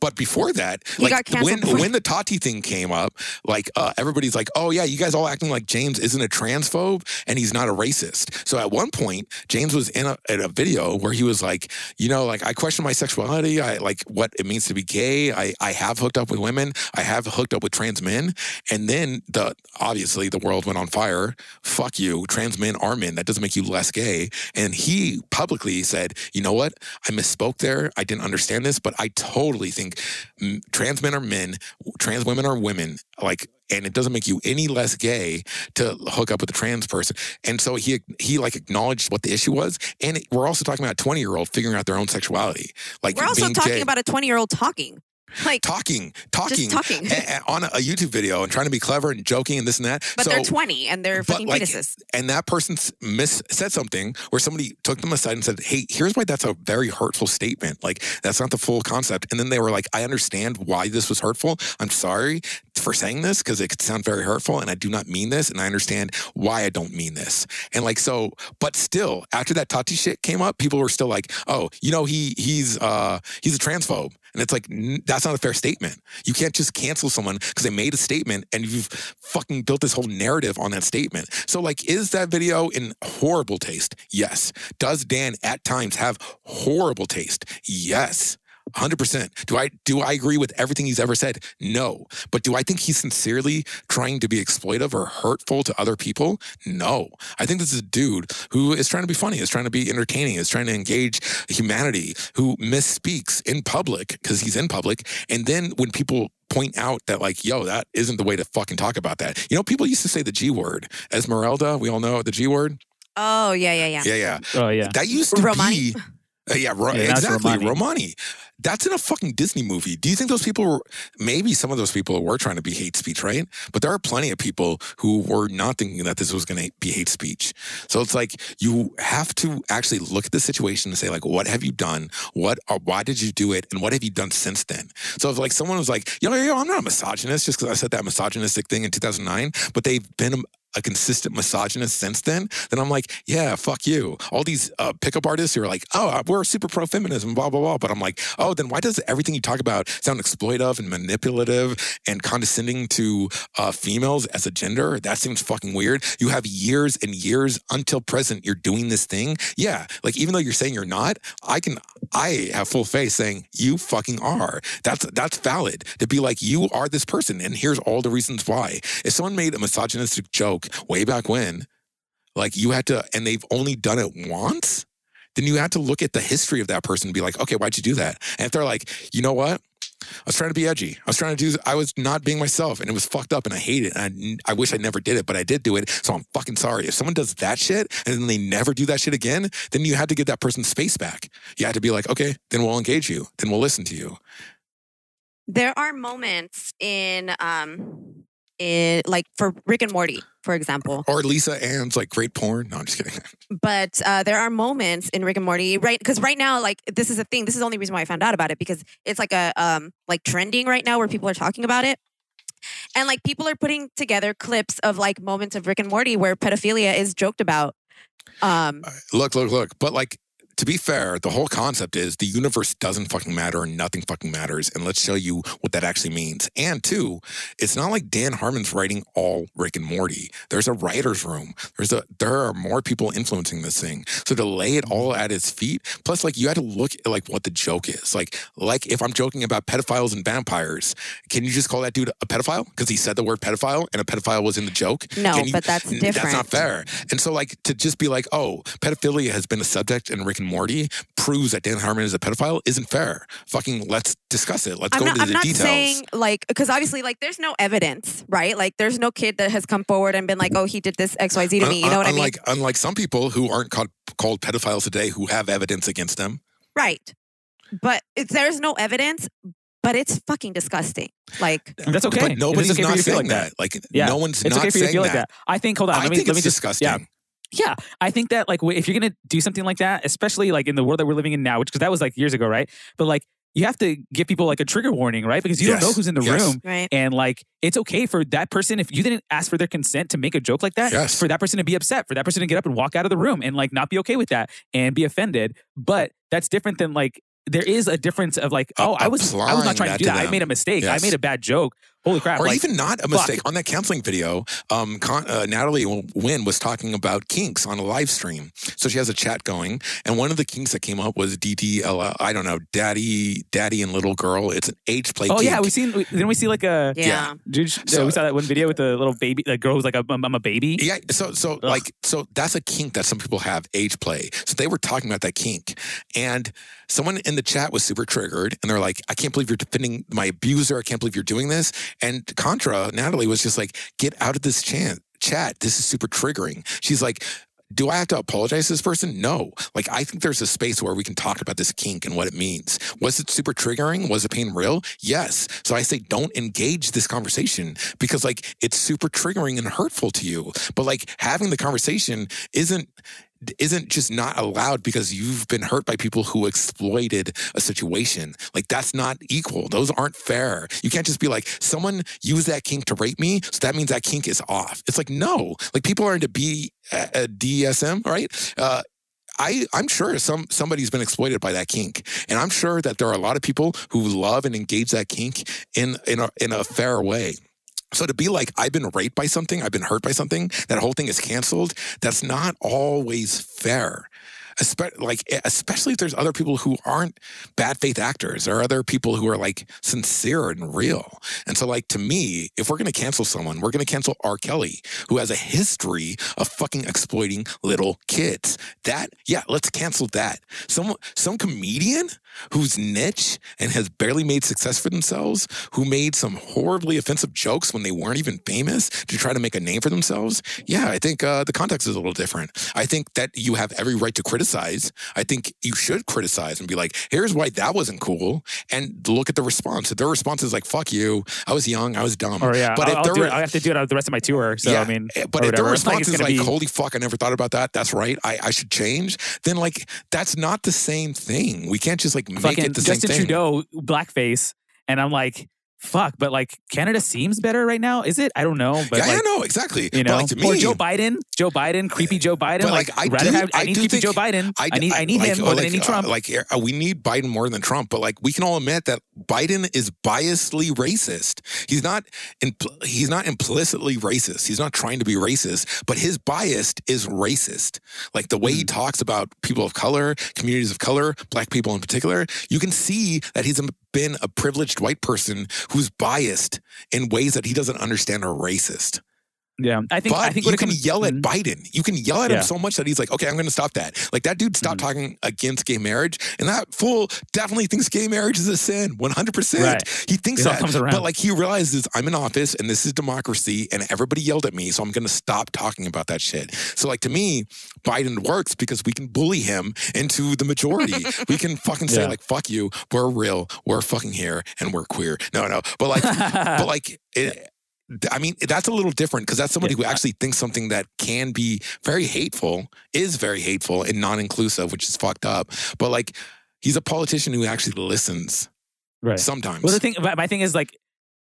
But before that, He like got canceled when when the Tati thing came up, like uh, everybody's like, "Oh yeah, you guys all acting like James isn't a transphobe and he's not a racist." So at one point, James was in a, in a video where he was like, "You know, like I question my sexuality. I like what it means to be gay. I I have hooked up with women. I have hooked up with trans men." And then the obviously the world went on fire. Fuck you, trans men are men. That doesn't make you less gay. And he publicly said, "You know what? I misspoke there. I didn't understand this, but I totally think trans men are men, trans women are women. Like, and it doesn't make you any less gay to hook up with a trans person. And so he he like acknowledged what the issue was. And we're also talking about a twenty year old figuring out their own sexuality. Like We're also talking gay. about a twenty year old talking. Like, talking, talking, talking. a- a- on a, a YouTube video and trying to be clever and joking and this and that. but so, they're twenty and they're fucking like, fetuses. and that person s- miss said something where somebody took them aside and said, "Hey, here's why that's a very hurtful statement. Like that's not the full concept." And then they were like, "I understand why this was hurtful. I'm sorry for saying this because it could sound very hurtful, and I do not mean this, and I understand why I don't mean this." And like so, but still, after that Tati shit came up, people were still like, "Oh, you know, he he's uh he's a transphobe." And it's like, that's not a fair statement. You can't just cancel someone because they made a statement and you've fucking built this whole narrative on that statement. So, like, is that video in horrible taste? Yes. Does Dan at times have horrible taste? Yes. 100%. Do I do I agree with everything he's ever said? No. But do I think he's sincerely trying to be exploitive or hurtful to other people? No. I think this is a dude who is trying to be funny, is trying to be entertaining, is trying to engage humanity, who misspeaks in public because he's in public. And then when people point out that like, yo, that isn't the way to fucking talk about that. You know, people used to say the G word. Esmeralda, we all know the G word. Oh yeah, yeah, yeah. Yeah, yeah. Oh yeah. That used to Romani? be. Uh, yeah, ro- Yeah, exactly. Romani. Romani. That's in a fucking Disney movie. Do you think those people were, maybe some of those people were trying to be hate speech, right? But there are plenty of people who were not thinking that this was going to be hate speech. So it's like you have to actually look at the situation and say, like, what have you done? What, or why did you do it? And what have you done since then? So if like someone was like, yo, yo, yo, I'm not a misogynist just because I said that misogynistic thing in 2009, but they've been a, consistent misogynist since then, then I'm like, yeah, fuck you. All these uh, pickup artists who are like, oh, we're super pro feminism, blah, blah, blah. But I'm like, oh, then why does everything you talk about sound exploitive and manipulative and condescending to uh, females as a gender? That seems fucking weird. You have years and years until present, you're doing this thing. Yeah. Like, even though you're saying you're not, I can, I have full faith saying you fucking are. That's, that's valid to be like, you are this person. And here's all the reasons why. If someone made a misogynistic joke way back when, like you had to, and they've only done it once, then you had to look at the history of that person and be like, okay, why'd you do that? And if they're like, you know what? I was trying to be edgy. I was trying to do, I was not being myself and it was fucked up and I hate it. And I, I wish I never did it, but I did do it. So I'm fucking sorry. If someone does that shit and then they never do that shit again, then you had to give that person space back. You had to be like, okay, then we'll engage you. Then we'll listen to you. There are moments in um in like for Rick and Morty, for example. Or Lisa Ann's like great porn. No, I'm just kidding. But uh, there are moments in Rick and Morty, right? Because right now, like this is a thing. This is the only reason why I found out about it because it's like a um like trending right now where people are talking about it. And like people are putting together clips of like moments of Rick and Morty where pedophilia is joked about. Um, Look, look, look. But like, to be fair, the whole concept is the universe doesn't fucking matter and nothing fucking matters. And let's show you what that actually means. And two, it's not like Dan Harmon's writing all Rick and Morty. There's a writer's room. There's a there are more people influencing this thing. So to lay it all at his feet, plus like you had to look at like what the joke is. Like, like if I'm joking about pedophiles and vampires, can you just call that dude a pedophile? Because he said the word pedophile and a pedophile was in the joke. no, you- but that's different. That's not fair. And so, like, to just be like, oh, pedophilia has been a subject in Rick and Morty proves that Dan Harmon is a pedophile isn't fair. Fucking let's discuss it. Let's I'm go not, into I'm the not details. saying like because obviously like there's no evidence, right? Like there's no kid that has come forward and been like, oh, he did this X Y Z to Un- me. You know what I mean? unlike, Unlike some people who aren't called, called pedophiles today who have evidence against them. Right. But it, there's no evidence, but it's fucking disgusting. Like, that's okay. But nobody's okay not saying like that. Like, Yeah. no one's It's not okay for you to feel that. like that. I think. Hold on. I let me think let me it's just. disgusting. Yeah. Yeah, I think that like if you're gonna do something like that, especially like in the world that we're living in now, which because that was like years ago, right? But like you have to give people like a trigger warning, right? Because you Yes. don't know who's in the Yes. room, right. and like it's okay for that person if you didn't ask for their consent to make a joke like that, Yes. for that person to be upset, for that person to get up and walk out of the room and like not be okay with that and be offended. But that's different than like there is a difference of like, A- oh, I was I was not trying to do to that. I made a mistake. I made a bad joke. Holy crap! or like, even not a fuck. mistake on that counseling video um Con- uh, natalie wynn was talking about kinks on a live stream so she has a chat going and one of the kinks that came up was ddl i don't know daddy daddy and little girl it's an age play Oh kink. yeah, we seen. we- Didn't we see like a? Yeah. Dude, So- we saw that one video with the little baby, the girl who's like, I'm, I'm a baby. Yeah, so so like so that's a kink that some people have age play. So they were talking about that kink, and someone in the chat was super triggered, and they're like, "I can't believe you're defending my abuser. I can't believe you're doing this." And Contra Natalie was just like, "Get out of this chat. Chat. This is super triggering." She's like. Do I have to apologize to this person? No. Like, I think there's a space where we can talk about this kink and what it means. Was it super triggering? Was the pain real? Yes. So I say, don't engage this conversation because, like, it's super triggering and hurtful to you. But, like, having the conversation isn't isn't just not allowed because you've been hurt by people who exploited a situation. Like that's not equal. Those aren't fair. You can't just be like, someone used that kink to rape me, so that means that kink is off. It's like no. Like people are into uh, DSM, right? Uh, I, I'm sure some somebody's been exploited by that kink, and I'm sure that there are a lot of people who love and engage that kink in in a, in a fair way. So to be like, I've been raped by something, I've been hurt by something, that whole thing is canceled, that's not always fair. espe- like especially if there's other people who aren't bad faith actors or other people who are like sincere and real. And so like to me, if we're going to cancel someone, we're going to cancel R. Kelly, who has a history of fucking exploiting little kids. That yeah, let's cancel that. Some some comedian who's niche and has barely made success for themselves, who made some horribly offensive jokes when they weren't even famous to try to make a name for themselves. Yeah, I think uh, the context is a little different. I think that you have every right to criticize. I think you should criticize and be like, here's why that wasn't cool. And look at the response. If their response is like, fuck you, I was young, I was dumb. Or yeah, But I'll, if I'll, there do were- I have to do it on the rest of my tour. So I mean, eh, but if the whatever. It's like response is like, be- holy fuck, I never thought about that. That's right. I, I should change. Then like, that's not the same thing. We can't just like make fucking Justin. Trudeau blackface, and I'm like, fuck. But like, Canada seems better right now. Is it? I don't know. But yeah, like, yeah, no, exactly. you know, like, to or Joe Biden, Joe Biden, creepy Joe Biden. But, like, like, I rather do- have, I, I need do creepy think- Joe Biden. I, d- need, I need like, him oh, more than I need uh, Trump. like uh, we need Biden more than Trump, but like we can all admit that Biden is biasedly racist. He's not impl- he's not implicitly racist. He's not trying to be racist, but his bias is racist. Like the way he Mhm. talks about people of color, communities of color, black people in particular, you can see that he's a- been a privileged white person who's biased in ways that he doesn't understand are racist. Yeah, I think. But I think you can comes, yell at Mhm. Biden. You can yell at Yeah. him so much that he's like, okay, I'm going to stop that. Like that dude stopped Mhm. talking against gay marriage, and that fool definitely thinks gay marriage is a sin. 100. percent Right. He thinks It that, comes around. but like he realizes I'm in office and this is democracy, and everybody yelled at me, so I'm going to stop talking about that shit. So like to me, Biden works because we can bully him into the majority. we can fucking say Yeah. like, fuck you, we're real, we're fucking here, and we're queer. No, no, but like but like it, I mean, that's a little different because that's somebody Yeah. who actually thinks something that can be very hateful, is very hateful and non-inclusive, which is fucked up. But like, he's a politician who actually listens right. sometimes. Well, the thing, my thing is like,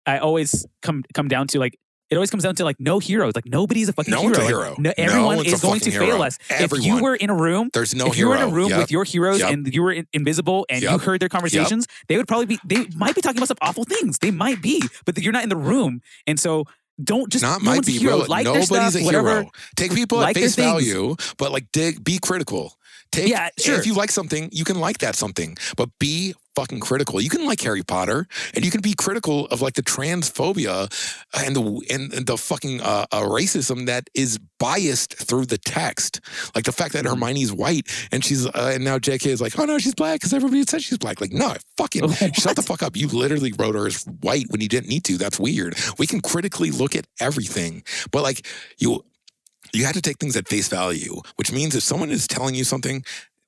I always come come down to like. It always comes down to like no heroes. Like nobody's a fucking No hero. one's a Like, hero. no- No everyone a is going to fucking fail hero. us. If you were in a room, There's no if hero. you were in a room Yep. with your heroes Yep. and you were in- invisible and you heard their conversations, they would probably be. They might be talking about some awful things. They might be, but you're not in the room, and so don't just not no might be hero. real. Like Nobody's stuff, a whatever. hero. Take people Like at face value, but like dig, be critical. Take Yeah, sure. if you like something, you can like that something, but be fucking critical. You can like Harry Potter, and you can be critical of like the transphobia and the and, and the fucking uh, uh, racism that is biased through the text. Like the fact that. Hermione's white and she's uh, and now J.K. is like, oh no, she's black because everybody said she's black. Like no, fucking shut the fuck up. You literally wrote her as white when you didn't need to. That's weird. We can critically look at everything, but like you you have to take things at face value, which means if someone is telling you something,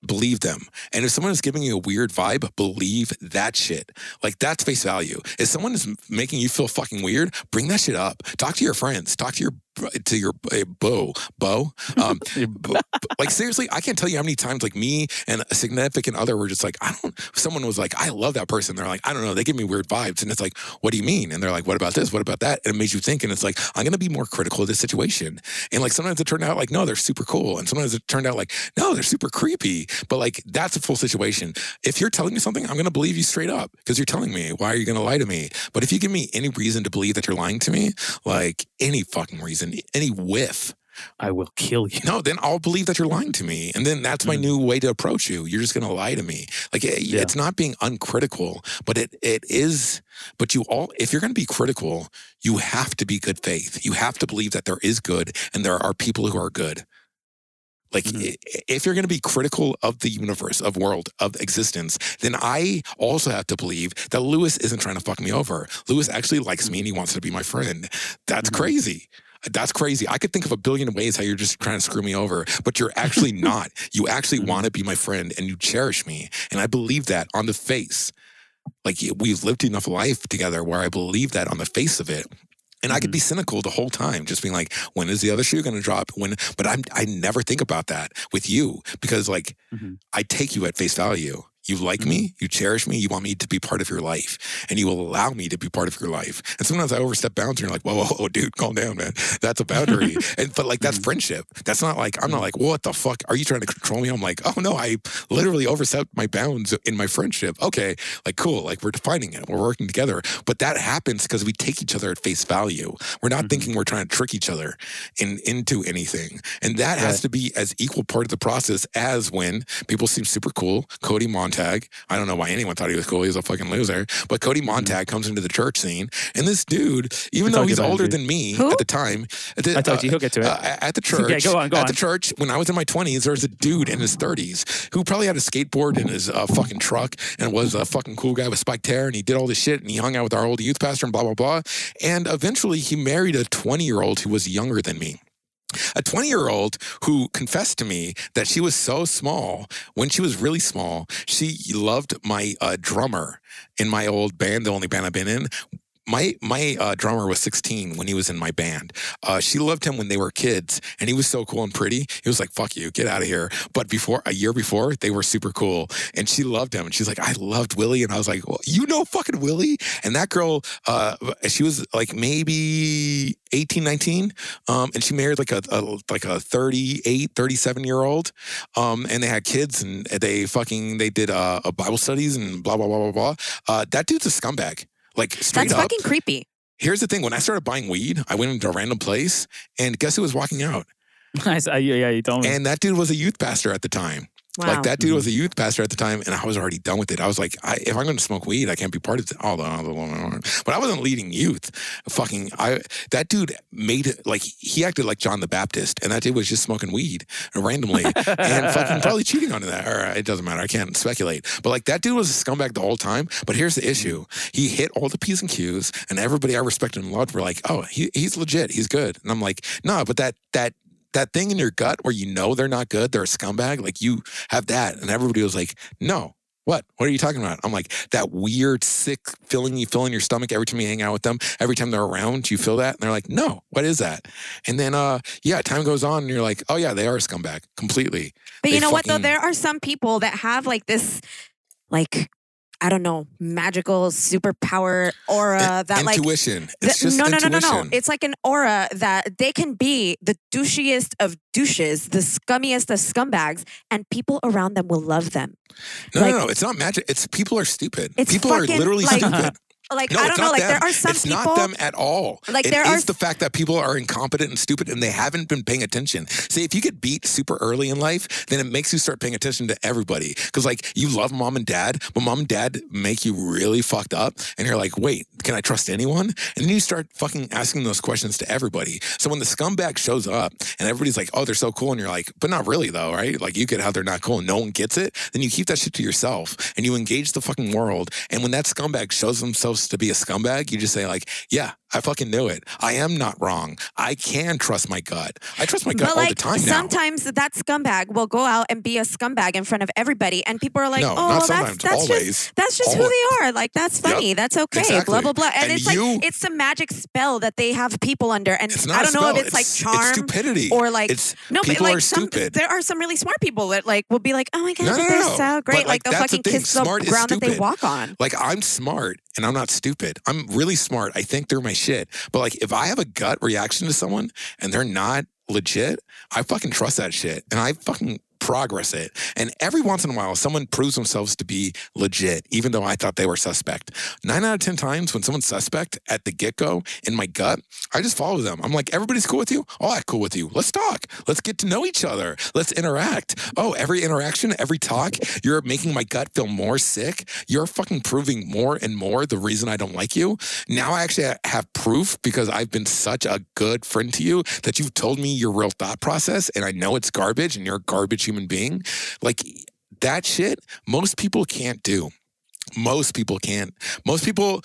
believe them. And if someone is giving you a weird vibe, believe that shit. Like that's face value. If someone is making you feel fucking weird, bring that shit up. Talk to your friends. Talk to your to your bow beau. Um, like seriously, I can't tell you how many times like me and a significant other were just like, I don't. Someone was like, I love that person. They're like, I don't know. They give me weird vibes, and it's like, what do you mean? And they're like, what about this? What about that? And it made you think. And it's like, I'm gonna be more critical of this situation. And like sometimes it turned out like, no, they're super cool, and sometimes it turned out like, no, they're super creepy. But like that's a full situation. If you're telling me something, I'm gonna believe you straight up because you're telling me. Why are you gonna lie to me? But if you give me any reason to believe that you're lying to me, like any fucking reason, any whiff, I will kill you. no, then I'll believe that you're lying to me. And then that's my Mhm. new way to approach you. You're just going to lie to me. Like it, Yeah. it's not being uncritical, but it it is but you all if you're going to be critical, you have to be good faith. You have to believe that there is good and there are people who are good. Like Mhm. if you're going to be critical of the universe, of world, of existence, then I also have to believe that Lewis isn't trying to fuck me over. Lewis actually likes me and he wants to be my friend. That's Mhm. crazy. That's crazy. I could think of a billion ways how you're just trying to screw me over, but you're actually not. You actually Mhm. want to be my friend and you cherish me. And I believe that on the face. Like we've lived enough life together where I believe that on the face of it. And I could be cynical the whole time, just being like, when is the other shoe going to drop? When, but I'm, I never think about that with you because like Mhm. I take you at face value. You like me, mm-hmm. you cherish me, you want me to be part of your life, and you will allow me to be part of your life. And sometimes I overstep bounds, and you're like, whoa, whoa, whoa, dude, calm down, man. That's a boundary. and but like that's mm-hmm. friendship. That's not like I'm not mm-hmm. like, what the fuck? Are you trying to control me? I'm like, oh no, I literally overstepped my bounds in my friendship. Okay, like cool, like we're defining it, we're working together. But that happens because we take each other at face value. We're not Mhm. thinking we're trying to trick each other in into anything, and that has to be as equal part of the process as when people seem super cool. Cody Montag, I don't know why anyone thought he was cool. He was a fucking loser. But Cody Montag comes into the church scene, and this dude, even I though he's older dude. than me Who? at the time, at the- I told uh, you he'll get to it. uh, at the church, Yeah, go on, go at on. the church, when I was in my 20s, there was a dude in his 30s who probably had a skateboard in his uh, fucking truck and was a fucking cool guy with spiked hair and he did all this shit and he hung out with our old youth pastor and blah, blah, blah. And eventually he married a 20 year old who was younger than me. A 20 year old who confessed to me that she was so small when she was really small. She loved my uh, drummer in my old band, the only band I've been in. My my uh, drummer was 16 when he was in my band. Uh, she loved him when they were kids, and he was so cool and pretty. He was like, "Fuck you, get out of here." But before a year before, they were super cool, and she loved him. And she's like, "I loved Willie," and I was like, well, "You know, fucking Willie." And that girl, uh, she was like maybe 18, 19, um, and she married like a, a like a 38, 37 year old, um, and they had kids, and they fucking they did uh, a Bible studies and blah blah blah blah blah. Uh, that dude's a scumbag. Like straight That's up. fucking creepy. Here's the thing: when I started buying weed, I went into a random place, and guess who was walking out? I saw, yeah, yeah, you told me. And that dude was a youth pastor at the time. Wow. Like that dude was a mm-hmm. youth pastor at the time, and I was already done with it. I was like, I, if I'm going to smoke weed, I can't be part of it. Hold on, hold on, hold on. But I wasn't leading youth. Fucking, I that dude made it like he acted like John the Baptist, and that dude was just smoking weed randomly and fucking probably cheating on that. Or uh, it doesn't matter. I can't speculate. But like that dude was a scumbag the whole time. But here's the issue: mm-hmm. he hit all the p's and q's, and everybody I respected and loved were like, "Oh, he, he's legit. He's good." And I'm like, "No, but that that." That thing in your gut where you know they're not good, they're a scumbag, like you have that. And everybody was like, no, what? What are you talking about? I'm like, that weird, sick feeling you feel in your stomach every time you hang out with them, every time they're around, you feel that? And they're like, no, what is that? And then, uh, yeah, time goes on and you're like, oh, yeah, they are a scumbag completely. But you They know what though? There are some people that have like this, like I don't know, magical superpower aura eh, that like. intuition. It's just no, no, no, no, no. It's like an aura that they can be the douchiest of douches, the scummiest of scumbags, and people around them will love them. no, no, no. It's not magic. It's people are stupid. It's people are literally stupid. Like No, I it's don't know, like them. there are some it's people. not them at all. Like, It there are the fact that people are incompetent and stupid and they haven't been paying attention. See, if you get beat super early in life, then it makes you start paying attention to everybody. Because like you love mom and dad, but mom and dad make you really fucked up, and you're like, wait, can I trust anyone? And then you start fucking asking those questions to everybody. So when the scumbag shows up and everybody's like, oh, they're so cool, and you're like, but not really though, right? Like you get how they're not cool and no one gets it, then you keep that shit to yourself and you engage the fucking world. And when that scumbag shows themselves to be a scumbag, you just say like, yeah, I fucking knew it. I am not wrong. I can trust my gut. I trust my gut but all like the time now. sometimes that scumbag will go out and be a scumbag in front of everybody, and people are like, no, "Oh, well, that's that's just always. That's just who they are. Like that's Yep. funny. That's okay. Exactly. Blah blah blah. And, And it's you- like it's a magic spell that they have people under. And it's I don't know if spell. it's, like It's charm stupidity. or like it's no, but like some there are some really smart people that like will be like, oh my god, No, no, they're so great. But, like, they'll the fucking thing. kiss the ground that they walk on. Like I'm smart and I'm not stupid. I'm really smart. I think they're my shit. But like if I have a gut reaction to someone and they're not legit, I fucking trust that shit and I fucking progress it. And every once in a while, someone proves themselves to be legit, even though I thought they were suspect. Nine out of 10 times when someone's suspect at the get go in my gut, I just follow them. I'm like, everybody's cool with you? Oh, I'm cool with you. Let's talk. Let's get to know each other. Let's interact. Oh, every interaction, every talk, you're making my gut feel more sick. You're fucking proving more and more the reason I don't like you. Now I actually have proof because I've been such a good friend to you that you've told me your real thought process and I know it's garbage and you're a garbage human being. Like that shit, most people can't do. Most people can't. Most people,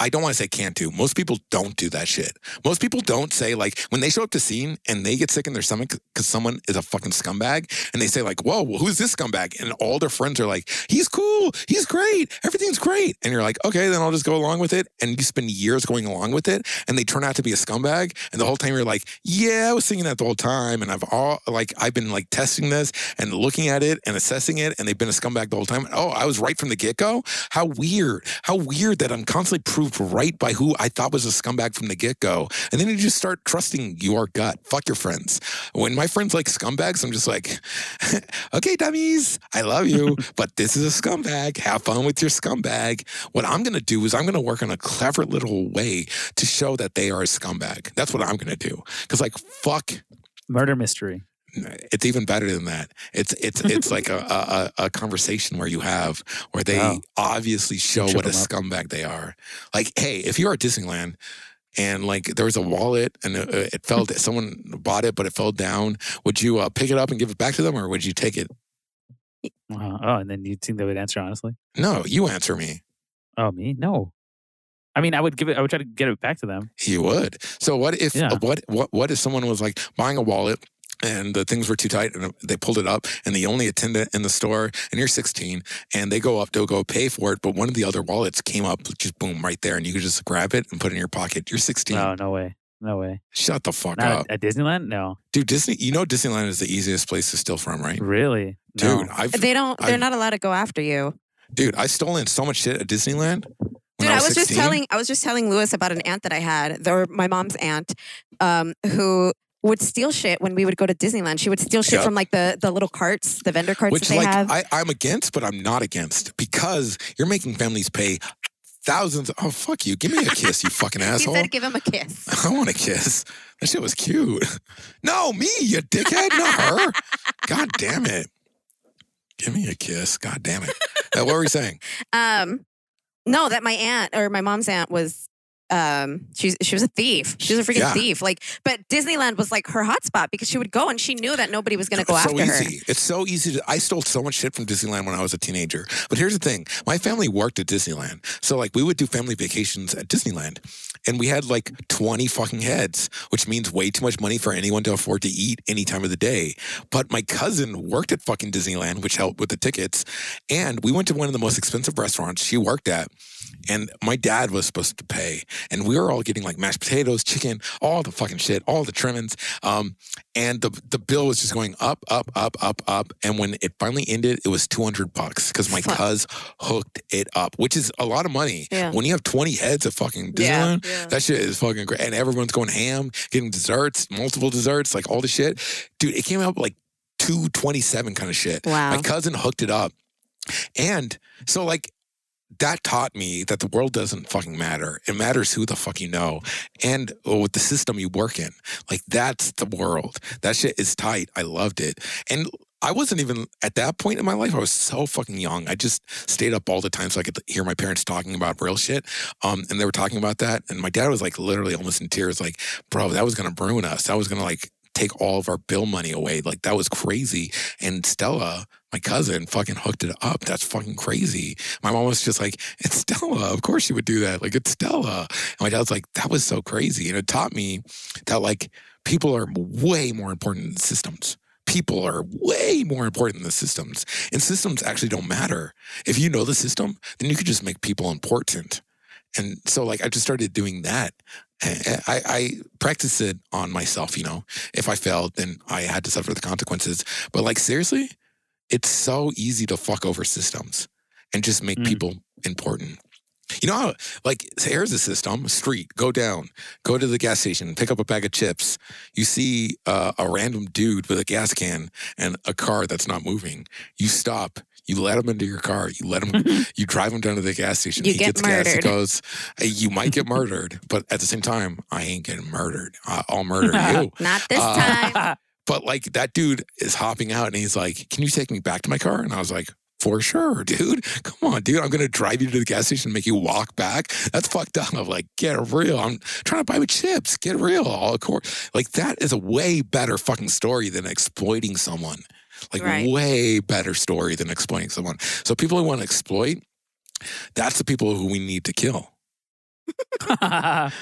I don't want to say can't do. Most people don't do that shit. Most people don't say like when they show up to scene and they get sick in their stomach because someone is a fucking scumbag and they say like, "Whoa, well, who's this scumbag?" And all their friends are like, "He's cool, he's great, everything's great," and you're like, "Okay, then I'll just go along with it." And you spend years going along with it, and they turn out to be a scumbag. And the whole time you're like, "Yeah, I was thinking that the whole time," and I've all like I've been like testing this and looking at it and assessing it, and they've been a scumbag the whole time. Oh, I was right from the get go. How weird! How weird that I'm constantly proved right by who I thought was a scumbag from the get go. And then you just start trusting your gut. Fuck your friends. When my friends like scumbags, I'm just like, okay, dummies, I love you, but this is a scumbag. Have fun with your scumbag. What I'm going to do is I'm going to work on a clever little way to show that they are a scumbag. That's what I'm going to do. Because, like, fuck Murder mystery. It's even better than that. It's it's it's like a, a a conversation where you have where they Wow. obviously show what a scumbag they are. Like, hey, if you're at Disneyland and like there was a wallet and it, it fell, someone bought it but it fell down, would you uh, pick it up and give it back to them, or would you take it? Uh, oh, and then you think they would answer honestly? No, you answer me. Oh, me? No. I mean, I would give it. I would try to get it back to them. You would. So what if Yeah. what what what if someone was like buying a wallet and the things were too tight and they pulled it up and the only attendant in the store and you're 16 and they go up to go pay for it but one of the other wallets came up just boom right there and you could just grab it and put it in your pocket. You're 16. No, no way. No way. Shut the fuck Not up. at, at Disneyland? No. Dude, Disney you know Disneyland is the easiest place to steal from, right? Really? Dude, No. I've They don't. They're I've- not allowed to go after you. dude, I stolen so much shit at Disneyland. When Dude, I I was, was, just telling. I was just telling Lewis about an aunt that I had, or my mom's aunt, um, who would steal shit when we would go to Disneyland. She would steal shit Yep. from like the the little carts, the vendor carts Which that they like have. I, I'm against, but I'm not against because you're making families pay thousands. Oh fuck you! Give me a kiss, you fucking asshole. he said, "Give him a kiss." I want a kiss. That shit was cute. No, me, you dickhead, not her. God damn it. Give me a kiss. God damn it. Uh, what were we saying? Um, no, that my aunt or my mom's aunt was. Um, she's she was a thief. She was a freaking Yeah. thief. Like, but Disneyland was like her hotspot because she would go and she knew that nobody was going to go it's after so her. easy. It's so easy to. I stole so much shit from Disneyland when I was a teenager. But here's the thing: my family worked at Disneyland, so like we would do family vacations at Disneyland, and we had like 20 fucking heads, which means way too much money for anyone to afford to eat any time of the day. But my cousin worked at fucking Disneyland, which helped with the tickets, and we went to one of the most expensive restaurants she worked at. And my dad was supposed to pay, and we were all getting like mashed potatoes, chicken, all the fucking shit, all the trimmings. Um, and the the bill was just going up, up, up, up, up. And when it finally ended, it was two hundred bucks because my Fuck. cuz hooked it up, which is a lot of money. Yeah. When you have twenty heads of fucking Yeah, yeah. that shit is fucking great. And everyone's going ham, getting desserts, multiple desserts, like all the shit. Dude, it came out like two twenty seven kind of shit. Wow. My cousin hooked it up, and so like. That taught me that the world doesn't fucking matter. It matters who the fuck you know and uh, with the system you work in. Like that's the world. That shit is tight. I loved it. And I wasn't even at that point in my life. I was so fucking young. I just stayed up all the time so I could hear my parents talking about real shit. Um, and they were talking about that. And my dad was like literally almost in tears, like, bro, that was gonna ruin us. That was gonna like take all of our bill money away. Like that was crazy. And Stella, my cousin, fucking hooked it up. That's fucking crazy. My mom was just like, it's Stella. Of course she would do that. Like it's Stella. And my dad was like, that was so crazy. And it taught me that like people are way more important than systems. People are way more important than the systems. And systems actually don't matter. If you know the system, then you could just make people important. And so like I just started doing that. I, I, I practiced it on myself, you know. If I failed, then I had to suffer the consequences. But like seriously, it's so easy to fuck over systems and just make Mm. people important. You know how, like, here's a system: street, go down, go to the gas station, pick up a bag of chips. You see uh, a random dude with a gas can and a car that's not moving. You stop. You let him into your car. You let him. you drive him down to the gas station. You he get gets gas. He murdered. goes. "Hey, You might get murdered, but at the same time, I ain't getting murdered. I- I'll murder you. Not this Uh, time. But like that dude is hopping out and he's like, Can you take me back to my car? And I was like, For sure, dude. Come on, dude. I'm gonna drive you to the gas station and make you walk back. That's fucked up. I'm like, get real. I'm trying to buy with chips. Get real. All of course. Like that is a way better fucking story than exploiting someone. Like Right. way better story than exploiting someone. So people who want to exploit, that's the people who we need to kill. I,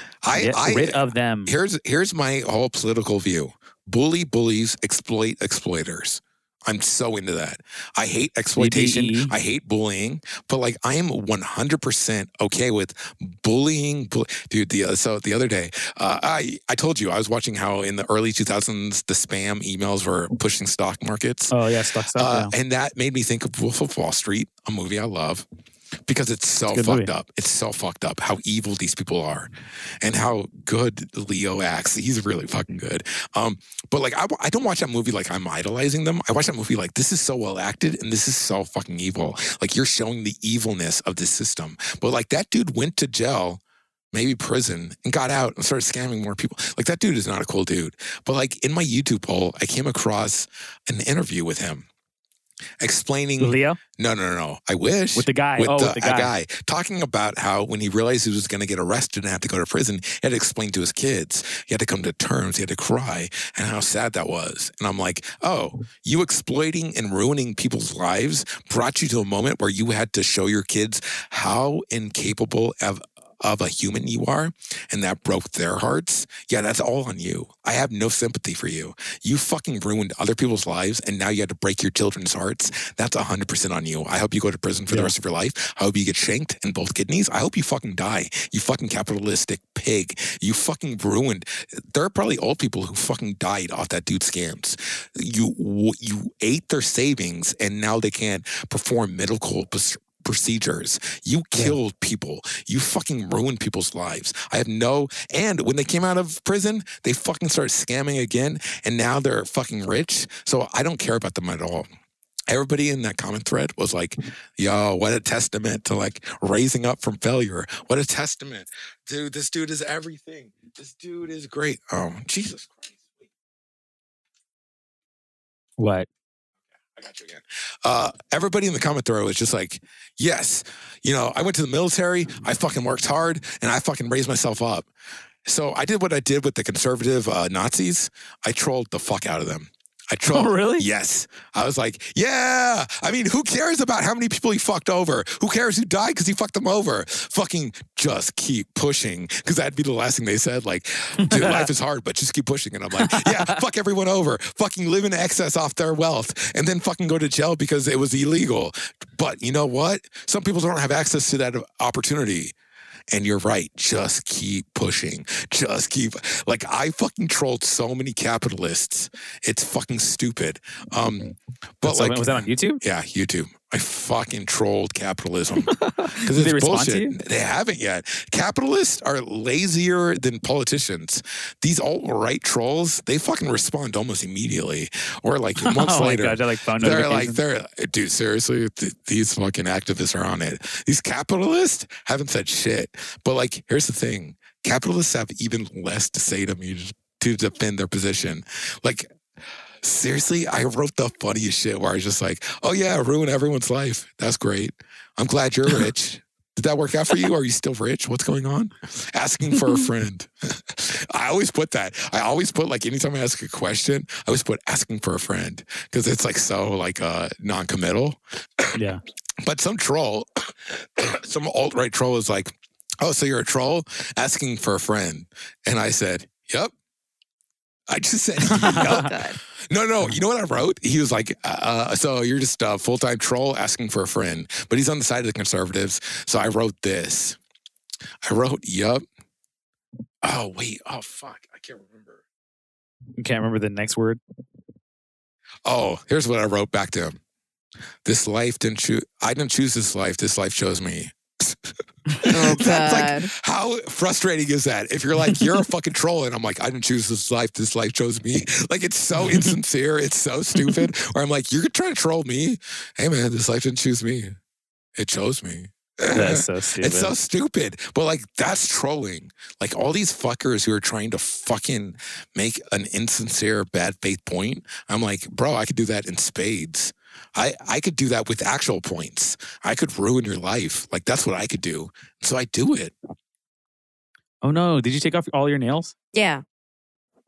Get I rid of them. here's here's my whole political view. Bully bullies, exploit exploiters. I'm so into that. I hate exploitation. I hate bullying, but like I am 100% okay with bullying. Bull- Dude, the uh, so the other day, uh, I I told you I was watching how in the early 2000s the spam emails were pushing stock markets. Oh yeah, stuck stuff. Uh, yeah. and that made me think of Wolf of Wall Street, a movie I love, because it's so It's fucked movie. up. It's so fucked up how evil these people are, and how good Leo acts. He's really fucking good. Um, but like, I, I don't watch that movie like I'm idolizing them. I watch that movie like this is so well acted and this is so fucking evil. Like you're showing the evilness of the system. But like that dude went to jail. Maybe prison and got out and started scamming more people. Like that dude is not a cool dude. But like in my YouTube poll, I came across an interview with him explaining Leo? No no no no. I wish. With the guy. with oh, the, with the guy. guy. Talking about how when he realized he was going to get arrested and have to go to prison he had to explain to his kids. He had to come to terms. He had to cry and how sad that was. And i'm like oh you exploiting and ruining people's lives brought you to a moment where you had to show your kids how incapable of of a human you are, and that broke their hearts, yeah, that's all on you. I have no sympathy for you. You fucking ruined other people's lives, and now you had to break your children's hearts. That's 100% on you. I hope you go to prison for the rest of your life. I hope you get shanked in both kidneys. I hope you fucking die. You fucking capitalistic pig. You fucking ruined. There are probably old people who fucking died off that dude's scams. You you ate their savings, and now they can't perform medical procedures. You Yeah. killed people. You fucking ruined people's lives. I have no. And when they came out of prison, they fucking started scamming again, and now they're fucking rich. So I don't care about them at all. Everybody in that comment thread was like, yo, what a testament to like raising up from failure. What a testament. Dude, this dude is everything. This dude is great. Oh, Jesus Christ. What? I got you again. Uh, everybody in the comment thread was just like, yes, you know, I went to the military, I fucking worked hard, and I fucking raised myself up. So I did what I did with the conservative uh, Nazis. I trolled the fuck out of them. I trolled. Oh, really? Yes. I was like, yeah. I mean, who cares about how many people he fucked over? Who cares who died because he fucked them over? Fucking just keep pushing. Because that'd be the last thing they said. Like, dude, life is hard, but just keep pushing. And I'm like, yeah, fuck everyone over. Fucking live in excess off their wealth and then fucking go to jail because it was illegal. But you know what? Some people don't have access to that opportunity. And you're right. Just keep pushing. Just keep like I fucking trolled so many capitalists. It's fucking stupid. Um, but So, like was that on YouTube? yeah, YouTube. I fucking trolled capitalism because it's bullshit. They haven't yet. Capitalists are lazier than politicians. These alt right trolls, they fucking respond almost immediately, or like months oh my later. god, they're like phone They're like, they're, dude, seriously, th- these fucking activists are on it. These capitalists haven't said shit. But like, here's the thing capitalists have even less to say to me to defend their position. Like, seriously, I wrote the funniest shit where I was just like, oh yeah, ruin everyone's life. That's great. I'm glad you're rich. Did that work out for you? Are you still rich? What's going on? Asking for a friend. I always put that. I always put like anytime I ask a question, I always put asking for a friend because it's like so like uh non-committal. yeah. But some troll, some alt right troll is like, "Oh, so you're a troll asking for a friend?" And I said, "Yep." I just said, Oh, "Yep." No, no. You know what I wrote? He was like, uh, "So you're just a full time troll asking for a friend," but he's on the side of the conservatives. So I wrote this. I wrote, "Yup." Oh wait. Oh fuck. I can't remember. You can't remember the next word. Oh, here's what I wrote back to him. This life didn't choose. I didn't choose this life. This life chose me. Oh, That's like how frustrating is that? If you're like you're a fucking troll, and I'm like I didn't choose this life. This life chose me. Like it's so insincere. It's so stupid. Or I'm like you're trying to troll me. Hey man, this life didn't choose me. It chose me. That's so stupid. It's so stupid. But like that's trolling. Like all these fuckers who are trying to fucking make an insincere bad faith point. I'm like, bro, I could do that in spades. I, I could do that with actual points. I could ruin your life. Like that's what I could do. So I do it. oh no! Did you take off all your nails? Yeah.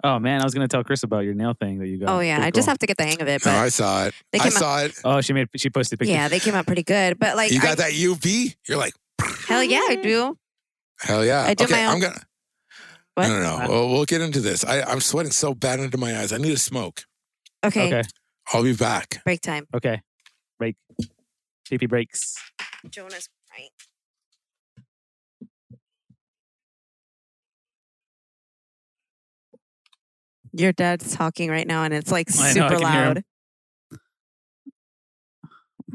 Oh man, I was gonna tell Chris about your nail thing that you got. Oh, yeah. Pretty I just have to get the hang of it. No, But I saw it. They I came out- saw it. Oh, she made she posted pictures. yeah, they came out pretty good. But like, You I- got that UV? You're like, hell yeah, I do. Hell yeah. I do okay, my own- I'm gonna. What? No, no, no. Well, we'll get into this. I, I'm sweating so bad under my eyes. I need a smoke. Okay, Okay. I'll be back. break time. Okay. Break. PP breaks. Jonas, right? Your dad's talking right now, and it's like I know, I super can hear him. loud.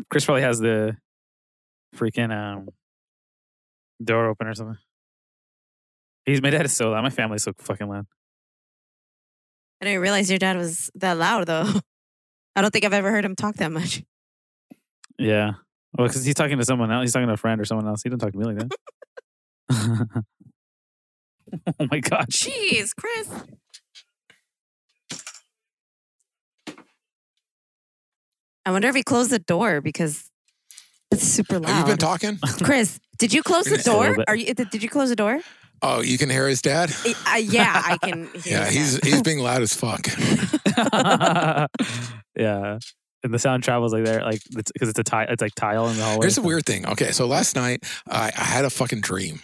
Chris probably has the freaking um door open or something. He's my dad is so loud. My family's so fucking loud. I didn't realize your dad was that loud, though. I don't think I've ever heard him talk that much. Yeah. Well, because he's talking to someone else. He's talking to a friend or someone else. He doesn't talk to me like that. oh my god. Jeez, Chris. I wonder if he closed the door because it's super loud. Have you been talking? Chris, did you close the Just a little door? Are you? Did did you close the door? Oh, you can hear his dad? Uh, yeah, I can. Hear Yeah, that. he's he's being loud as fuck. yeah. And the sound travels like there, like because it's, it's a tile. It's like tile in the hallway. Here's a weird thing. Okay, so last night I, I had a fucking dream.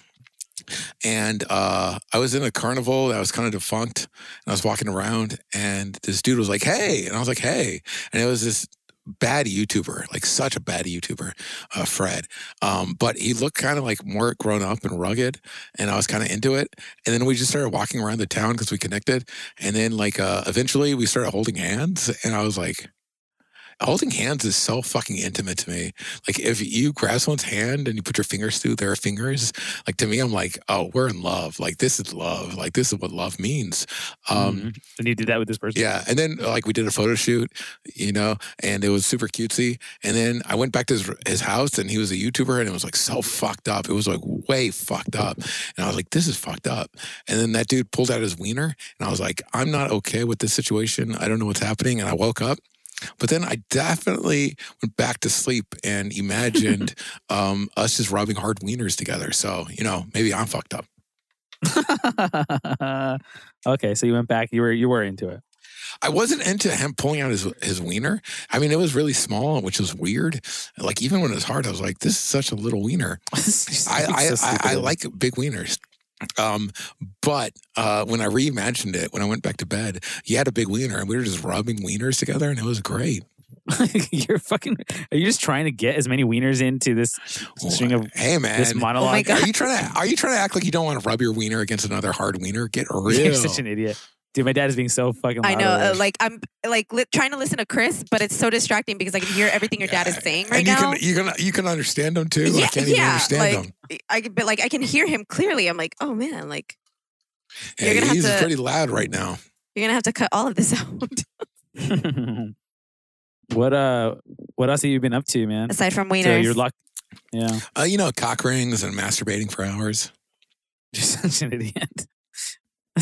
And uh, I was in a carnival that was kind of defunct. And I was walking around, and this dude was like, "Hey," and I was like, "Hey," and it was this bad YouTuber, like such a bad YouTuber, uh, Fred. Um, but he looked kind of like more grown up and rugged, and I was kind of into it. And then we just started walking around the town because we connected. And then like uh, eventually we started holding hands, and I was like, holding hands is so fucking intimate to me. Like if you grab someone's hand and you put your fingers through their fingers, like to me, I'm like, oh, we're in love. Like this is love. Like this is what love means. Um, Mhm. and you did that with this person. yeah. And then like we did a photo shoot, you know, and it was super cutesy. And then I went back to his, his house and he was a YouTuber and it was like so fucked up. It was like way fucked up. And I was like, this is fucked up. And then that dude pulled out his wiener and I was like, I'm not okay with this situation. I don't know what's happening. And I woke up. But then I definitely went back to sleep and imagined um, us just rubbing hard wieners together. So, you know, maybe I'm fucked up. okay, so you went back. You were you were into it. I wasn't into him pulling out his his wiener. I mean, it was really small, which was weird. Like even when it was hard, I was like, "This is such a little wiener." I I, I. I like big wieners. Um, but uh, when I reimagined it, when I went back to bed, he had a big wiener, and we were just rubbing wieners together, and it was great. You're fucking. Are you just trying to get as many wieners into this string of hey man, this monologue? Oh my God. are you trying to are you trying to act like you don't want to rub your wiener against another hard wiener? Get real. You're such an idiot, dude. My dad is being so fucking. I know. Uh, like I'm like li- trying to listen to Chris, but it's so distracting because I can hear everything your dad is saying right and you now. can you can you can understand them too. I Yeah, can't even yeah, understand like- them. I but like I can hear him clearly. I'm like, oh man, like Yeah, you're gonna have he's to- pretty loud right now. you're gonna have to cut all of this out what uh, what else have you been up to, man? aside from wieners. So you're locked. Yeah, Uh, you know, cock rings and masturbating for hours. you're such an idiot.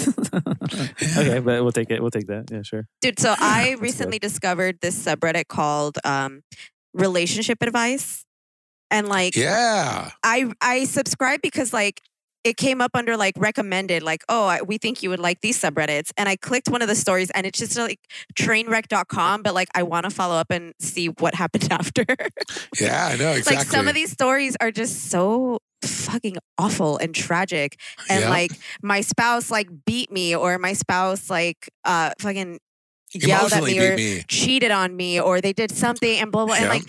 okay, but we'll take it. We'll take that. Yeah, sure. Dude, so I That's recently discovered this subreddit called um, relationship advice. And like Yeah. I I subscribe because like it came up under like recommended, like, oh, I, we think you would like these subreddits. And I clicked one of the stories and it's just like trainwreck.com, but like I want to follow up and see what happened after. Yeah, I know exactly. like some of these stories are just so fucking awful and tragic. And Yeah. like my spouse like beat me or my spouse like uh fucking yelled at me or me. cheated on me or they did something and blah blah and like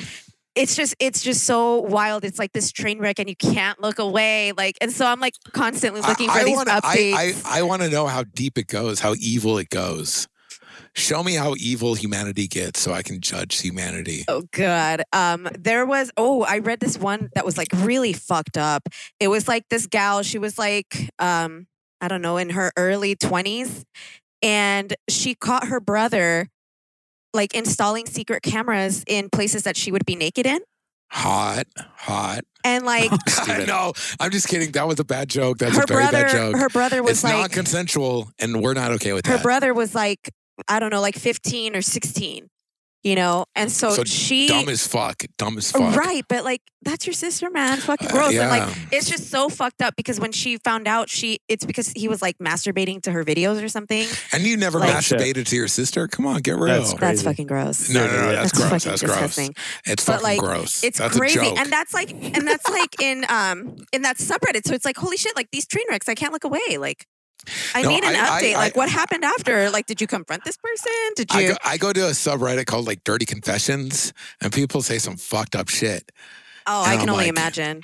it's just it's just so wild it's like this train wreck and you can't look away like and so i'm like constantly looking for I, these wanna, updates I, I, I want to know how deep it goes, how evil it goes. Show me how evil humanity gets so I can judge humanity. Oh god. Um there was oh, I read this one that was like really fucked up. It was like this gal, she was like um I don't know, in her early 20s and she caught her brother like installing secret cameras in places that she would be naked in. Hot, hot. And like I know. I'm just kidding. That was a bad joke. That's her a very brother bad joke. her brother was it's like not consensual, and we're not okay with her that. Her brother was like I don't know, like 15 or 16. You know, and so, So she Dumb as fuck. Dumb as fuck. Right, but like that's your sister, man. Fucking Uh, gross. And like yeah. it's just so fucked up because when she found out she it's because he was like masturbating to her videos or something. And you never Like- masturbated to your sister? Come on, get real. That's That's fucking gross. no, no, no. Yeah. That's, That's gross. fucking That's gross. disgusting. It's But, fucking like, gross. It's that's crazy. A joke. And that's like and that's like in um in that subreddit. So it's like, holy shit, like these train wrecks, I can't look away. Like I No, need an I- I- update. I- like what happened after? Like, did you confront this person? Did I you go, I go to a subreddit called like Dirty Confessions, and people say some fucked up shit. Oh, and I can I'm only like- imagine.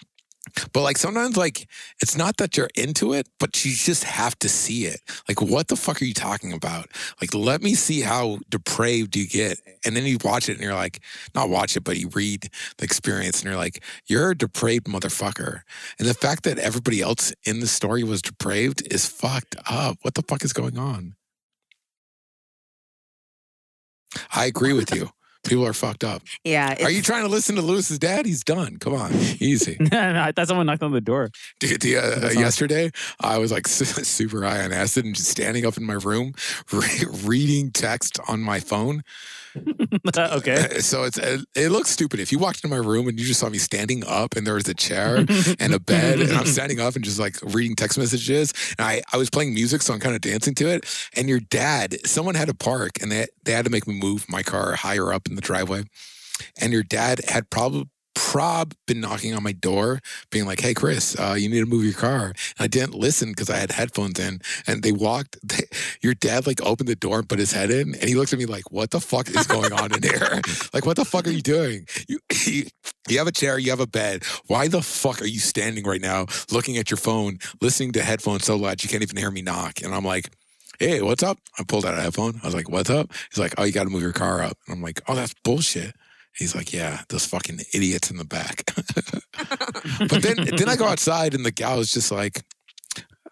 But like sometimes, like it's not that you're into it, but you just have to see it. Like, what the fuck are you talking about? Like, let me see how depraved you get, and then you watch it, and you're like, not watch it, but you read the experience, and you're like, you're a depraved motherfucker. And the fact that everybody else in the story was depraved is fucked up. What the fuck is going on? I agree with you. People are fucked up. Yeah. Are you trying to listen to Lewis's dad? He's done. Come on, easy. no, no, I thought someone knocked on the door. Dude, the, uh, That's not- yesterday, I was like super high on acid and just standing up in my room, re- reading text on my phone. okay. So it's it, looks stupid. If you walked into my room and you just saw me standing up and there was a chair and a bed and I'm standing up and just like reading text messages and I, I was playing music so I'm kind of dancing to it and your dad someone had to park and they, they had to make me move my car higher up in the driveway and your dad had probably prob been knocking on my door being like hey chris uh, you need to move your car. And i didn't listen because i had headphones in and they walked they, your dad like opened the door and put his head in and he looked at me like what the fuck is going on in here? Like what the fuck are you doing? You, you you have a chair you have a bed. Why the fuck are you standing right now looking at your phone listening to headphones so loud you can't even hear me knock? And i'm like hey what's up? I pulled out a headphone. I was like what's up? He's like oh you gotta move your car up. And i'm like oh that's bullshit He's like, yeah, those fucking idiots in the back. but then, then I go outside and the gal is just like,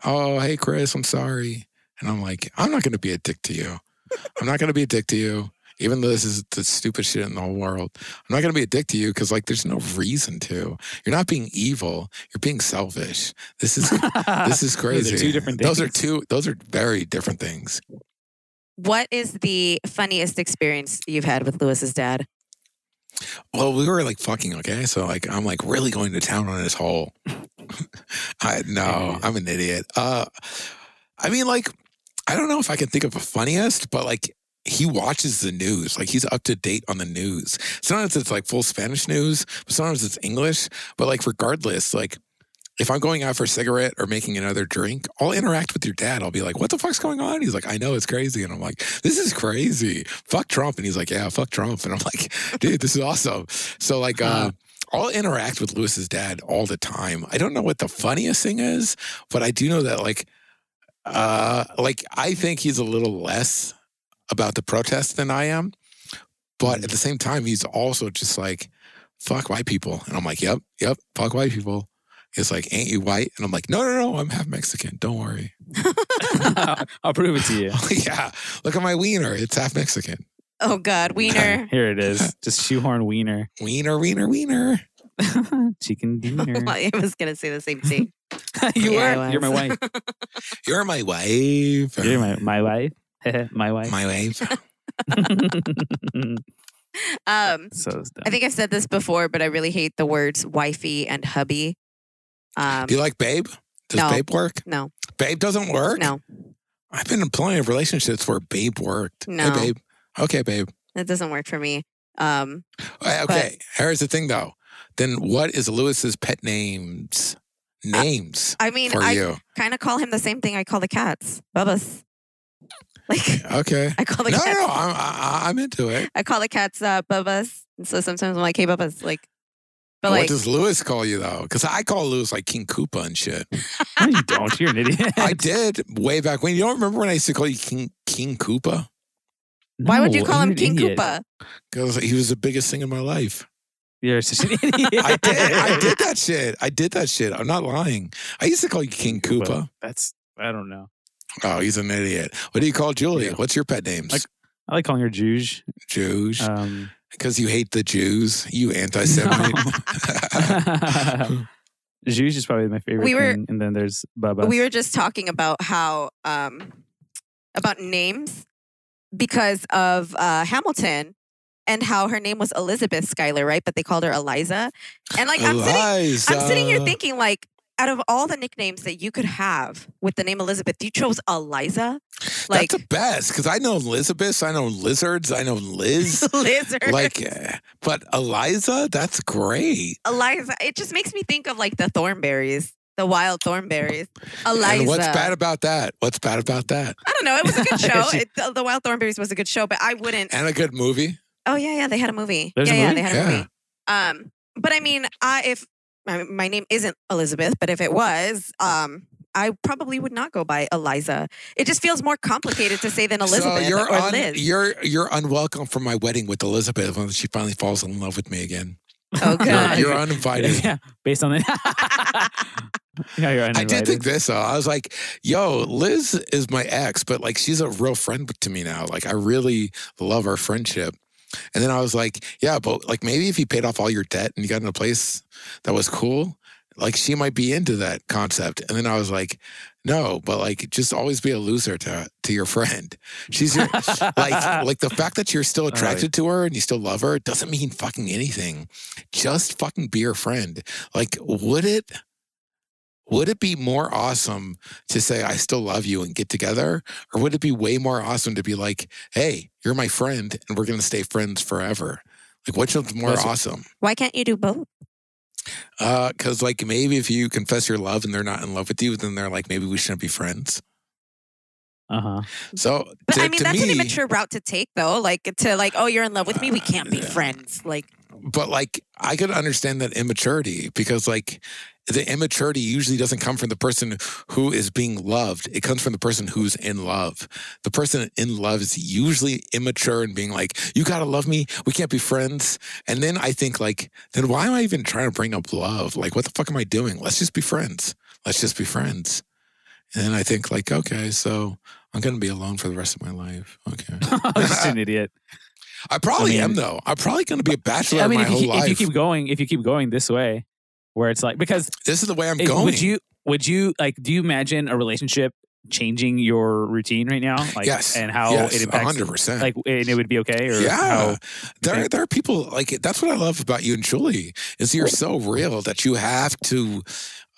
oh, hey, Chris, I'm sorry. And I'm like, I'm not going to be a dick to you. I'm not going to be a dick to you, even though this is the stupid shit in the whole world. I'm not going to be a dick to you because, like, there's no reason to. You're not being evil. You're being selfish. This is this is crazy. Those are two different Those are two. Those are very different things. What is the funniest experience you've had with Lewis's dad? Well, we were like fucking okay, so like I'm like really going to town on this hole. I no, I'm an idiot. Uh, I mean, like I don't know if I can think of a funniest, but like he watches the news, like he's up to date on the news. Sometimes it's like full Spanish news, but sometimes it's English. But like regardless, like if I'm going out for a cigarette or making another drink, I'll interact with your dad. I'll be like, what the fuck's going on? He's like, I know it's crazy. And I'm like, this is crazy. Fuck Trump. And he's like, yeah, fuck Trump. And I'm like, dude, this is awesome. So like, uh, I'll interact with Lewis's dad all the time. I don't know what the funniest thing is, but I do know that like, uh, like I think he's a little less about the protest than I am. But at the same time, he's also just like, fuck white people. And I'm like, yep, yep, fuck white people. It's like, ain't you white? And I'm like, no, no, no, I'm half Mexican. Don't worry. I'll prove it to you. yeah, look at my wiener. It's half Mexican. Oh God, Wiener. Here it is. Just shoehorn wiener. Wiener, wiener, wiener. Chicken dinner. I was gonna say the same thing. you Yeah, I were. You're my wife. You're my wife. You're my my wife. my wife. my wife. Um, so dumb. I think I've said this before, but I really hate the words wifey and hubby. Um, Do you like babe? Does no. babe work? no, Babe doesn't work? no, I've been in plenty of relationships where babe worked. No. Hey, babe. Okay, babe. that doesn't work for me. Um, Uh, Okay, here's the thing though. Then what is Lewis's pet names? Names I mean, for I kind of call him the same thing I call the cats, Bubba's. Like Okay. I call the No, cats. no, I'm, I, I'm into it. I call the cats uh, Bubba's. And so sometimes I'm like, hey, Bubba's. Like, but what like, does Lewis call you though? Because I call Lewis like King Koopa and shit. no, you don't. You're an idiot. I did way back when. You don't remember when I used to call you King King Koopa? why would you call him King idiot. Koopa? Because he was the biggest thing in my life. You're such an idiot. I did. I did that shit. I did that shit. I'm not lying. I used to call you King Koopa. That's I don't know. Oh, he's an idiot. What do you call Julia? Yeah. What's your pet names? Like- I like calling her Juge. Jews. Um, Because you hate the Jews. You anti-Semite. Jews is probably my favorite. We were- thing, and then there's Bubba. We were just talking about how um about names because of uh Hamilton. and how her name was Elizabeth Schuyler, right? But they called her Eliza. And like I'm sitting, I'm sitting here thinking like. Out of all the nicknames that you could have with the name Elizabeth, you chose Eliza. Like That's the best because I know Elizabeth, I know lizards, I know Liz. lizard. like, uh, but Eliza, that's great. Eliza. It just makes me think of like the Thornberrys, the wild Thornberrys. Eliza. And what's bad about that? What's bad about that? I don't know. It was a good show. It, the, the Wild Thornberrys was a good show, but I wouldn't. And a good movie. Oh yeah, yeah. They had a movie. There's a yeah, yeah. They had a Yeah. movie. Um, but I mean, I if my, my name isn't Elizabeth, but if it was, um, I probably would not go by Eliza. It just feels more complicated to say than Elizabeth so you're or un- Liz. you're you're unwelcome for my wedding with Elizabeth when she finally falls in love with me again. oh You're, you're uninvited. yeah, based on that. yeah, you're I did think this though. I was like, yo, Liz is my ex, but like she's a real friend to me now. Like I really love our friendship. And then I was like, yeah, but like maybe if you paid off all your debt and you got in a place that was cool, like she might be into that concept. And then I was like, no, but like just always be a loser to to your friend. She's your like like the fact that you're still attracted to her and you still love her doesn't mean fucking anything. Just fucking be her friend. Like would it would it be more awesome to say I still love you and get together or would it be way more awesome to be like, "Hey, you're my friend and we're going to stay friends forever?" Like which one's more That's- awesome? Why can't you do both? Uh cuz like maybe if you confess your love and they're not in love with you, then they're like maybe we shouldn't be friends. Uh huh. So But to, I mean, that's me, an immature route to take, though. Like to like, oh, you're in love with me, we can't be Yeah. friends. Like, but like I could understand that immaturity because like the immaturity usually doesn't come from the person who is being loved. It comes from the person who's in love. The person in love is usually immature and being like, "You gotta love me. We can't be friends." And then I think like, then why am I even trying to bring up love? Like, what the fuck am I doing? Let's just be friends. Let's just be friends. And then I think like, okay, so I'm gonna be alone for the rest of my life. Okay. Oh, I'm just an idiot. I probably I am though. I'm probably gonna be a bachelor I mean, my if you, whole keep- life. if you keep going, if you keep going this way, where it's like because this is the way I'm if- going. would you would you like do you imagine a relationship changing your routine right now? Like yes. and how yes, it impacts hundred percent. like and it would be okay or yeah, how there think- there are people like that's what I love about you and Julie is you're so real that you have to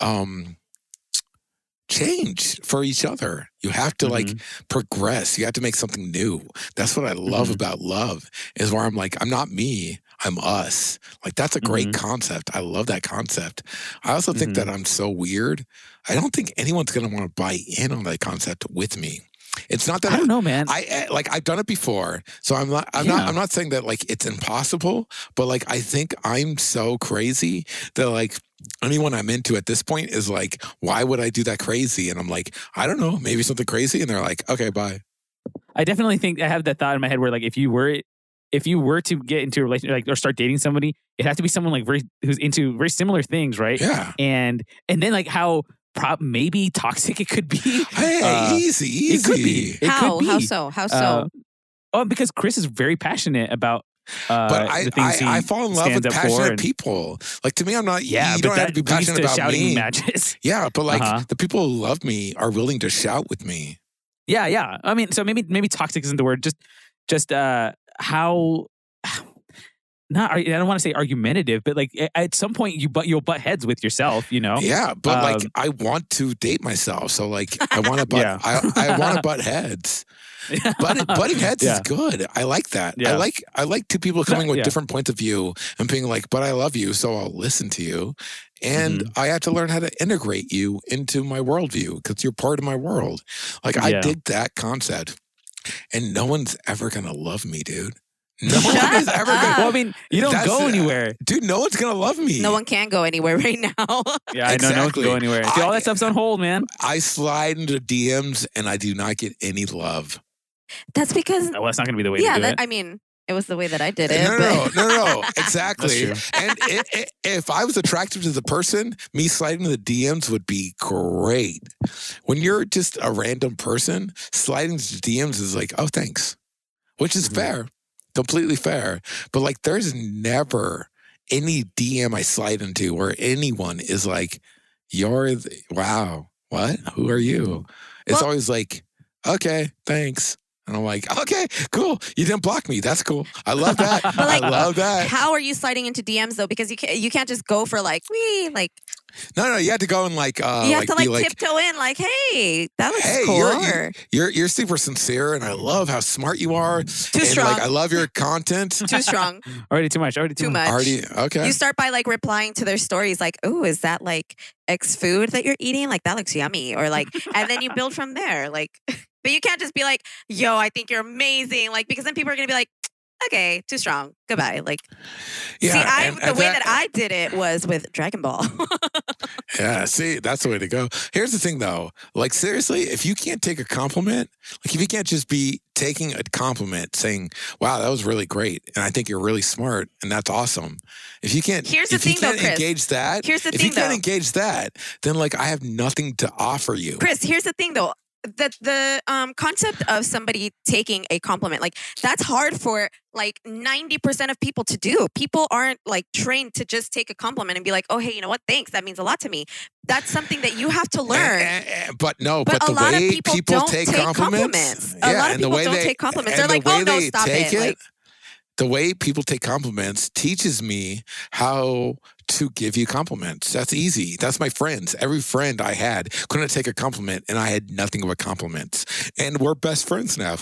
um change for each other. You have to like Mhm. progress. You have to make something new. That's what I love Mhm. about love is where I'm like I'm not me. I'm us. Like that's a great Mm-hmm. concept. I love that concept. I also think that I'm so weird. I don't think anyone's going to want to buy in on that concept with me. It's not that I don't know, man. I eh, like I've done it before, so I'm not. I'm not. Yeah. I'm not saying that like it's impossible, but like I think I'm so crazy that like anyone I'm into at this point is like, why would I do that crazy? And I'm like, I don't know, maybe something crazy, and they're like, okay, bye. I definitely think I have that thought in my head where like if you were if you were to get into a relationship like or start dating somebody, it has to be someone like very who's into very similar things, right? Yeah. And and then like how prob maybe toxic it could be. Hey, Uh, easy, easy. It could be. It how? could be. How so? How so? Uh, oh, because Chris is very passionate about uh, But I, I, I fall in love with stands up for passionate and- people. Like to me, I'm not. Yeah, you but don't have to be passionate to about shouting me. matches. Yeah, but like Uh-huh. the people who love me are willing to shout with me. Yeah, yeah. I mean, so maybe maybe toxic isn't the word. Just just uh how not I don't want to say argumentative, but like at some point you but you'll butt heads with yourself, you know? Yeah, but like Um, I want to date myself, so like I want to butt. Yeah. I, I want to butt heads. But butting heads Yeah. is good. I like that. I like I like two people coming with Yeah. different points of view and being like, "But I love you, so I'll listen to you." And Mm-hmm. I have to learn how to integrate you into my worldview because you're part of my world. Like I Yeah. dig that concept, and no one's ever gonna love me, dude. No Shut one is ever up. gonna, Well, I mean, you don't That's- go anywhere. dude. No one's gonna love me. no one can go anywhere right now. Yeah, I know no one can Exactly. go anywhere. See, all I- that stuff's on hold, man. I slide into DMs and I do not get any love. That's because Well, that's not going to be the way yeah, to do that, it. I mean, it was the way that I did it. No, no, no, no, no, exactly. And i i if I was attractive to the person, me sliding to the DMs would be great. When you're just a random person, sliding to DMs is like, oh, thanks, which is Mhm. fair, completely fair. But like, there's never any DM I slide into where anyone is like, you're, the, wow, what? Who are you? It's Well- always like, okay, thanks. And I'm like, okay, cool. You didn't block me. That's cool. I love that. like, I love that. How are you sliding into DMs though? Because you can't you can't just go for like we like No, no, you had to go and like, uh, you have to like, like, tiptoe in like hey that looks hey, cool. you're, you're you're you're super sincere, and I love how smart you are. too and strong. like, I love your content. too strong. Already too much. Already too, Too much. much. Already okay. You start by like replying to their stories like, "Oh, is that like X food that you're eating? Like that looks yummy." Or like and then you build from there. Like but you can't just be like, "Yo, I think you're amazing." Like because then people are going to be like, "Okay, too strong. Goodbye." Like yeah, See, I and- the and way that I did it was with Dragon Ball. Yeah, see, that's the way to go. Here's the thing though. Like seriously, if you can't take a compliment, like if you can't just be taking a compliment saying, "Wow, that was really great," and I think you're really smart and that's awesome. If you can't Here's the if you thing, though, can't Chris. engage that, Here's the if thing you can't though. engage that, then like I have nothing to offer you. Chris, here's the thing though. The the um concept of somebody taking a compliment, like that's hard for like 90% of people to do. People aren't like trained to just take a compliment and be like, oh hey, you know what? Thanks. That means a lot to me. That's something that you have to learn. and- and- but no, But, but, a the lot way of people, don't take, take compliments, A yeah, lot of and the people way don't they, take compliments. They're like, the oh no, stop take it. Like, the way people take compliments teaches me how to give you compliments. That's easy. That's my friends. Every friend I had couldn't take a compliment, and I had nothing but compliments. And we're best friends now.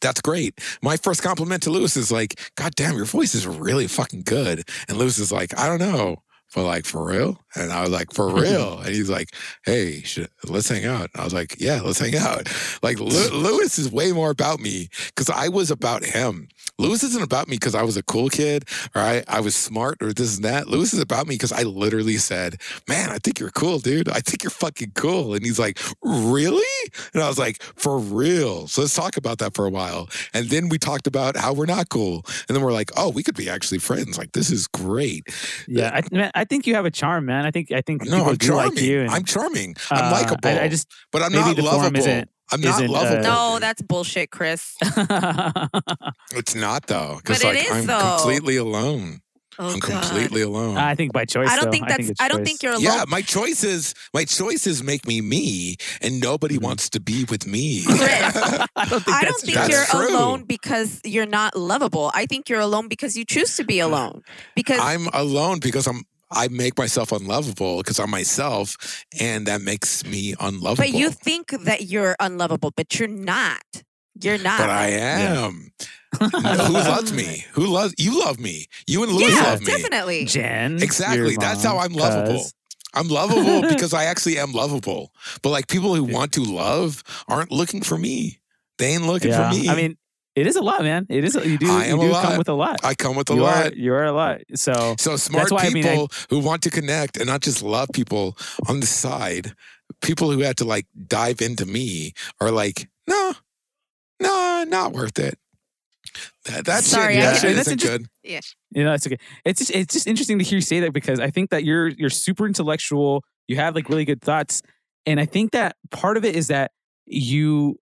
That's great. My first compliment to Lewis is like, God damn, your voice is really fucking good. And Lewis is like, I don't know. But like for real? And I was like, for real? and he's like, hey, should, let's hang out. And I was like, yeah, let's hang out. Like Lew- Lewis is way more about me because I was about him. Lewis isn't about me because I was a cool kid or I, I was smart or this and that. Lewis is about me because I literally said, man, I think you're cool, dude. I think you're fucking cool. And he's like, really? And I was like, for real. So let's talk about that for a while. And then we talked about how we're not cool. And then we're like, oh, we could be actually friends. Like, this is great. Yeah, I, man, I think you have a charm, man. I think I think No, people I'm charming. like you. and, I'm charming. I'm uh, likable. I, I just but I'm maybe not the form lovable. isn't- I'm not isn't, uh, lovable. no, that's bullshit, Chris. it's not though. Because But it like is, I'm though. completely alone. Oh, I'm God. completely alone. I think by choice. I don't though. think that's. it's I, don't choice. think you're alone. yeah, my choices, my choices make me me, and nobody Mhm. wants to be with me. Chris, I don't think I don't think you're true. alone because you're not lovable. I think you're alone because you choose to be alone. Because I'm alone because I'm. I make myself unlovable because I'm myself, and that makes me unlovable. but you think that you're unlovable, but you're not. You're not. But I am. Who loves me? Who loves you? Love me. You and Lewis yeah, love me. definitely. Jen. Exactly. your That's how I'm lovable. cuz- I'm lovable because I actually am lovable. But like people who want to love aren't looking for me. They ain't looking Yeah, for me. I mean, it is a lot, man. It is. You do. I am you do a come with a lot. I come with a you lot. Are, you are a lot. So So smart why I mean, I- people who want to connect and not just love people on the side, people who had to like dive into me are like, no, no, not worth it. That, that Sorry, shit, I- that shit that's isn't just- good. You know, it's okay. It's just it's just interesting to hear you say that because I think that you're you're super intellectual. You have like really good thoughts, and I think that part of it is that you.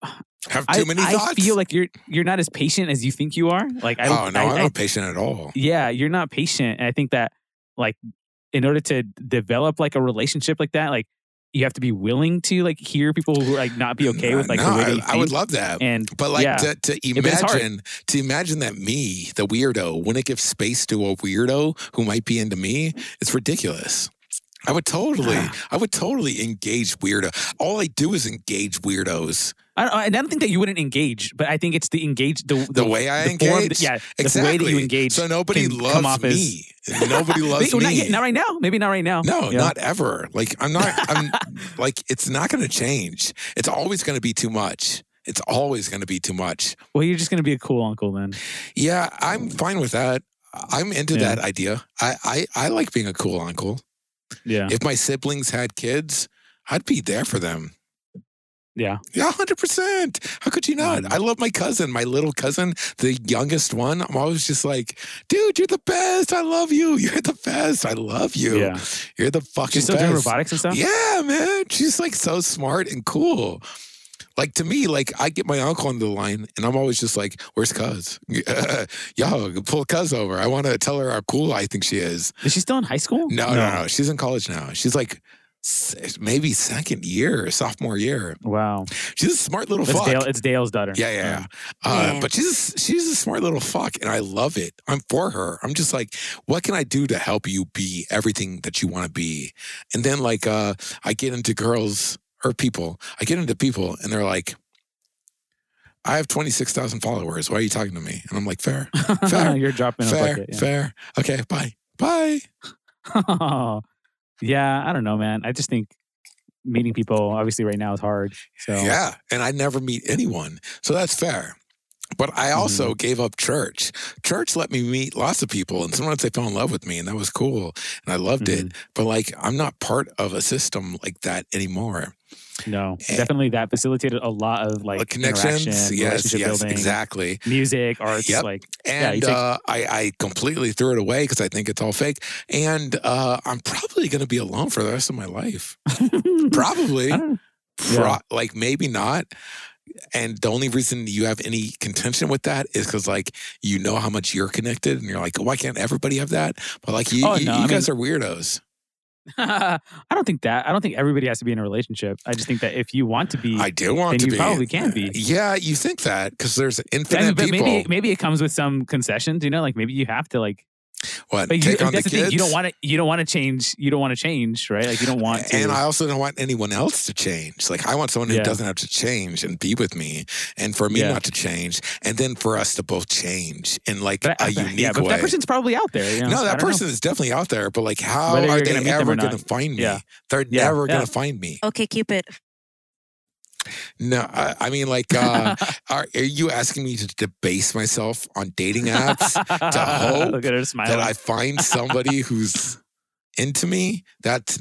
Have I, too many thoughts. I feel like you're you're not as patient as you think you are. Like I, oh no, I, I'm I- not patient at all. yeah, you're not patient, and I think that like in order to develop like a relationship like that, like you have to be willing to like hear people who like not be okay with like no, the way I, that you I would love that. and But like yeah. to, to but it's hard. imagine to imagine that me, the weirdo, wouldn't give space to a weirdo who might be into me, it's ridiculous. I would totally, I would totally engage weirdo. All I do is engage weirdos. I don't, and I don't think that you wouldn't engage, but I think it's the engage the The way I the form- engage? yeah, Exactly. the way that you engage. So nobody loves off as- me. Nobody loves Maybe- me. Not, yet, not right now. Maybe not right now. No, Yeah. not ever. Like I'm not. I'm like it's not going to change. It's always going to be too much. It's always going to be too much. Well, you're just gonna be a cool uncle then. Yeah, I'm fine with that. I'm into Yeah. that idea. I, I I like being a cool uncle. Yeah, If my siblings had kids, I'd be there for them. yeah. Yeah, hundred percent. How could you not? Mhm. I love my cousin, my little cousin, the youngest one. I'm always just like, dude, you're the best. I love you. You're the best. I love you. Yeah. You're the fucking She's still best. doing robotics and stuff. Yeah, man. She's like so smart and cool. Like to me, like I get my uncle on the line and I'm always just like, where's Cuz? Yo, pull Cuz over. I want to tell her how cool I think she is. Is she still in high school? No, no, no, She's in college now. She's like maybe second year, sophomore year. Wow. She's a smart little It's, fuck. Dale, it's Dale's daughter. Yeah, yeah, yeah. Uh, Yeah. But she's she's a smart little fuck, and I love it. I'm for her. I'm just like, what can I do to help you be everything that you want to be? And then like, uh, I get into girls or people. I get into people, and they're like, I have twenty six thousand followers. Why are you talking to me? And I'm like, fair, Fair. You're dropping a fair, bucket. Yeah. fair. Okay, bye, bye. yeah, I don't know, man. I just think meeting people obviously right now is hard. So Yeah, and I never meet anyone, so that's fair. But I also Mm-hmm. gave up church. Church let me meet lots of people, and sometimes they fell in love with me, and that was cool, and I loved it. Mm-hmm. But like, I'm not part of a system like that anymore. No, Eh. definitely that facilitated a lot of like connections, yes, relationship yes, building, exactly. music, arts, Yep. like Yeah, And take- uh, I, I completely threw it away because I think it's all fake. And uh, I'm probably going to be alone for the rest of my life. Probably. I don't- like maybe not. And the only reason you have any contention with that is because like you know how much you're connected, and you're like, why can't everybody have that? But like you, Oh, you, no, you guys are weirdos. I don't think that. I don't think everybody has to be in a relationship. I just think that if you want to be, I do want then to you be. probably can be. Uh, yeah, you think that because there's I infinite mean, but people. maybe maybe it comes with some concessions. You know, like maybe you have to like. What But you, take on the that's the kids? thing. You don't want to. You don't want to change. You don't want to change, right? Like you don't want to. And I also don't want anyone else to change. Like I want someone who Yeah. doesn't have to change and be with me, and for me Yeah. not to change, and then for us to both change in like but, a uh, I- unique yeah, but way. that person's probably out there. You know? no, that don't know. person is definitely out there, but like, how Whether are they gonna ever going to find me? Yeah. They're Yeah, never yeah. going to find me. Okay, Cupid. No, I, I mean, like, uh, are, are you asking me to debase myself on dating apps to hope Look at her that I find somebody who's into me? That's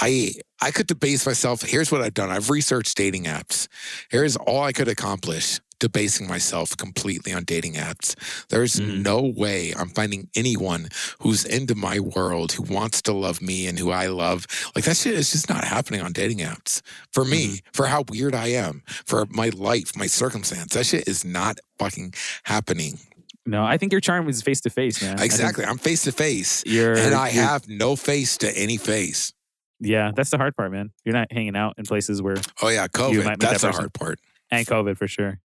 I I could debase myself. Here's what I've done. I've researched dating apps. Here's all I could accomplish debasing myself completely on dating apps. There's Mhm. no way I'm finding anyone who's into my world, who wants to love me and who I love. Like that shit is just not happening on dating apps. For me, for how weird I am, for my life, my circumstance. That shit is not fucking happening. no, I think your charm is face to face, man. Exactly. I'm face to face. And I have no face to any face. Yeah, that's the hard part, man. You're not hanging out in places where Oh yeah, COVID. meet that That's the hard part. and COVID for sure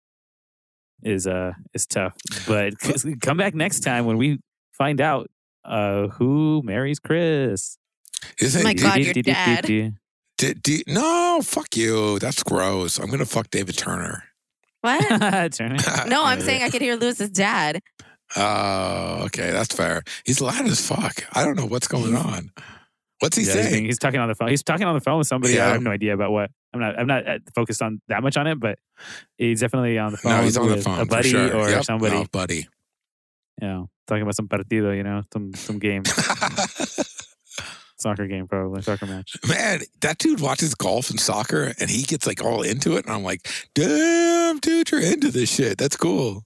is uh is tough. But come back next time when we find out uh who marries Chris. Is it? My do- God, your dad. do- do- no, fuck you. That's gross. I'm gonna fuck David Turner. What? Turn it. No, I'm saying I could hear Lewis's dad. Oh, okay, that's fair. He's loud as fuck. I don't know what's going on. What's he Yeah, saying? being- he's talking on the phone. He's talking on the phone with somebody. Yeah. I have no idea about what. I'm not. I'm not uh, focused on that much on it, but he's definitely on the phone. No, he's on the phone. A for buddy sure. or Yep. somebody. No, buddy. You know, talking about some partido. You know, some some game, soccer game, probably soccer match. Man, that dude watches golf and soccer and he gets like all into it. And I'm like, damn, dude, you're into this shit. That's cool.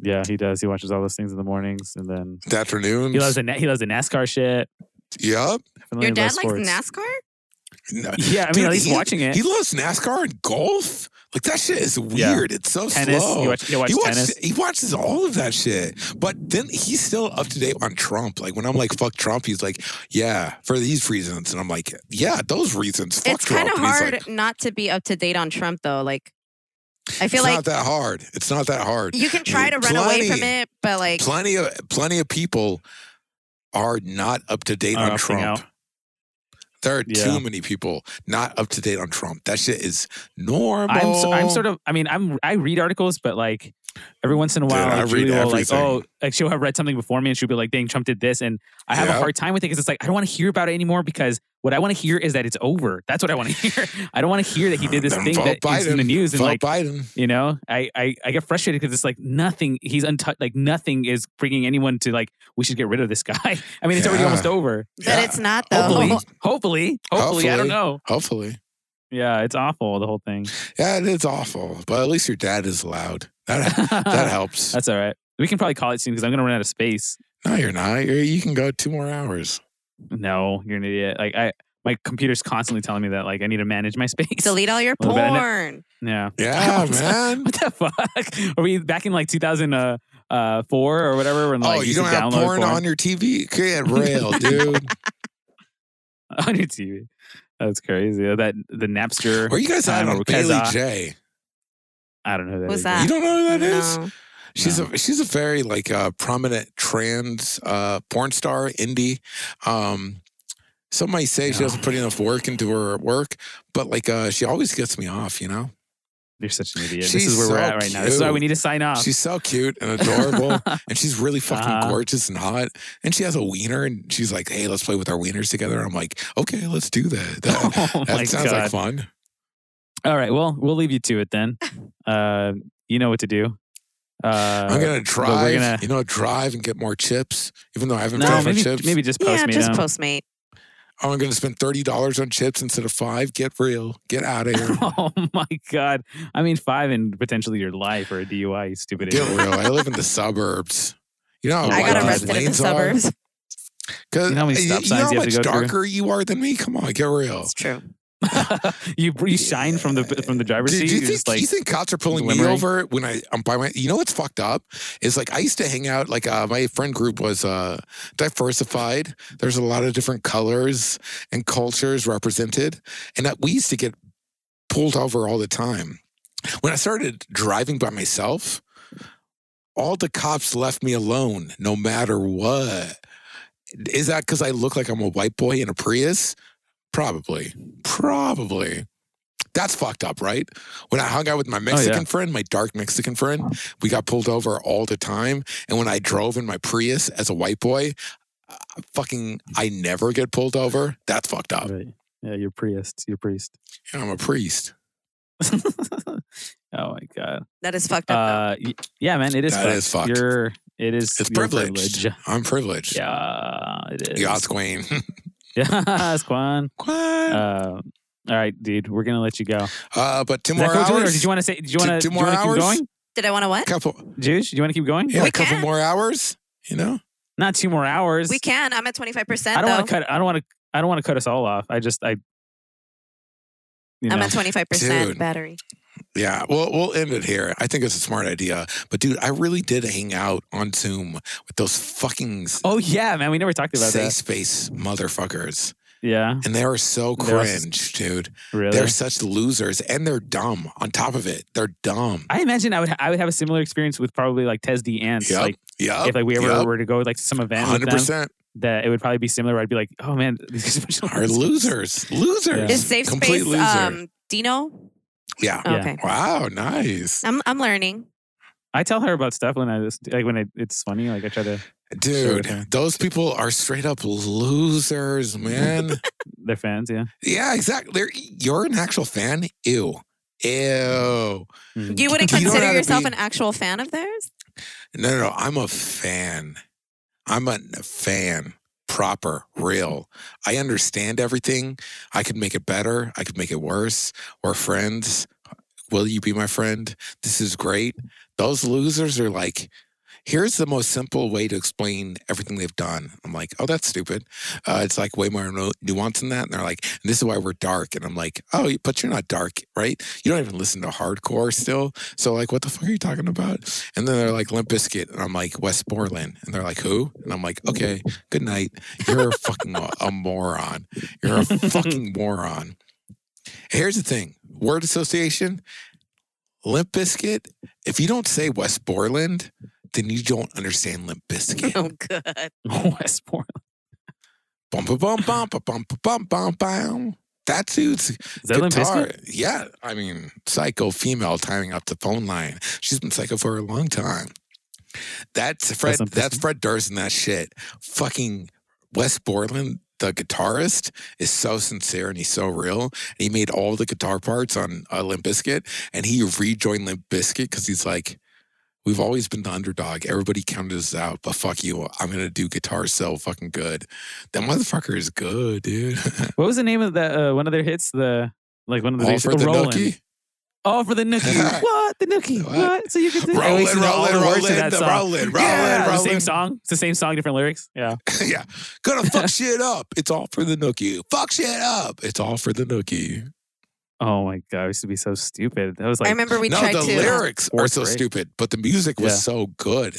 Yeah, he does. He watches all those things in the mornings, and then The afternoons. he loves the he loves the NASCAR shit. Yep. Definitely Your dad likes sports. NASCAR? No, Yeah, I mean, Dude, at least he- watching it. He loves NASCAR and golf. Like that shit is Yeah. weird. It's so tennis. slow. You watch, you watch he, tennis. watches, he watches all of that shit. But then he's still up to date on Trump. Like when I'm like, fuck Trump, he's like, yeah, for these reasons. And I'm like, yeah, those reasons. Fuck It's kind Trump. of hard like, not to be up to date on Trump, though. Like, I feel it's like not that hard. It's not that hard. you can try to run away from it, but like, plenty of plenty of people are not up to date on Trump. out. There are Yeah. too many people not up to date on Trump. That shit is normal. I'm so, I'm sort of I mean I'm I read articles, but like every once in a Dude, while, I like, read Julie will like oh like she'll have read something before me and she'll be like, "Dang, Trump did this," and I have a hard time with it because it's like I don't want to hear about it anymore because what I want to hear is that it's over. That's what I want to hear. I don't want to hear that he did this Then thing vote that is in the Biden. news and Vote like Biden. you know I I, I get frustrated because it's like nothing he's untouched like nothing is bringing anyone to like we should get rid of this guy. I mean it's already almost over. but Yeah. it's not though. Hopefully, hopefully, hopefully, I don't know. Hopefully. Yeah, it's awful the whole thing. Yeah, it is awful. But at least your dad is loud. That that helps. That's all right. We can probably call it soon because I'm gonna run out of space. no, you're not. You're, you can go two more hours. No, you're an idiot. Like I, my computer's constantly telling me that like I need to manage my space. Delete all your Little bit porn. Yeah. Yeah, man. What the fuck? Are we back in like 2004 uh, four or whatever? When like oh, you used don't have download porn, on your TV? Get real, dude. on your TV. That's crazy. That the Napster. Where you guys at time on or Bailey Jay? I don't know who that. Who's is. that? You don't know who that is? No. She's No. a she's a very like uh, prominent trans uh, porn star indie. Um, some might say she doesn't put enough work into her work, but like uh, she always gets me off. You know, You're such an idiot. this She's is where we're so at right now. This is why we need to sign off. she's so cute and adorable, and she's really fucking Uh-huh. gorgeous and hot. And she has a wiener, and she's like, "Hey, let's play with our wieners together." I'm like, "Okay, let's do that." That, oh that my sounds like fun. All right, well, we'll leave you to it then. Uh, you know what to do. Uh, I'm gonna drive. gonna- You know, drive and get more chips, even though I haven't no, finished my maybe chips. maybe just Yeah, Postmate just. Postmate. Oh, I'm going to spend thirty dollars on chips instead of five. Get real. Get out of here. Oh my god! I mean, five and potentially your life or a DUI. You stupid Get idiot. real. I live in the suburbs. You know how I I got wide these arrested in the lanes are? suburbs. 'Cause You know how many you- stop you know you how have to much go through? darker you are than me? Come on, get real. It's true. you you shine from the from the driver's Dude, seat. do you think like you think cops are pulling me over when I I'm by my? You know what's fucked up is like I used to hang out like uh, my friend group was uh, diversified. There's a lot of different colors and cultures represented, and that we used to get pulled over all the time. When I started driving by myself, all the cops left me alone, no matter what. Is that because I look like I'm a white boy in a Prius? Probably. Probably. That's fucked up, right? When I hung out with my Mexican friend, my dark Mexican friend, we got pulled over all the time. And when I drove in my Prius as a white boy, uh, fucking, I never get pulled over. That's fucked up. Right. Yeah, you're priest. You're priest. Yeah, I'm a priest. oh my god. That is fucked up. Uh, yeah, man, it is. That fucked. is fucked. You're. It is. It's your privileged. privilege. I'm privileged. Yeah, it is. Yeah, it's Queen. Yeah, Squan. Quan. Uh, all right, dude. We're gonna let you go. Uh, but two Is more hours. Or did you want to say? Did you want to? two do more hours? Going, Did I want to what? couple, Juge? Do you want to keep going? yeah, We a couple can. more hours. You know, Not two more hours. We can. I'm at 25%. I don't want to cut. I don't want to. I don't want to cut us all off. I just. I. You I'm at 25% battery. Yeah, well, we'll end it here. I think it's a smart idea. But dude, I really did hang out on Zoom with those fucking Oh yeah, man. We never talked about safe that. space motherfuckers, Yeah, and they are so They're cringe, dude. really. They're such losers, and they're dumb. On top of it, they're dumb. I imagine I would. I would have a similar experience with probably like Tesdy ants. Yep. Like Yep, if like we ever yep. were to go like to some event with hundred percent that it would probably be similar. I'd be like, oh man, these guys are a bunch are losers. Losers. Yeah. Is safe Complete space loser. um Dino? Yeah. Yeah. Okay. Wow. Nice, I'm I'm learning. I tell her about stuff when I just like when I, it's funny. Like I try to. dude. Those people are straight up losers, man. They're fans. Yeah. yeah, exactly. They're, you're an actual fan. Ew. Ew. Mhm. You wouldn't consider have to yourself be- an actual fan of theirs? No, no, no. I'm a fan. I'm a fan. Proper, real. I understand everything. I could make it better. I could make it worse. We're friends. Will you be my friend? This is great. Those losers are like, here's the most simple way to explain everything they've done. I'm like, oh, that's stupid. Uh, it's like way more nu- nuance than that. And they're like, this is why we're dark. And I'm like, oh, but you're not dark, right? You don't even listen to hardcore still. So like, what the fuck are you talking about? And then they're like Limp Bizkit, and I'm like Wes Borland, and they're like who? And I'm like, okay, good night. You're a fucking a, moron. You're a fucking moron. Here's the thing: word association, Limp Bizkit. If you don't say Wes Borland, then you don't understand Limp Bizkit. Oh, good. Westmoreland. Bum, ba, bum, bum, ba, bum, bum, bum, bum. That dude's that guitar. Yeah. I mean, psycho female tying up the phone line. She's been psycho for a long time. That's Fred. That's, that's Fred Durst and that shit. Fucking Wes Borland, the guitarist, is so sincere and he's so real. And he made all the guitar parts on uh, Limp Bizkit, and he rejoined Limp Bizkit because he's like, We've always been the underdog. Everybody counted us out, but fuck you. I'm gonna do guitar so fucking good. That motherfucker is good, dude. What was the name of the uh, one of their hits? The like one of the All for oh, the nookie. Oh, for the nookie. what the nookie? What? What? So you can do rolling, rolling, all the rollin', words to that rollin', song. rollin', yeah, rollin', the same song. It's the same song, different lyrics. Yeah. yeah. Gonna fuck shit up. It's all for the nookie. Fuck shit up. It's all for the nookie. Oh my god, I used to be so stupid. That was like, I remember we no, tried the to lyrics are Fourth so grade. stupid, but the music was Yeah. so good.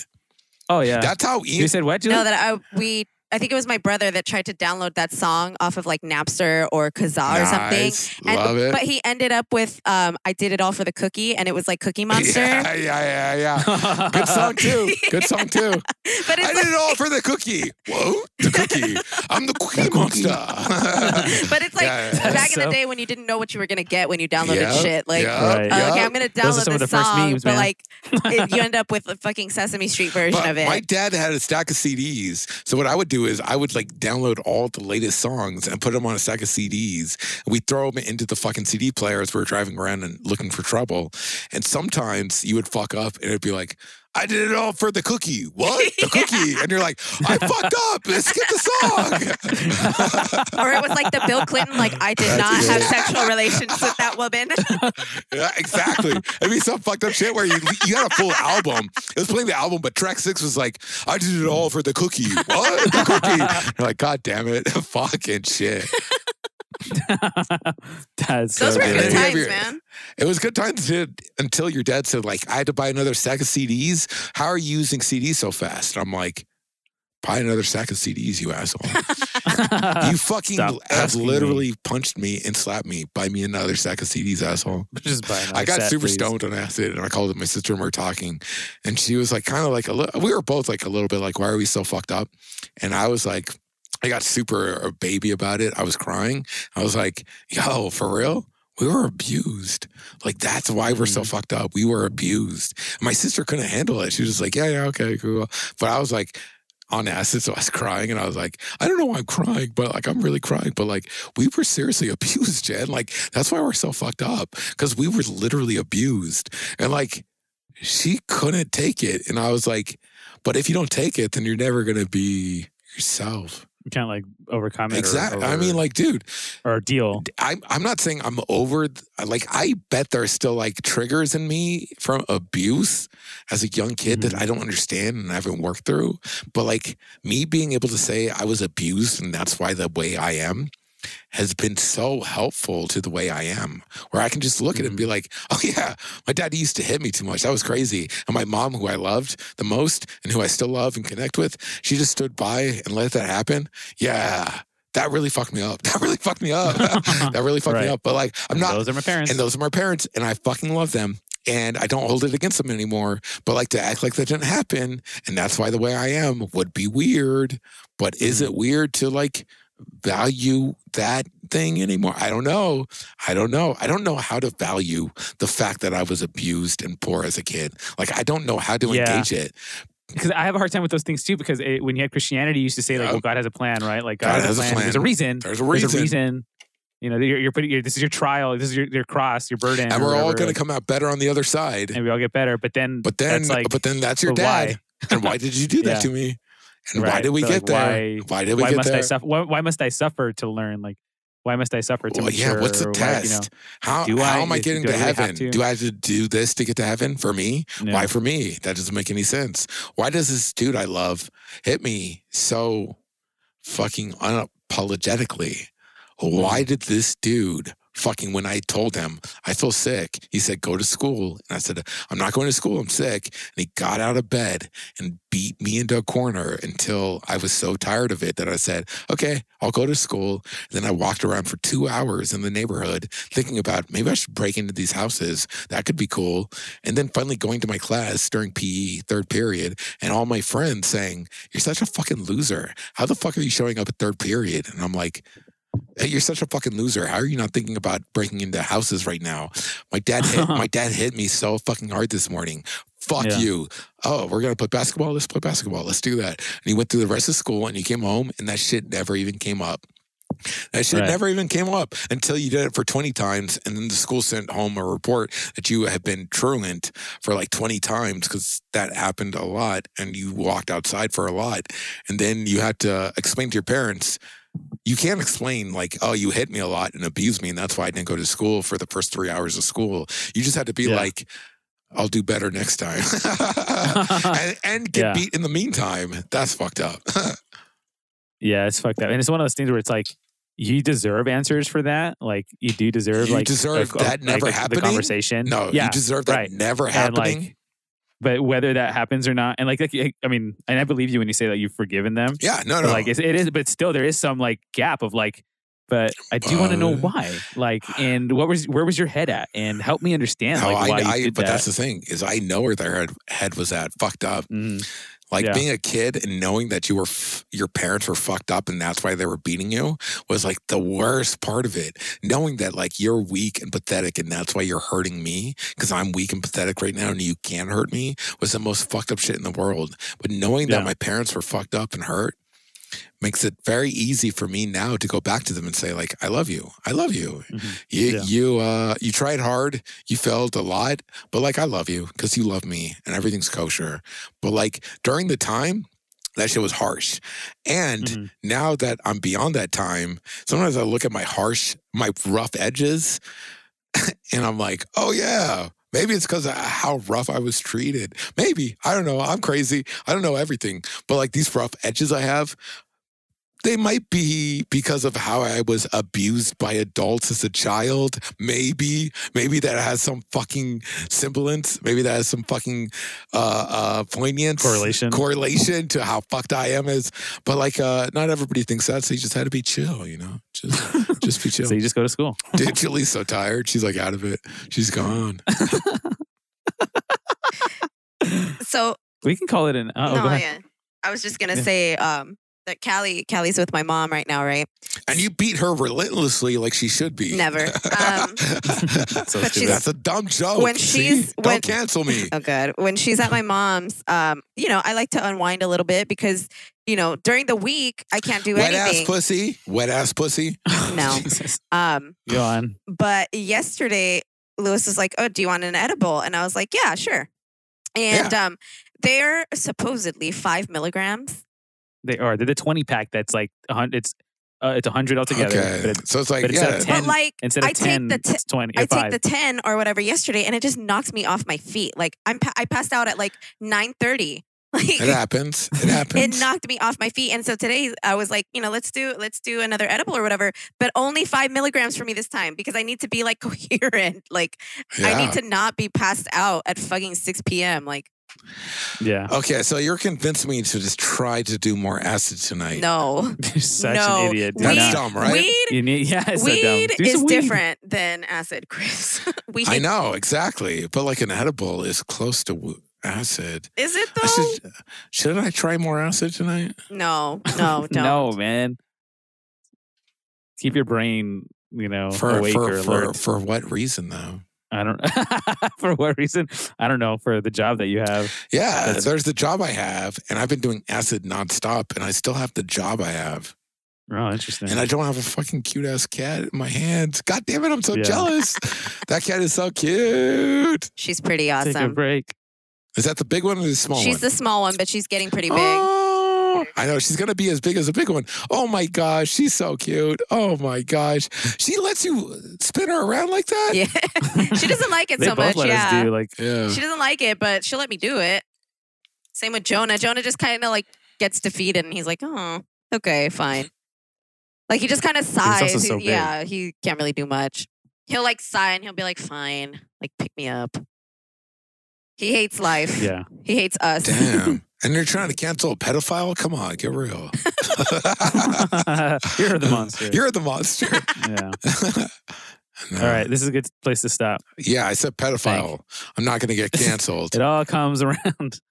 oh yeah. That's how you said what? Julie? No, that I we I think it was my brother that tried to download that song off of like Napster or Kazaa or something. And, Love it. But he ended up with um, I did it all for the cookie, and it was like Cookie Monster. Yeah, yeah, yeah, yeah. Good song too. Good song too. But it's I like, did it all for the cookie. Whoa, the cookie. I'm the cookie monster. but it's like Yeah, yeah. back in the day when you didn't know what you were gonna get when you downloaded Yeah, shit. Like, yeah, Right. oh, okay, I'm gonna download some this the song, memes, but like it, you end up with a fucking Sesame Street version But of it. my dad had a stack of CDs. So what I would do is I would like download all the latest songs and put them on a stack of CDs. And we throw them into the fucking CD player as we were driving around and looking for trouble. And sometimes you would fuck up and it'd be like, I did it all for the cookie. What? The cookie. And you're like, I fucked up. Skip the song. or it was like the Bill Clinton, like I did That's not have sexual relations with that woman. yeah, exactly. It'd be some fucked up shit where you you had a full album. It was playing the album, but track six was like, I did it all for the cookie. What? The cookie. You're like, God damn it. Fucking shit. That's Those were good yeah, good. times, man. It was good times to, until your dad said, like, I had to buy another stack of CDs. How are you using CDs so fast? I'm like, buy another stack of CDs, you asshole. you fucking Stop have asking literally punched me and slapped me. Buy me another stack of CDs, asshole. Just buy I got set, super please. stoned on acid, and I called up my sister, and we were talking, and she was like, kind of like a little. We were both like a little bit like, why are we so fucked up? And I was like, I got super a baby about it. I was crying. I was like, yo, for real. We were abused. Like that's why we're so Mhm. fucked up. We were abused. My sister couldn't handle it. She was just like, yeah, yeah, okay, cool. But I was like, on acid, so I was crying, and I was like, I don't know why I'm crying, but like I'm really crying. But like we were seriously abused, Jen. Like that's why we're so fucked up because we were literally abused, and like she couldn't take it, and I was like, but if you don't take it, then you're never gonna be yourself. You can't like overcome it. or- Exactly. I mean, like, dude, or deal. I'm I'm not saying I'm over. Like, I bet there's still like triggers in me from abuse as a young kid that Mhm. I don't understand and I haven't worked through. But like me being able to say I was abused and that's why the way I am has been so helpful to the way I am, where I can just look at it and be mm. like, oh yeah, my dad used to hit me too much. That was crazy. And my mom, who I loved the most and who I still love and connect with, she just stood by and let that happen. Yeah. That really fucked me up. That really fucked me up. that really fucked me up. But like, I'm not, Those are my parents. and those are my parents, and I fucking love them. And I don't hold it against them anymore. But like to act like that didn't happen, and that's why the way I am would be weird. But is it mm. weird to like value that thing anymore? I don't know. I don't know. I don't know how to value the fact that I was abused and poor as a kid. Like I don't know how to Yeah. engage it. because I have a hard time with those things too. Because it, when you had Christianity, you used to say like, Yeah. "Well, God has a plan, right? Like God, God has, a plan. There's a reason. There's a There's reason. a reason. You know, you're, you're putting your, this is your trial. This is your, your cross, your burden, And we're all going like, to come out better on the other side. and we all get better. But then, But then, that's like, but then that's your dad. why? And why did you do that Yeah. to me? And why did we So, get like, there? why- Why did we why get must there? I suffer? Why, why must I suffer to learn? Like, why must I suffer to Well, mature? yeah, what's the test? why, you know, how how I- am I getting to I really heaven? to? Do I have to do this to get to heaven for me? no. Why for me? That doesn't make any sense. Why does this dude I love hit me so fucking unapologetically? Why mm. did this dude fucking when I told him I feel sick, he said, go to school. And I said, I'm not going to school, I'm sick. And he got out of bed and beat me into a corner until I was so tired of it that I said, okay, I'll go to school. And then I walked around for two hours in the neighborhood thinking about maybe I should break into these houses. That could be cool. And then finally going to my class during PE, third period, and all my friends saying, You're such a fucking loser. How the fuck are you showing up at third period? And I'm like, Hey, you're such a fucking loser. How are you not thinking about breaking into houses right now? My dad hit my dad hit me so fucking hard this morning. Fuck Yeah. you. Oh, we're gonna play basketball. Let's play basketball. Let's do that. And he went through the rest of school and he came home and that shit never even came up. That shit Right. never even came up until you did it for 20 times. And then the school sent home a report that you have been truant for like 20 times because that happened a lot and you walked outside for a lot. And then you had to explain to your parents. You can't explain, like, oh, you hit me a lot and abused me. And that's why I didn't go to school for the first three hours of school. You just had to be Yeah. like, I'll do better next time. and, and get Yeah. beat in the meantime. That's fucked up. Yeah, it's fucked up. And it's one of those things where it's like you deserve answers for that. Like you do deserve You like deserve a- that like, never the- happening? The conversation. no, yeah, you deserve that right. never And happening. like but whether that happens or not, and like, like I mean, and I believe you when you say that you've forgiven them. Yeah, no, no. like it's, it is, but still there is some like gap of like. But I do want to know Uh, why, like, and what was where was your head at, and help me understand No, like why I, you I, did but that. that's the thing is I know where their head, head was at, fucked up. Mhm. Like Yeah. being a kid and knowing that you were f- your parents were fucked up and that's why they were beating you was like the worst part of it. Knowing that like you're weak and pathetic and that's why you're hurting me because I'm weak and pathetic right now and you can't hurt me was the most fucked up shit in the world. But knowing Yeah. that my parents were fucked up and hurt makes it very easy for me now to go back to them and say like I love you. I love you. Mhm. You Yeah. you uh you tried hard, you failed a lot, but like I love you because you love me and everything's kosher. But like during the time, that shit was harsh. And Mhm. now that I'm beyond that time, sometimes I look at my harsh, my rough edges, and I'm like, oh yeah. Maybe it's because of how rough I was treated. Maybe. I don't know. I'm crazy. I don't know everything. But like these rough edges I have, they might be because of how I was abused by adults as a child. Maybe, maybe that has some fucking semblance. Maybe that has some fucking uh, uh, poignance Correlation. correlation to how fucked I am. Is but like, uh, not everybody thinks that. So you just had to be chill, you know, just just be chill. so you just go to school. Dude, Julie's so tired. She's like out of it. She's gone. So We can call it an. Oh, no, go ahead. yeah. I was just gonna Yeah. say um, that Callie Callie's with my mom right now, right? And you beat her relentlessly like she should be. Never. Um, So But she's- That's a dumb joke. When See? she's- don't cancel me. Oh, good. When she's at my mom's, um, you know, I like to unwind a little bit because, you know, during the week I can't do anything. Wet ass pussy. Wet ass pussy. No. Um, Go on. but yesterday Lewis was like, "Oh, do you want an edible?" And I was like, "Yeah, sure." And um, they're supposedly five milligrams. They are. They're the 20 pack that's like a hundred. It's uh, it's a hundred altogether. okay. But it's, so it's like, but instead yeah. of But 10 like, instead of I take 10, the t- it's 20. I or take five. the ten or whatever yesterday, and it just knocks me off my feet. Like I'm, pa- I passed out at like nine thirty. Like It happens. It happens. it knocked me off my feet and so today i was like you know let's do let's do another edible or whatever but only five milligrams for me this time because i need to be like coherent like i Yeah. need to not be passed out at fucking 6 p.m like yeah. Okay, so you're convincing me to just try to do more acid tonight. no You're such No. an idiot. Do That's not- dumb, right? weed You need, yeah, it's weed so dumb. Is weed. different than acid chris weed I know exactly, but like an edible is close to acid. is it I though should, should I try more acid tonight? no no no No, man. Keep your brain, you know, For awake for or for, alert. for what reason though? I don't. for what reason? I don't know. For the job that you have. Yeah, That's- there's the job I have, and I've been doing acid nonstop, and I still have the job I have, Oh, interesting. and I don't have a fucking cute ass cat in my hands. God damn it, I'm so Yeah. jealous. that cat is so cute. she's pretty awesome. Take a awesome break. Is that the big one or the small she's one? the small one but she's getting pretty big Oh, I know she's gonna be as big as a big one. Oh my gosh, she's so cute. Oh my gosh, she lets you spin her around like that. yeah she doesn't like it so much let yeah us do like. Yeah. She doesn't like it, but she'll let me do it. Same with Jonah. Jonah just kind of like gets defeated and he's like, oh, okay, fine. Like he just kind of also sighs. so He- yeah, he can't really do much. He'll like sigh and he'll be like, fine, like pick me up. He hates life. Yeah. He hates us. Damn. And you're trying to cancel a pedophile? Come on, get real. You're the monster. You're the monster. yeah. No. Uh, all right. This is a good place to stop. Yeah, I said pedophile. I'm not going to get canceled. It all comes around.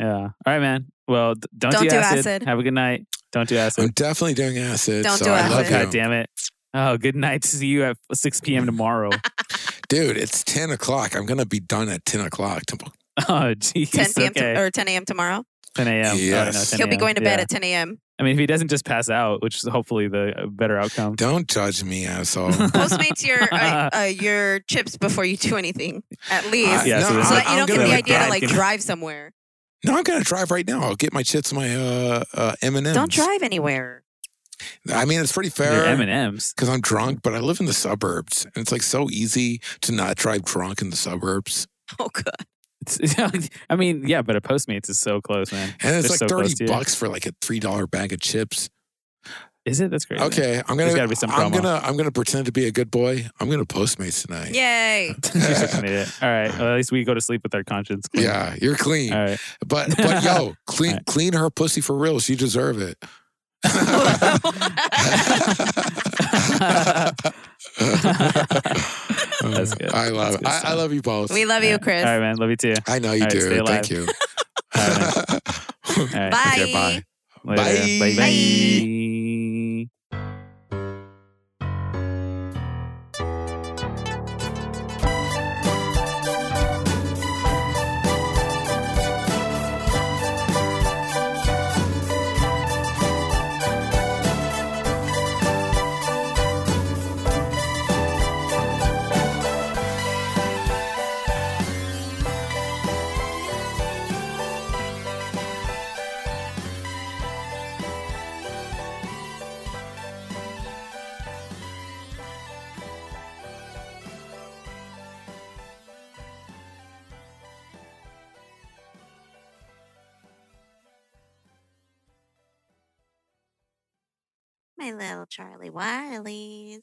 Yeah. All right, man. Well, don't, Don't do, do acid. acid. Have a good night. Don't do acid. I'm definitely doing acid. Don't so do I acid. love God damn it. Oh, good night. To see you at 6 p.m. tomorrow. Dude, it's 10 o'clock. I'm going to be done at 10 o'clock. tomorrow. oh, jeez. 10 p.m. Okay. to, or 10 a.m. tomorrow. 10 a.m. Oh, no, Yes. 10 He'll be going to bed Yeah. at 10 a.m. I mean, if he doesn't just pass out, which is hopefully the uh, better outcome. Don't judge me, asshole. Postmates your uh, uh, your chips before you do anything, at least, Uh, Yeah, no, so so that you I'm don't get gonna- the like idea to dad like can- drive somewhere. No, I'm gonna drive right now. I'll get my chits, my uh, uh M&Ms. Don't drive anywhere. I mean, it's pretty fair M&M's. because I'm drunk, but I live in the suburbs, and it's like so easy to not drive drunk in the suburbs. Oh god. It's, I mean, yeah, but a Postmates is so close, man. And it's They're like so thirty bucks for like a three dollar bag of chips. Is it? That's great. Okay, I'm gonna. gotta be some I'm gonna. I'm gonna pretend to be a good boy. I'm gonna Postmates tonight. Yay. You're such an idiot. All right. Well, at least we go to sleep with our conscience. clean. Yeah, you're clean. All right. But but yo, clean Alright. clean her pussy for real. She deserve it. That's good. I love. That's good I, I love you both. we love you, Chris. All right, man. Love you too. I know you All right, do. stay Thank you. All right. All right. Bye. Okay, bye. Later. Bye. Bye. My little Charlie Wileys.